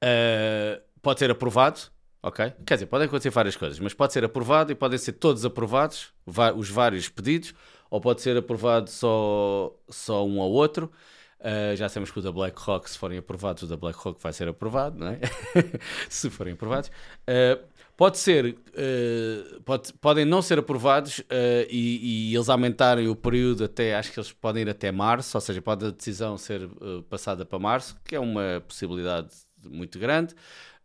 Uh, pode ser aprovado, ok? Quer dizer, podem acontecer várias coisas, mas pode ser aprovado e podem ser todos aprovados, os vários pedidos, ou pode ser aprovado só, só um ou outro. Uh, já sabemos que o da BlackRock, se forem aprovados, o da BlackRock vai ser aprovado, não é? [laughs] se forem aprovados. Uh, pode ser, uh, pode, podem não ser aprovados e, e, eles aumentarem o período até, acho que eles podem ir até março, ou seja, pode a decisão ser passada para março, que é uma possibilidade muito grande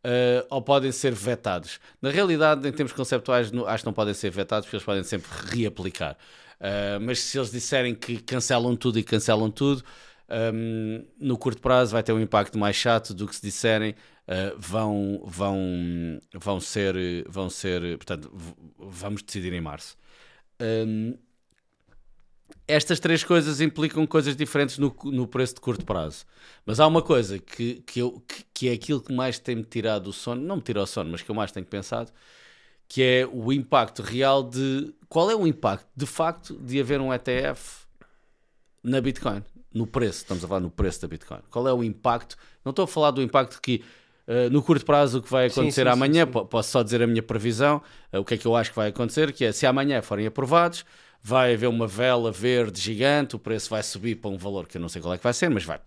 uh, ou podem ser vetados. Na realidade, em termos conceptuais, acho que não podem ser vetados porque eles podem sempre reaplicar. Uh, mas se eles disserem que cancelam tudo e cancelam tudo, um, no curto prazo vai ter um impacto mais chato do que se disserem uh, vão, vão, vão ser, vão ser, portanto, vamos decidir em março. Um, estas três coisas implicam coisas diferentes no, no preço de curto prazo. Mas há uma coisa que, que, eu, que, que é aquilo que mais tem-me tirado o sono, não me tira o sono, mas que eu mais tenho pensado, que é o impacto real de. Qual é o impacto, de facto, de haver um ETF na Bitcoin? No preço, estamos a falar no preço da Bitcoin. Qual é o impacto? Não estou a falar do impacto que. Uh, no curto prazo, o que vai acontecer sim, sim, amanhã, sim, posso só dizer a minha previsão, uh, o que é que eu acho que vai acontecer, que é se amanhã forem aprovados, vai haver uma vela verde gigante, o preço vai subir para um valor que eu não sei qual é que vai ser, mas vai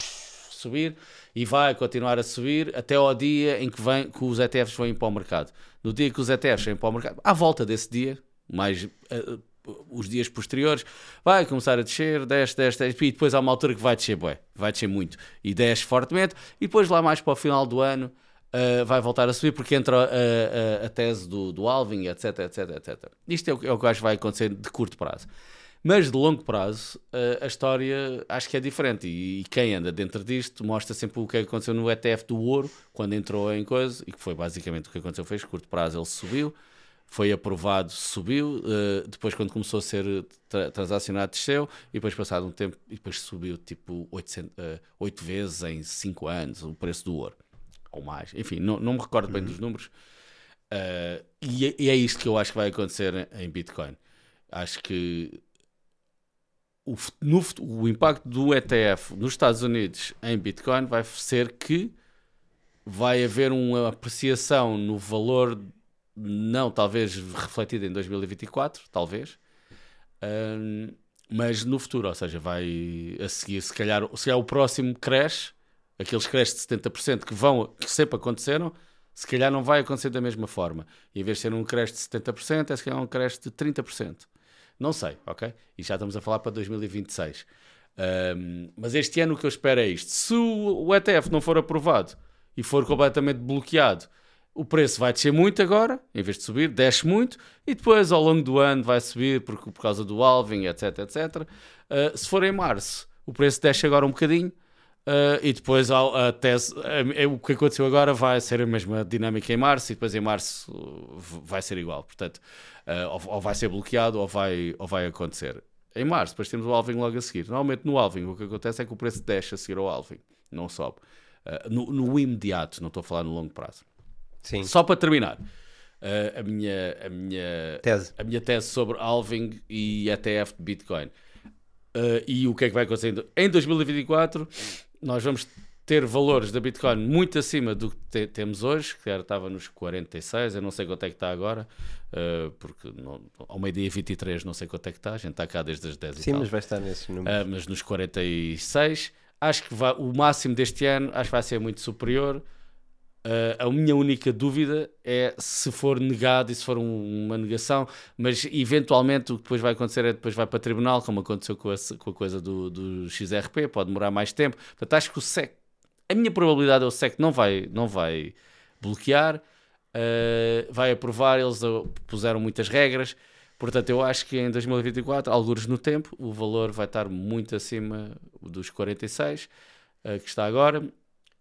subir e vai continuar a subir até ao dia em que, vem, que os ETFs vêm para o mercado. No dia que os ETFs vêm para o mercado, à volta desse dia, mais uh, os dias posteriores, vai começar a descer, desce, desce, desce, e depois há uma altura que vai descer, bué, vai descer muito, e desce fortemente, e depois lá mais para o final do ano uh, vai voltar a subir porque entra a, a, a tese do, do Alvin, etc, etc, etc. Isto é o, é o que eu acho que vai acontecer de curto prazo. Mas de longo prazo, a história acho que é diferente. E, quem anda dentro disto mostra sempre o que aconteceu no ETF do ouro, quando entrou em coisa, e que foi basicamente o que aconteceu: fez curto prazo, ele subiu, foi aprovado, subiu, uh, depois, quando começou a ser tra transacionado, desceu, e depois, passado um tempo, e depois subiu tipo 800, uh, 8 vezes em 5 anos o preço do ouro ou mais. Enfim, não, não me recordo bem uhum. dos números. Uh, e, é, e, é isto que eu acho que vai acontecer em Bitcoin. Acho que o, no, o impacto do ETF nos Estados Unidos em Bitcoin vai ser que vai haver uma apreciação no valor, não talvez refletida em 2024, talvez, uh, mas no futuro, ou seja, vai a seguir, se calhar, se calhar o próximo crash aqueles creches de 70% que vão, que sempre aconteceram, se calhar não vai acontecer da mesma forma. E em vez de ser um creche de 70%, é se calhar um creche de 30%. Não sei, ok? E já estamos a falar para 2026. Um, mas este ano o que eu espero é isto. Se o, ETF não for aprovado e for completamente bloqueado, o preço vai descer muito agora, em vez de subir, desce muito, e depois ao longo do ano vai subir por, por causa do alving, etc, etc. Uh, se for em março, o preço desce agora um bocadinho, Uh, e depois a, tese, a, a, o que aconteceu agora vai ser a mesma dinâmica em março e depois em março vai ser igual. Portanto, uh, ou, ou, vai ser bloqueado ou vai, ou vai acontecer. Em março, depois temos o Alvin logo a seguir. Normalmente no Alvin o que acontece é que o preço desce a seguir ao Alvin, não sobe. Uh, no, no, imediato, não estou a falar no longo prazo. Sim. Só para terminar. a, minha, a, minha, tese. a minha tese sobre Alvin e ETF de Bitcoin. e o que é que vai acontecer em 2024? Nós vamos ter valores da Bitcoin muito acima do que te, temos hoje, que era, estava nos 46, eu não sei quanto é que está agora, uh, porque não, ao meio-dia 23 não sei quanto é que está, a gente está cá desde as 10 Sim, e mas vai estar nesses números. Uh, mas nos 46, acho que vai, o máximo deste ano acho que vai ser muito superior. Uh, a minha única dúvida é se for negado e se for um, uma negação, mas eventualmente o que depois vai acontecer é depois vai para tribunal, como aconteceu com a, com a coisa do, do, XRP, pode demorar mais tempo. Portanto, acho que o SEC, a minha probabilidade é o SEC não vai, não vai bloquear, uh, vai aprovar, eles puseram muitas regras, portanto, eu acho que em 2024, alguns no tempo, o valor vai estar muito acima dos 46 uh, que está agora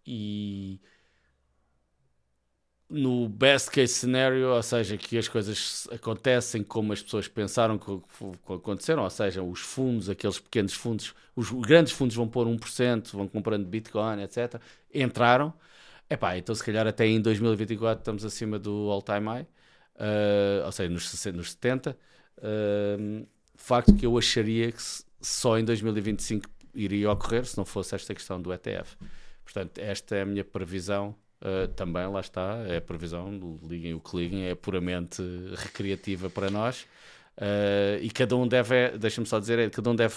e no best case scenario, ou seja, que as coisas acontecem como as pessoas pensaram que, que aconteceram, ou seja, os fundos, aqueles pequenos fundos, os grandes fundos vão pôr 1%, vão comprando Bitcoin, etc. Entraram. Epá, então se calhar até em 2024 estamos acima do all-time high, uh, ou seja, nos, 60, nos 70. Uh, facto que eu acharia que só em 2025 iria ocorrer se não fosse esta questão do ETF. Portanto, esta é a minha previsão Uh, também lá está, é a previsão, liguem o que liguem, é puramente recreativa para nós. Uh, e cada um deve, deixa-me só dizer, é, cada um deve,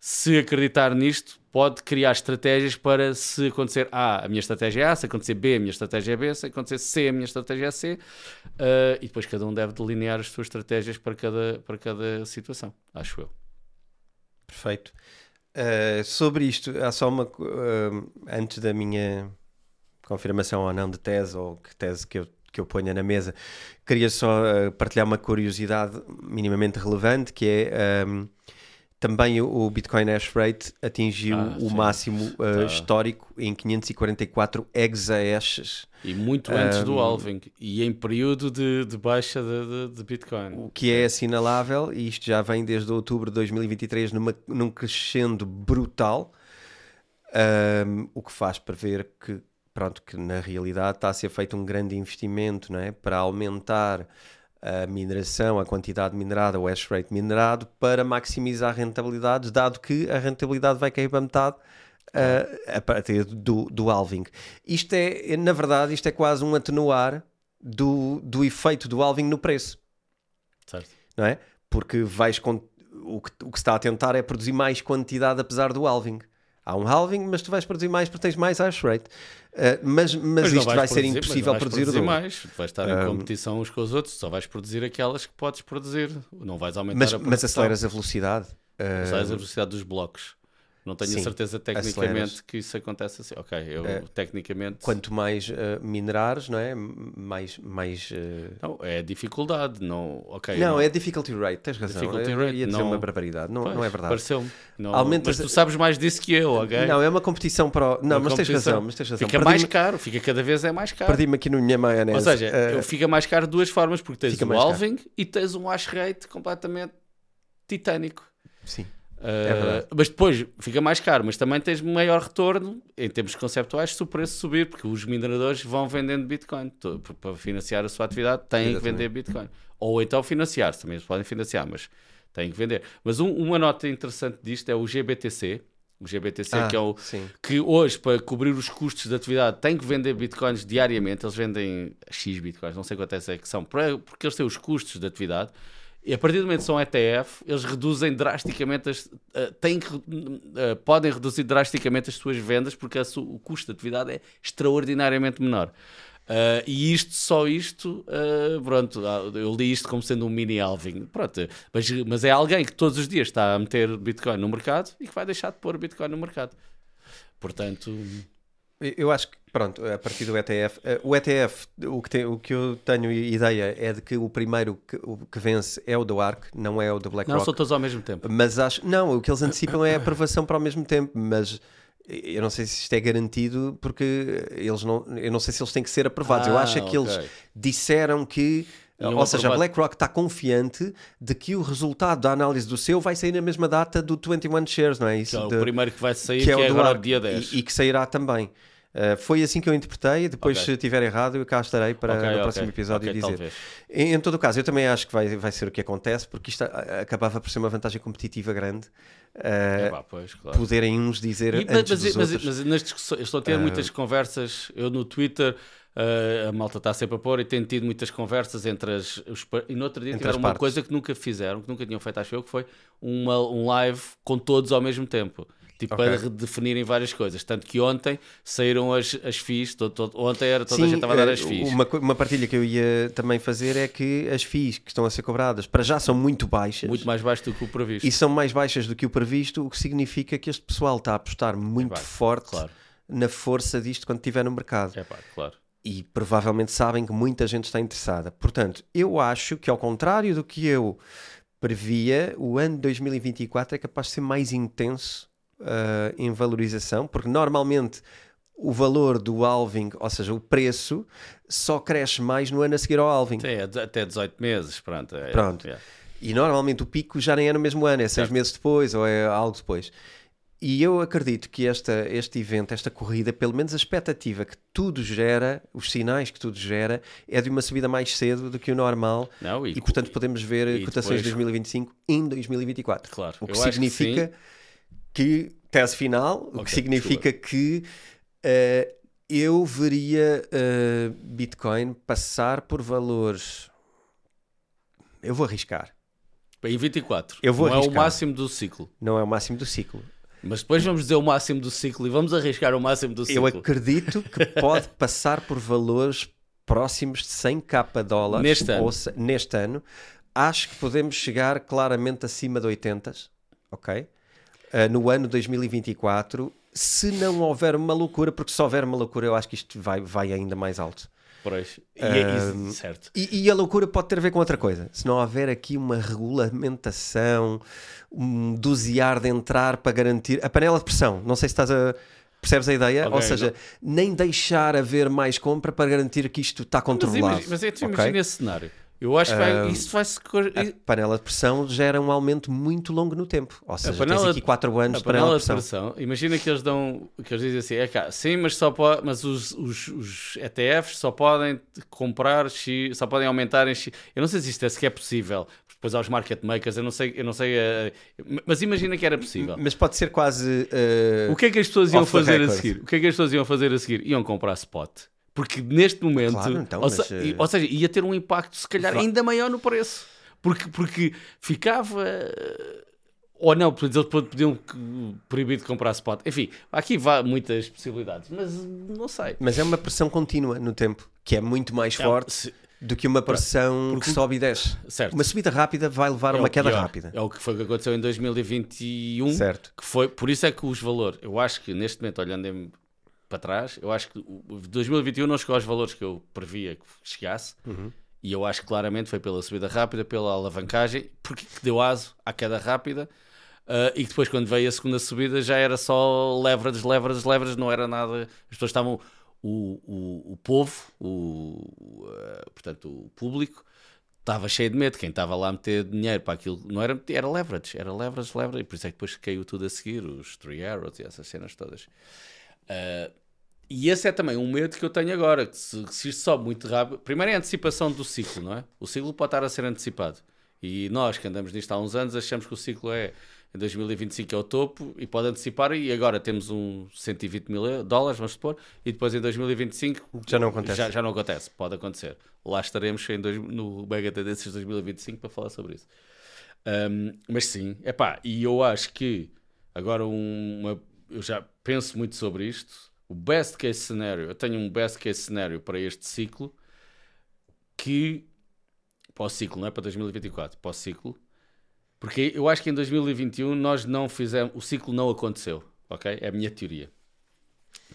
se acreditar nisto, pode criar estratégias para se acontecer A, a minha estratégia é A, se acontecer B, a minha estratégia é B, se acontecer C, a minha estratégia é C. Uh, e depois cada um deve delinear as suas estratégias para cada, para cada situação, acho eu. Perfeito. sobre isto, há só uma. antes da minha confirmação ou não de tese, ou que tese que eu, que eu ponha na mesa. Queria só uh, partilhar uma curiosidade minimamente relevante, que é um, ehm, também o, Bitcoin Hash Rate atingiu ah, o sim. máximo uh, tá. histórico em 544 exahashes. E muito antes um, do ehm, halving, e em período de, de baixa de, de, de, Bitcoin. O que é assinalável, e isto já vem desde outubro de 2023 numa, num crescendo brutal, um, ehm, o que faz prever que pronto, que na realidade está a ser feito um grande investimento não é? para aumentar a mineração, a quantidade minerada, o hash rate minerado, para maximizar rentabilidades, dado que a rentabilidade vai cair para metade uh, a partir do, do halving. Isto é, na verdade, isto é quase um atenuar do, do efeito do halving no preço. Certo. Não é? Porque vais o, que, o que se está a tentar é produzir mais quantidade apesar do halving. Há um halving, mas tu vais produzir mais porque tens mais hash rate. Uh, mas, mas, mas isto vai produzir, ser impossível produzir, produzir mais. Vais estar em competição uns com os outros, só vais produzir aquelas que podes produzir. Não vais aumentar mas, a produção. Mas aceleras a velocidade. Aceleras a velocidade dos blocos. Não tenho Sim, a certeza tecnicamente aceleras. que isso acontece assim. Ok, eu é, tecnicamente. Quanto mais uh, minerares, não é? Mais. mais uh... Não, é dificuldade. Não, okay, não, não, é difficulty rate, tens razão. Difficulty rate, ia dizer não... uma barbaridade. Não, pois, não é verdade. Pareceu-me. Aumentas... Mas tu sabes mais disso que eu, ok? Não, é uma competição para. Não, uma mas tens razão, mas tens razão. Fica mais caro, fica cada vez é mais caro. Perdi-me aqui no minha maionese. Ou seja, uh... fica mais caro de duas formas, porque tens o halving e tens um hash rate completamente titânico. Sim. É uh, mas depois fica mais caro, mas também tens maior retorno em termos conceptuais se o preço subir, porque os mineradores vão vendendo Bitcoin para financiar a sua atividade, têm que vender Bitcoin. Ou então financiar, também eles podem financiar, mas têm que vender. Mas um, uma nota interessante disto é o GBTC, o GBTC, ah, que é o sim. que hoje, para cobrir os custos da atividade, tem que vender bitcoins diariamente. Eles vendem X bitcoins, não sei quantos é que são, porque eles têm os custos da atividade. E a partir do momento que são ETF, eles reduzem drasticamente as, uh, têm que, uh, podem reduzir drasticamente as suas vendas porque o custo de atividade é extraordinariamente menor. Uh, e isto, só isto, uh, pronto, eu li isto como sendo um mini alving, pronto, mas, mas é alguém que todos os dias está a meter Bitcoin no mercado e que vai deixar de pôr Bitcoin no mercado. Portanto, eu acho que, pronto, a partir do ETF, eh, o ETF, o que, tem, o que eu tenho ideia é de que o primeiro que, o que vence é o do ARC, não é o do BlackRock. Não, são todos ao mesmo tempo. Mas acho, não, o que eles antecipam é a aprovação para ao mesmo tempo, mas eu não sei se isto é garantido porque eles não, eu não sei se eles têm que ser aprovados. Ah, eu acho é que okay. eles disseram que ou seja, a BlackRock está confiante de que o resultado da análise do seu vai sair na mesma data do 21 Shares, não é isso? Que é o de, primeiro que vai sair, que é, que é agora o dia 10. E, e, que sairá também. Uh, foi assim que eu interpretei. Depois, okay. se estiver errado, eu cá estarei para okay, no okay. próximo episódio dizer. Em, em, todo o caso, eu também acho que vai, vai ser o que acontece, porque isto acabava por ser uma vantagem competitiva grande. Uh, é, pá, pois, claro. Poderem uns dizer. E, mas, mas, mas, mas, nas discussões, estou a ter uh, muitas conversas. Eu no Twitter. A malta está sempre a pôr e tem tido muitas conversas entre as. Os, e no outro dia tiveram uma coisa que nunca fizeram, que nunca tinham feito, acho eu, que foi uma, um live com todos ao mesmo tempo Tipo, Ok. para redefinirem várias coisas. Tanto que ontem saíram as, as FIIs, todo- todo- ontem era toda a Sim, gente estava a dar eh, as FIIs. Uma, uma partilha que eu ia também fazer é que as FIIs que estão a ser cobradas para já são muito baixas. Muito mais baixo do que o previsto. E são mais baixas do que o previsto, o que significa que este pessoal está a apostar muito Epá, forte claro. na força disto quando estiver no mercado. É pá, claro. E provavelmente sabem que muita gente está interessada. Portanto, eu acho que, ao contrário do que eu previa, o ano de 2024 é capaz de ser mais intenso ah, em valorização, porque normalmente o valor do halving, ou seja, o preço, só cresce mais no ano a seguir ao halving. Até, até 18 meses, pronto. é- Pronto. é. E normalmente o pico já nem é no mesmo ano, é seis meses depois ou é algo depois. E eu acredito que esta, este evento, esta corrida, pelo menos a expectativa que tudo gera, os sinais que tudo gera, é de uma subida mais cedo do que o normal. Não, E, e, portanto podemos ver cotações de depois- 2025 em 2024. Claro, O que acho que significa que, tese final, o que significa que eh, eu veria eh, Bitcoin passar por valores. Eu vou arriscar. em 24. Eu vou não é o arriscar. máximo do ciclo. Não é o máximo do ciclo. Mas depois vamos dizer o máximo do ciclo e vamos arriscar o máximo do Eu ciclo. acredito que pode [laughs] passar por valores próximos de 100k dólares Neste ano. se- neste ano. Acho que podemos chegar claramente acima de 80, ok? Ah, no ano 2024, se não houver uma loucura, porque se houver uma loucura, eu acho que isto vai, vai ainda mais alto. Pois. E é isso, certo. E, e a loucura pode ter a ver com outra coisa. Se não houver aqui uma regulamentação, um dosear de entrar para garantir. A panela de pressão, não sei se estás a. Percebes a ideia? Ok, Ou seja, nem deixar haver mais compra para garantir que isto está Mas, controlado. imagi- mas é, tu ok? imagina esse cenário. Eu acho que vai, isso vai se. A panela de pressão gera um aumento muito longo no tempo. Ou seja, panela tens aqui de- 4 anos A de panela de de pressão. pressão, imagina que eles dão, que eles dizem assim, é cá, sim, mas só pode, mas os, os, os ETFs só podem comprar X, só podem aumentar em X. Eu não sei se isto é sequer possível. Depois aos market makers, eu não sei, eu não sei, eh, mas imagina que era possível. Mas pode ser quase. eh, O que é que as pessoas iam fazer a seguir? O que é que as pessoas iam fazer a seguir? Iam comprar spot. Porque neste momento, Claro, então, ou, mas, se- eh, ou seja, ia ter um impacto se calhar Va- ainda maior no preço. Porque, porque ficava. eh, Ou não, eles podiam proibir de comprar spot. Enfim, aqui vá muitas possibilidades, mas não sei. Mas é uma pressão contínua no tempo, que é muito mais Não, forte se- do que uma pressão porque- que sobe e desce. certo. Uma subida rápida vai levar a É uma queda pior. rápida. É o que foi que aconteceu em 2021. Certo. que foi, por isso é que os valores, eu acho que neste momento, olhando em- para trás, eu acho que o o 2021 não chegou aos valores que eu previa que chegasse, Uhum. e eu acho que claramente foi pela subida rápida, pela alavancagem, porque que deu aso à queda rápida, ah, e depois, quando veio a segunda subida, já era só leverage, leverage, leverage, não era nada. As pessoas estavam. O, o, o povo, o, ah, portanto, o público, estava cheio de medo. Quem estava lá a meter dinheiro para aquilo não era era leverage, era leverage, leverage. E por isso é que depois caiu tudo a seguir, os three arrows e essas cenas todas. Ah, e esse é também um medo que eu tenho agora, que se, se isto sobe muito rápido. Primeiro é a antecipação do ciclo, não é? O ciclo pode estar a ser antecipado. E nós que andamos nisto há uns anos achamos que o ciclo é em 2025 é o topo e pode antecipar e agora temos um 120 mil dólares, vamos supor, e depois em 2025 Já não acontece. Já, já não acontece, pode acontecer. Lá estaremos em dois, no Mega Tendências 2025 para falar sobre isso. Um, mas sim, é pá, e eu acho que agora uma, eu já penso muito sobre isto. O best case scenario, eu tenho um best case scenario para este ciclo que para o ciclo, não é para 2024, para o ciclo, porque eu acho que em 2021 nós não fizemos, o ciclo não aconteceu, ok? É a minha teoria.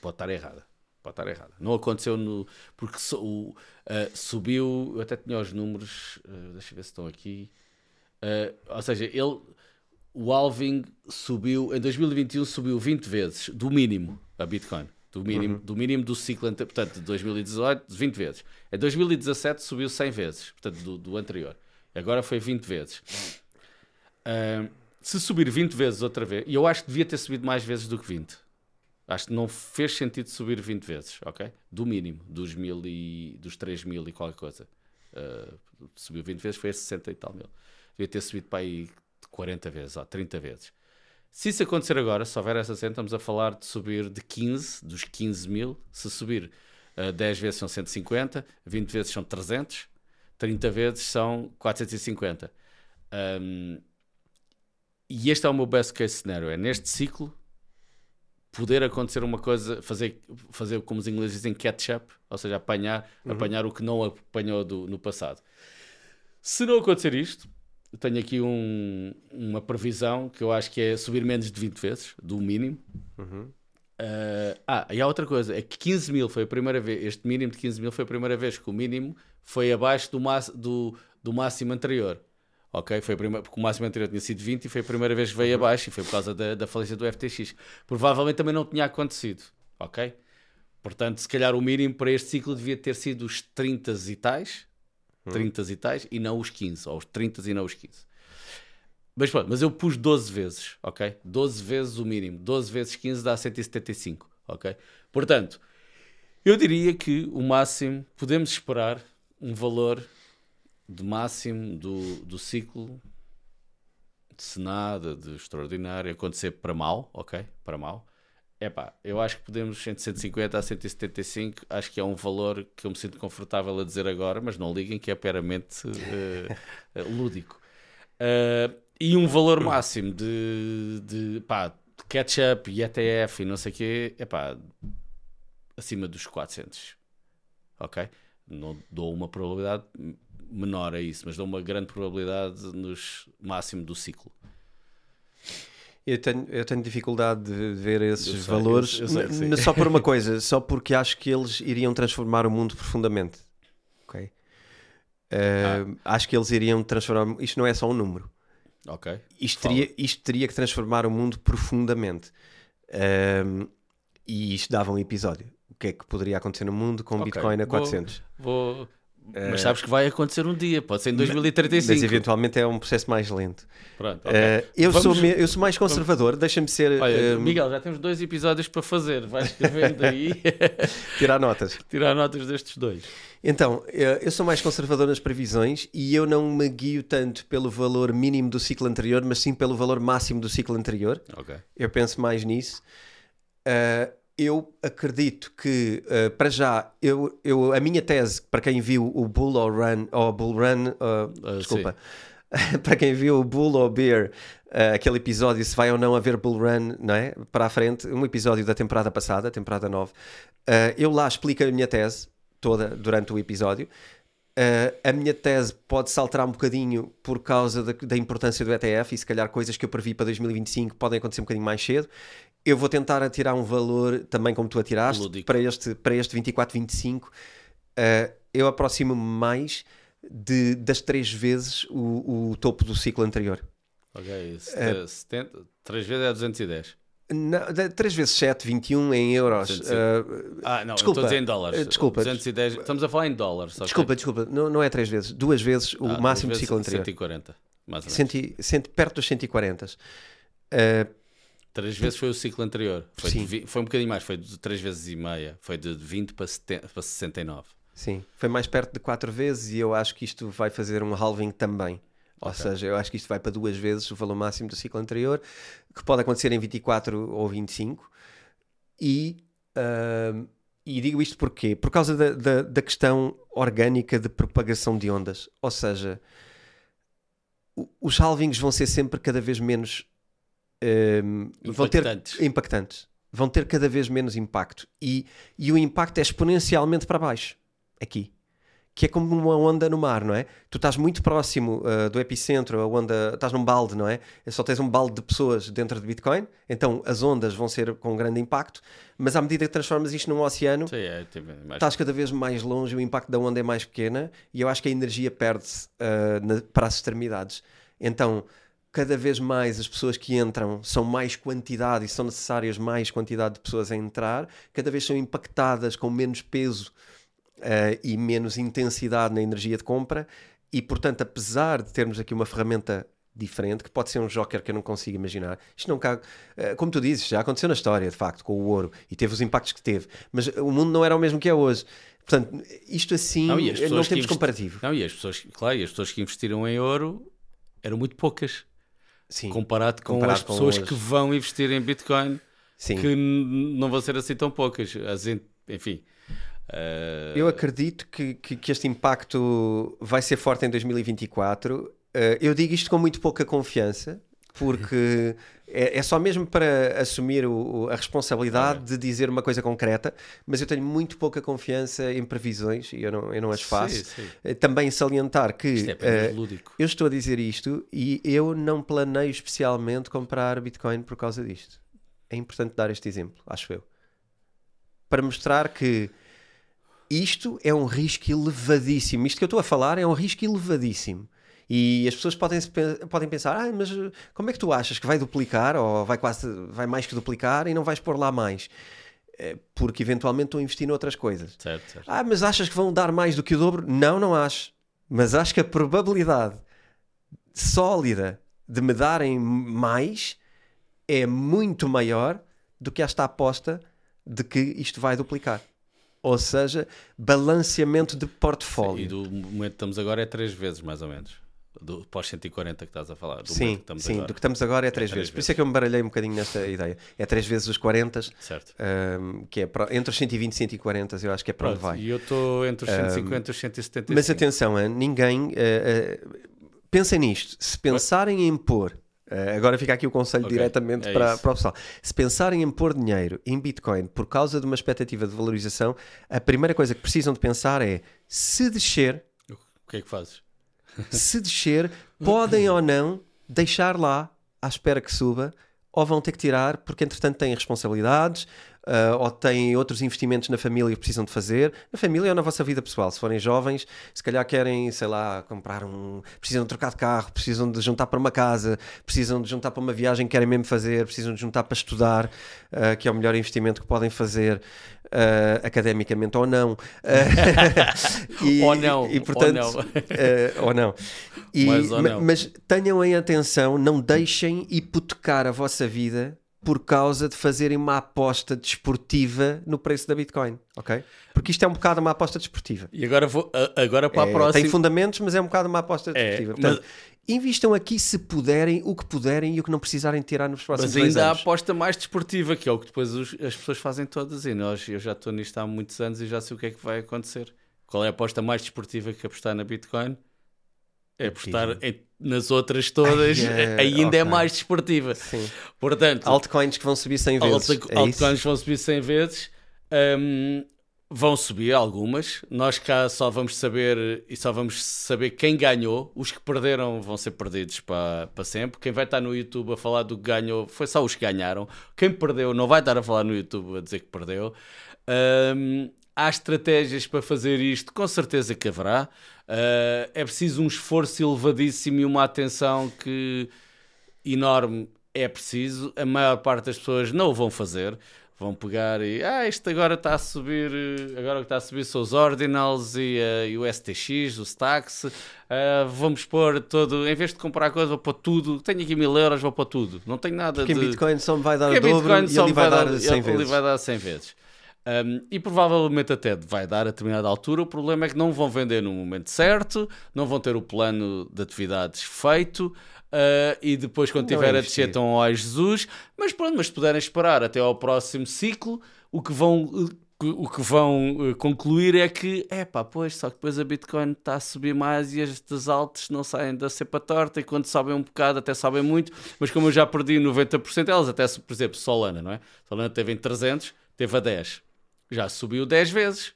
Pode estar errada. Pode estar errada. Não aconteceu no. Porque so- o, ah, subiu. Eu até tinha os números. ah, deixa eu ver se estão aqui. Ah, ou seja, ele. O Alving subiu. Em 2021 subiu 20 vezes, do mínimo, a Bitcoin. Do mínimo, do mínimo do ciclo ante- portanto, de 2018, 20 vezes. Em 2017 subiu 100 vezes, portanto, do, do anterior. Agora foi 20 vezes. Ah, se subir 20 vezes outra vez, e eu acho que devia ter subido mais vezes do que 20. Acho que não fez sentido subir 20 vezes, ok? Do mínimo, dos, mil e, dos 3 mil e qualquer coisa. Uh, subiu 20 vezes, foi a 60 e tal mil. Devia ter subido para aí 40 vezes, ou 30 vezes. Se isso acontecer agora, se houver essa cena, estamos a falar de subir de 15, dos 15 mil. Se subir uh, 10 vezes são 150, 20 vezes são 300, 30 vezes são 450. Um, e este é o meu best case scenario. É neste ciclo poder acontecer uma coisa, fazer, fazer como os ingleses dizem catch-up, ou seja, apanhar, apanhar o que não apanhou do- no passado. Se não acontecer isto, eu tenho aqui um- uma previsão que eu acho que é subir menos de 20 vezes, do mínimo. Uh, ah, e há outra coisa, é que 15 mil foi a primeira vez, este mínimo de 15 mil foi a primeira vez que o mínimo foi abaixo do, do, do máximo anterior. Ok? Foi a primeira, porque o máximo anterior tinha sido 20 e foi a primeira vez que veio abaixo e foi por causa da, da falência do FTX. Provavelmente também não tinha acontecido. Ok? Portanto, se calhar o mínimo para este ciclo devia ter sido os 30 e tais, 30 e tais, e não os 15, ou os 30 e não os 15. Mas pronto, mas eu pus 12 vezes, ok? 12 vezes o mínimo. 12 vezes 15 dá 175, ok? Portanto, eu diria que o máximo, podemos esperar um valor de máximo do, do ciclo, se nada de extraordinário acontecer para mal, ok? Para mal. Epá, eu acho que podemos entre 150 a 175, acho que é um valor que eu me sinto confortável a dizer agora, mas não liguem que é meramente eh, eh, lúdico. Uh, e um valor máximo de, de pá, catch-up e ETF e não sei o quê, pá, acima dos 400. Ok? Não dou uma probabilidade menor a isso, mas dou uma grande probabilidade nos máximo do ciclo. Eu tenho, eu tenho dificuldade de ver esses sei, valores, eu- eu só por uma [laughs] coisa, só porque acho que eles iriam transformar o mundo profundamente. Ok? Uh, Acho que eles iriam transformar. Isto não é só um número. Ok? Isto Fala. teria, isto teria que transformar o mundo profundamente. Um, e isto dava um episódio. O que é que poderia acontecer no mundo com Ok, Bitcoin a vou- 400? Vou... Mas sabes que vai acontecer um dia, pode ser em 2035. Mas eventualmente é um processo mais lento. Pronto, ok. Uh, eu, Vamos- sou eu sou mais conservador, deixa-me ser. Olha, um, Miguel, já temos dois episódios para fazer. Vai escrevendo aí, [laughs] tirar notas. [laughs] tirar notas destes dois. Então, eh, eu sou mais conservador nas previsões e eu não me guio tanto pelo valor mínimo do ciclo anterior, mas sim pelo valor máximo do ciclo anterior. Ok. Eu penso mais nisso. Uh, eu acredito que, uh, para já, eu, eu, a minha tese, para quem viu o Bull or Run, ou Bull Run, uh, Ah, desculpa, [laughs] para quem viu o Bull or Bear, uh, aquele episódio, se vai ou não haver Bull Run, não é? Para a frente, um episódio da temporada passada, temporada 9, uh, eu lá explico a minha tese toda durante o episódio. Uh, a minha tese pode saltar um bocadinho por causa da, da importância do ETF e se calhar coisas que eu previ para 2025 podem acontecer um bocadinho mais cedo. Eu vou tentar atirar um valor também como tu atiraste Lúdico. para este, para este 24-25. Uh, eu aproximo-me mais de, das três vezes o, o topo do ciclo anterior. Ok. sete- 70, 3 vezes é 210. Não, de- três vezes 7, 21 em euros. 200. Uh, Ah, não, Desculpa, estou a dizer em dólares. eh, desculpa. 210, estamos a falar em dólares. desculpa, desculpa, não, não é três vezes, duas vezes o Ah, máximo do vezes ciclo anterior. 140, mais ou menos. Cento e- cento- perto dos 140. Uh, Três vezes foi o ciclo anterior. Foi, de foi um bocadinho mais, foi de 3 vezes e meia. Foi de 20 para, 70, para 69. Sim, foi mais perto de quatro vezes e eu acho que isto vai fazer um halving também. Ou seja, eu acho que isto vai para duas vezes o valor máximo do ciclo anterior, que pode acontecer em 24 ou 25. E, ahm, e digo isto porquê? Por causa da, da, da questão orgânica de propagação de ondas. Ou seja, os halvings vão ser sempre cada vez menos. Ahm, vão ter Impactantes. Vão ter cada vez menos impacto. E, e o impacto é exponencialmente para baixo. Aqui. Que é como uma onda no mar, não é? Tu estás muito próximo ah, do epicentro, a onda, estás num balde, não é? Só tens um balde de pessoas dentro de Bitcoin, então as ondas vão ser com grande impacto, mas à medida que transformas isto num oceano, Sim, é, tipo, mais- estás cada vez mais longe, o impacto da onda é mais pequena e eu acho que a energia perde-se na- para as extremidades. Então, cada vez mais as pessoas que entram são mais quantidade e são necessárias mais quantidade de pessoas a entrar, cada vez são impactadas com menos peso ah, e menos intensidade na energia de compra e, portanto, apesar de termos aqui uma ferramenta diferente, que pode ser um joker que eu não consigo imaginar. Isto não cago. eh, Como tu dizes, já aconteceu na história, de facto, com o ouro e teve os impactos que teve, mas o mundo não era o mesmo que é hoje. Portanto, isto assim não, e pessoas que temos investi- comparativo. Não, e as pessoas, claro, e as pessoas que investiram em ouro eram muito poucas. Sim, Comparado com Comparado as com pessoas hoje. que vão investir em Bitcoin, sim. que não vão ser assim tão poucas. As en- enfim. eh, Eu acredito que, que, que este impacto vai ser forte em 2024. Eh, eu digo isto com muito pouca confiança, porque é, é só mesmo para assumir o- a responsabilidade de dizer uma coisa concreta, mas eu tenho muito pouca confiança em previsões e eu não, eu não as faço. Sim, sim. Eh, Também salientar que Isto é eh, lúdico. eu estou a dizer isto e eu não planeio especialmente comprar Bitcoin por causa disto. É importante dar este exemplo, acho eu. Para mostrar que isto é um risco elevadíssimo. Isto que eu estou a falar é um risco elevadíssimo. E as pessoas podem, podem pensar, ah, mas eh, como é que tu achas que vai duplicar ou vai quase vai mais que duplicar e não vais pôr lá mais? Eh, Porque eventualmente estou a investir noutras coisas. Certo, certo. Ah, mas achas que vão dar mais do que o dobro? Não, não acho. Mas acho que a probabilidade sólida de me darem mais é muito maior do que esta aposta de que isto vai duplicar. Ou seja, balanceamento de E portfólio. do momento que estamos agora é três vezes, mais ou menos. Do pós 140 que estás a falar. Sim, que estamos sim, agora. do que estamos agora é três três vezes. Por vezes. isso é que eu me baralhei um bocadinho nesta ideia. É três vezes os 40, Certo. ahm, que é pro- entre os 120 e 140, eu acho que é para onde vai. E eu estou entre os 150 e os 175. Mas atenção, ninguém. eh, eh, pensem nisto. Se pensarem em pôr. eh, agora fica aqui o conselho Ok, diretamente é para, para o pessoal. Se pensarem em pôr dinheiro em Bitcoin por causa de uma expectativa de valorização, a primeira coisa que precisam de pensar é se descer, O que é que fazes? Se descer, podem ou não deixar lá à espera que suba, ou vão ter que tirar porque entretanto têm responsabilidades. ah, ou têm outros investimentos na família que precisam de fazer, na família ou na vossa vida pessoal. Se forem jovens, se calhar querem, sei lá, comprar um. precisam trocar de carro, precisam de juntar para uma casa, precisam de juntar para uma viagem que querem mesmo fazer, precisam de juntar para estudar, ah, que é o melhor investimento que podem fazer. Ah, academicamente ou não [laughs] Ah, e, Ou não, e ou portanto não. eh, ou não. E- Mas ou não. mas tenham em atenção, não deixem hipotecar a vossa vida por causa de fazerem uma aposta desportiva no preço da Bitcoin, ok? Porque isto é um bocado uma aposta desportiva. E agora, vou, agora para a É, próxima. Tem fundamentos, mas é um bocado uma aposta desportiva. mas- Portanto, invistam aqui se puderem, o que puderem e o que não precisarem tirar nos próximos Mas dois ainda há a anos. aposta mais desportiva, que é o que depois os- as pessoas fazem todas. E nós, eu já estou nisto há muitos anos e já sei o que é que vai acontecer. Qual é a aposta mais desportiva que apostar na Bitcoin? É apostar em- nas outras todas, Ai, é, [laughs] ainda é ok. mais desportiva. Sim. Portanto, Altcoins que vão subir 100 vezes. alta- é altcoins vão subir 100 vezes. Hum, vão subir algumas. Nós cá só vamos saber e só vamos saber quem ganhou. Os que perderam vão ser perdidos para, para sempre. Quem vai estar no YouTube a falar do que ganhou foi só os que ganharam. Quem perdeu não vai estar a falar no YouTube a dizer que perdeu. Hum, há estratégias para fazer isto, com certeza que haverá. Uh, é preciso um esforço elevadíssimo e uma atenção que enorme é preciso. A maior parte das pessoas não o vão fazer. Vão pegar e ah, isto agora está a subir, eh, agora que está a subir são os Ordinals e, eh, e o STX, o Stax. Ah, vamos pôr todo, em vez de comprar coisa, vou pôr tudo. Tenho aqui mil euros, vou pôr tudo. Não tenho nada Porque em de. Bitcoin só me vai dar Porque o dobro Bitcoin e só ele vai dar dar, 100 ele vezes. vai dar 100 vezes. Um, e provavelmente até vai dar a determinada altura. O problema é que não vão vender no momento certo, não vão ter o plano de atividades feito. Uh, e depois, quando Não é tiver a descer, estão ao Jesus. Mas pronto, mas se puderem esperar até ao próximo ciclo, o que vão, uh, o que vão uh, concluir é que, é pá, pois, só que depois a Bitcoin está a subir mais e as altas não saem da cepa torta e quando sobem um bocado até sobem muito, mas como eu já perdi 90%, elas até, por exemplo, Solana, não é? Solana teve em 300, teve a 10, já subiu 10 vezes.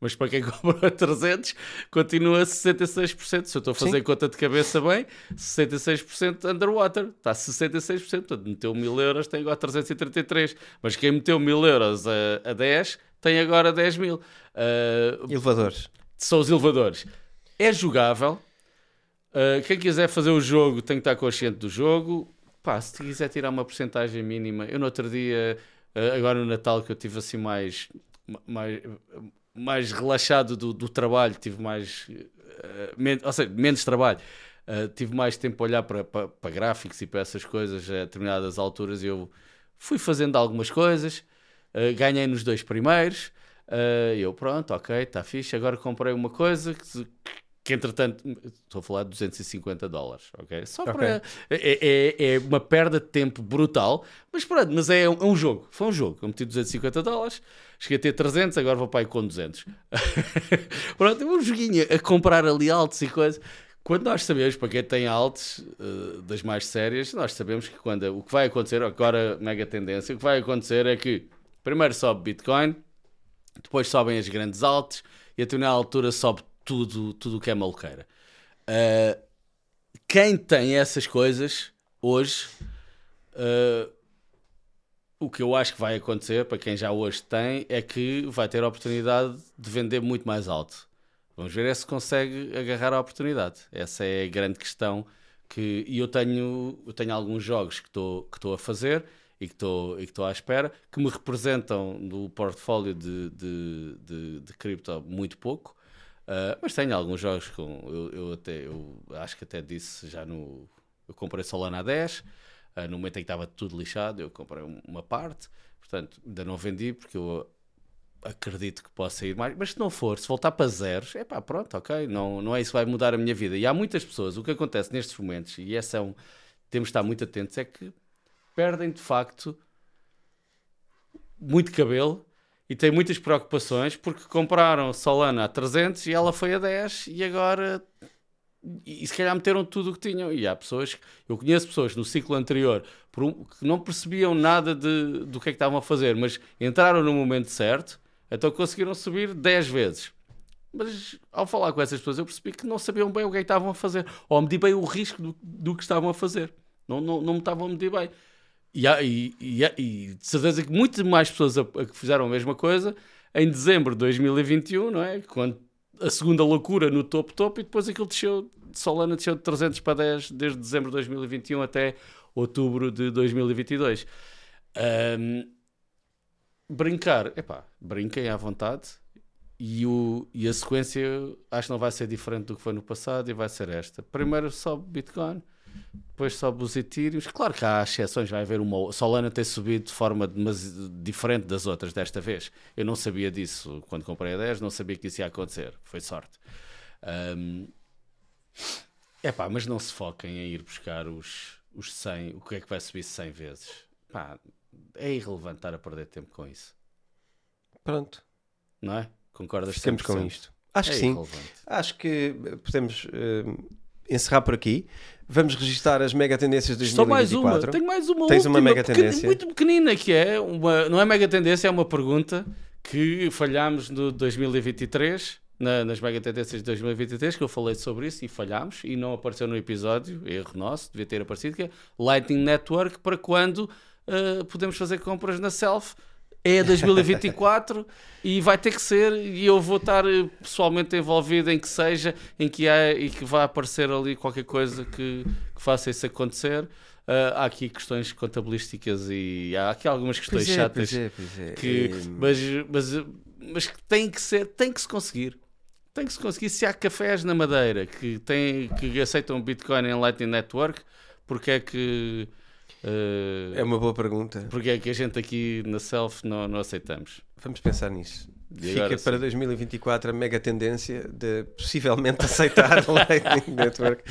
Mas para quem [laughs] comprou a 300, continua a 66%. Se eu estou a fazer Sim. conta de cabeça bem, 66% underwater. Está a 66%. Portanto, meteu 1000 euros, tem agora 333. Mas quem meteu 1000 euros a, a 10, tem agora 10 mil. Ah, Elevadores. são os elevadores. É jogável. Uh, quem quiser fazer o jogo tem que estar consciente do jogo. Pá, se quiser tirar uma porcentagem mínima, eu no outro dia, uh, agora no Natal, que eu tive assim mais, mais, mais relaxado do, do trabalho, tive mais, uh, men- ou seja, menos trabalho. Uh, tive mais tempo a olhar para, para, para gráficos e para essas coisas a determinadas alturas. Eu fui fazendo algumas coisas, uh, ganhei nos dois primeiros. Eu, pronto, ok, está fixe. Agora comprei uma coisa que, que entretanto, estou a falar de 250 dólares, ok? Só Ok. para. É, é, é uma perda de tempo brutal, mas pronto, mas é, um- é um jogo. Foi um jogo. Eu meti 250 dólares, cheguei a ter 300, agora vou para aí com 200. [laughs] pronto, um joguinho a comprar ali altos e coisas. quando nós sabemos, para quem tem altos uh, das mais sérias, nós sabemos que quando o que vai acontecer, agora mega tendência, o que vai acontecer é que primeiro sobe Bitcoin, depois sobem as grandes altas e até na altura sobe tudo tudo que é maluqueira. Uh, quem tem essas coisas hoje, uh, o que eu acho que vai acontecer, para quem já hoje tem, é que vai ter a oportunidade de vender muito mais alto. Vamos ver é se consegue agarrar a oportunidade. Essa é a grande questão. Que, e eu tenho, eu tenho alguns jogos que estou que a fazer e que estou à espera, que me representam no portfólio de, de, de, de cripto muito pouco, uh, mas tenho alguns jogos com. Eu, eu, até, eu acho que até disse já no. Eu comprei Solana a 10, uh, no momento em que estava tudo lixado, eu comprei uma parte, portanto, ainda não vendi porque eu acredito que possa ir mais, mas se não for, se voltar para zeros, é pá, pronto, ok, não, não é isso que vai mudar a minha vida. E há muitas pessoas, o que acontece nestes momentos, e essa é um, temos de estar muito atentos, é que perdem de facto muito cabelo e têm muitas preocupações porque compraram Solana a 300 e ela foi a 10 e agora e, se calhar meteram tudo o que tinham. E há pessoas, eu conheço pessoas no ciclo anterior que não percebiam nada de, do que é que estavam a fazer, mas entraram no momento certo, então conseguiram subir 10 vezes. Mas ao falar com essas pessoas eu percebi que não sabiam bem o que é que estavam a fazer, ou medir bem o risco do, do que estavam a fazer. Não, não, não me estavam a medir bem. E, há, e, e, e, de certeza que muitas mais pessoas a, a, que fizeram a mesma coisa em dezembro de 2021, não é? Quando a segunda loucura no topo-topo e depois aquilo desceu, Solana desceu de 300 para 10 desde dezembro de 2021 até outubro de 2022. Um, brincar, epá, brinquem à vontade e, o, e a sequência acho que não vai ser diferente do que foi no passado e vai ser esta. Primeiro sobe Bitcoin, depois sobe os. Claro que há exceções, vai haver uma. Solana ter subido de forma diferente das outras desta vez. Eu não sabia disso quando comprei a 10, não sabia que isso ia acontecer. Foi sorte. Um, epá, mas não se foquem em ir buscar os, os 100, o que é que vai subir 100 vezes. Pá, é irrelevante estar a perder tempo com isso. Pronto. Não é? Concordas Ficamos com isto. Acho é que sim. Acho que podemos uh, encerrar por aqui. Vamos registar as mega tendências de 2024. Só mais uma. Tenho mais uma Tens última, uma mega tendência? Muito pequenina que é. Uma, não é mega tendência, é uma pergunta que falhámos no 2023. Na, nas mega tendências de 2023, que eu falei sobre isso e falhámos e não apareceu no episódio, erro nosso, devia ter aparecido, que é Lightning Network para quando uh, podemos fazer compras na Self é 2024 e vai ter que ser e eu vou estar eh, pessoalmente envolvido em que seja, em que há e que vai aparecer ali qualquer coisa que, que faça isso acontecer. Uh, há aqui questões contabilísticas e há aqui algumas questões pois é, chatas pois é, pois é. que mas, mas, mas que tem que ser, tem que se conseguir. Tem que se conseguir. Se há cafés na Madeira que, têm, que aceitam Bitcoin em Lightning Network, porque é que Uh, é uma boa pergunta. Porque é que a gente aqui na Self não, não aceitamos? Vamos pensar nisso. E Fica para 2024 a mega tendência de possivelmente [laughs] aceitar o Lightning Network.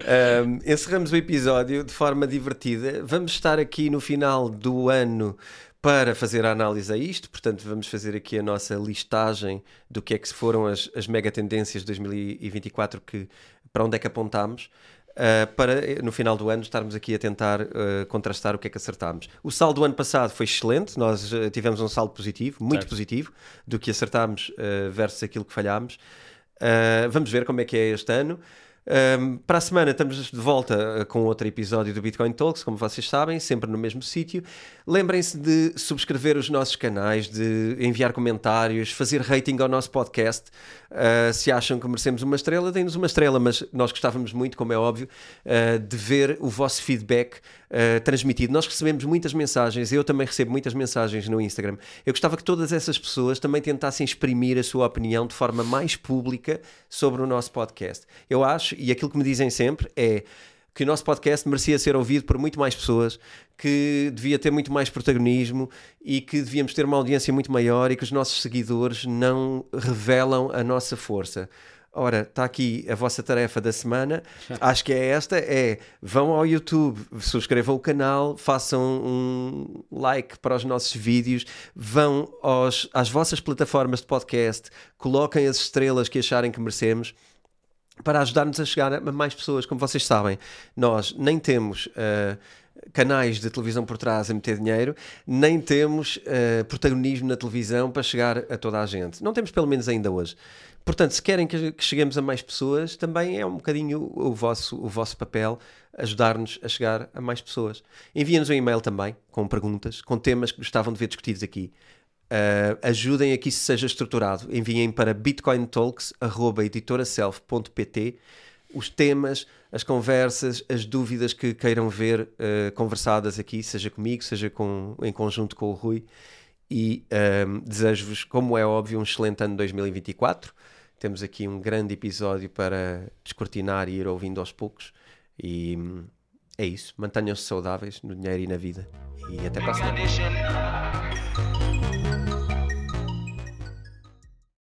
Um, encerramos o episódio de forma divertida. Vamos estar aqui no final do ano para fazer a análise a isto, portanto, vamos fazer aqui a nossa listagem do que é que foram as, as mega tendências de 2024, que, para onde é que apontámos. Uh, para no final do ano estarmos aqui a tentar uh, contrastar o que é que acertámos. O saldo do ano passado foi excelente, nós uh, tivemos um saldo positivo, muito certo. positivo, do que acertámos versus aquilo que falhámos. vamos ver como é que é este ano. Um, para a semana estamos de volta com outro episódio do Bitcoin Talks, como vocês sabem, sempre no mesmo sítio. Lembrem-se de subscrever os nossos canais, de enviar comentários, fazer rating ao nosso podcast. Uh, se acham que merecemos uma estrela, deem-nos uma estrela, mas nós gostávamos muito, como é óbvio, uh, de ver o vosso feedback uh, transmitido. Nós recebemos muitas mensagens, eu também recebo muitas mensagens no Instagram. Eu gostava que todas essas pessoas também tentassem exprimir a sua opinião de forma mais pública sobre o nosso podcast. Eu acho, e aquilo que me dizem sempre é que o nosso podcast merecia ser ouvido por muito mais pessoas, que devia ter muito mais protagonismo e que devíamos ter uma audiência muito maior e que os nossos seguidores não revelam a nossa força. Ora, está aqui a vossa tarefa da semana. [laughs] Acho que é esta: é vão ao YouTube, subscrevam o canal, façam um like para os nossos vídeos, vão aos, às vossas plataformas de podcast, coloquem as estrelas que acharem que merecemos para ajudar-nos a chegar a mais pessoas. Como vocês sabem, nós nem temos uh, canais de televisão por trás a meter dinheiro, nem temos uh, protagonismo na televisão para chegar a toda a gente. Não temos, pelo menos ainda hoje. Portanto, se querem que, cheguemos a mais pessoas, também é um bocadinho o vosso, o vosso papel ajudar-nos a chegar a mais pessoas. Enviem-nos um e-mail também com perguntas, com temas que gostavam de ver discutidos aqui. Uh, ajudem a que isso seja estruturado. Enviem para bitcointalks.editoraself.pt os temas, as conversas, as dúvidas que queiram ver uh, conversadas aqui, seja comigo, seja com, em conjunto com o Rui. E uh, desejo-vos, como é óbvio, um excelente ano 2024. Temos aqui um grande episódio para descortinar e ir ouvindo aos poucos. E é isso. Mantenham-se saudáveis no dinheiro e na vida. E até para a semana.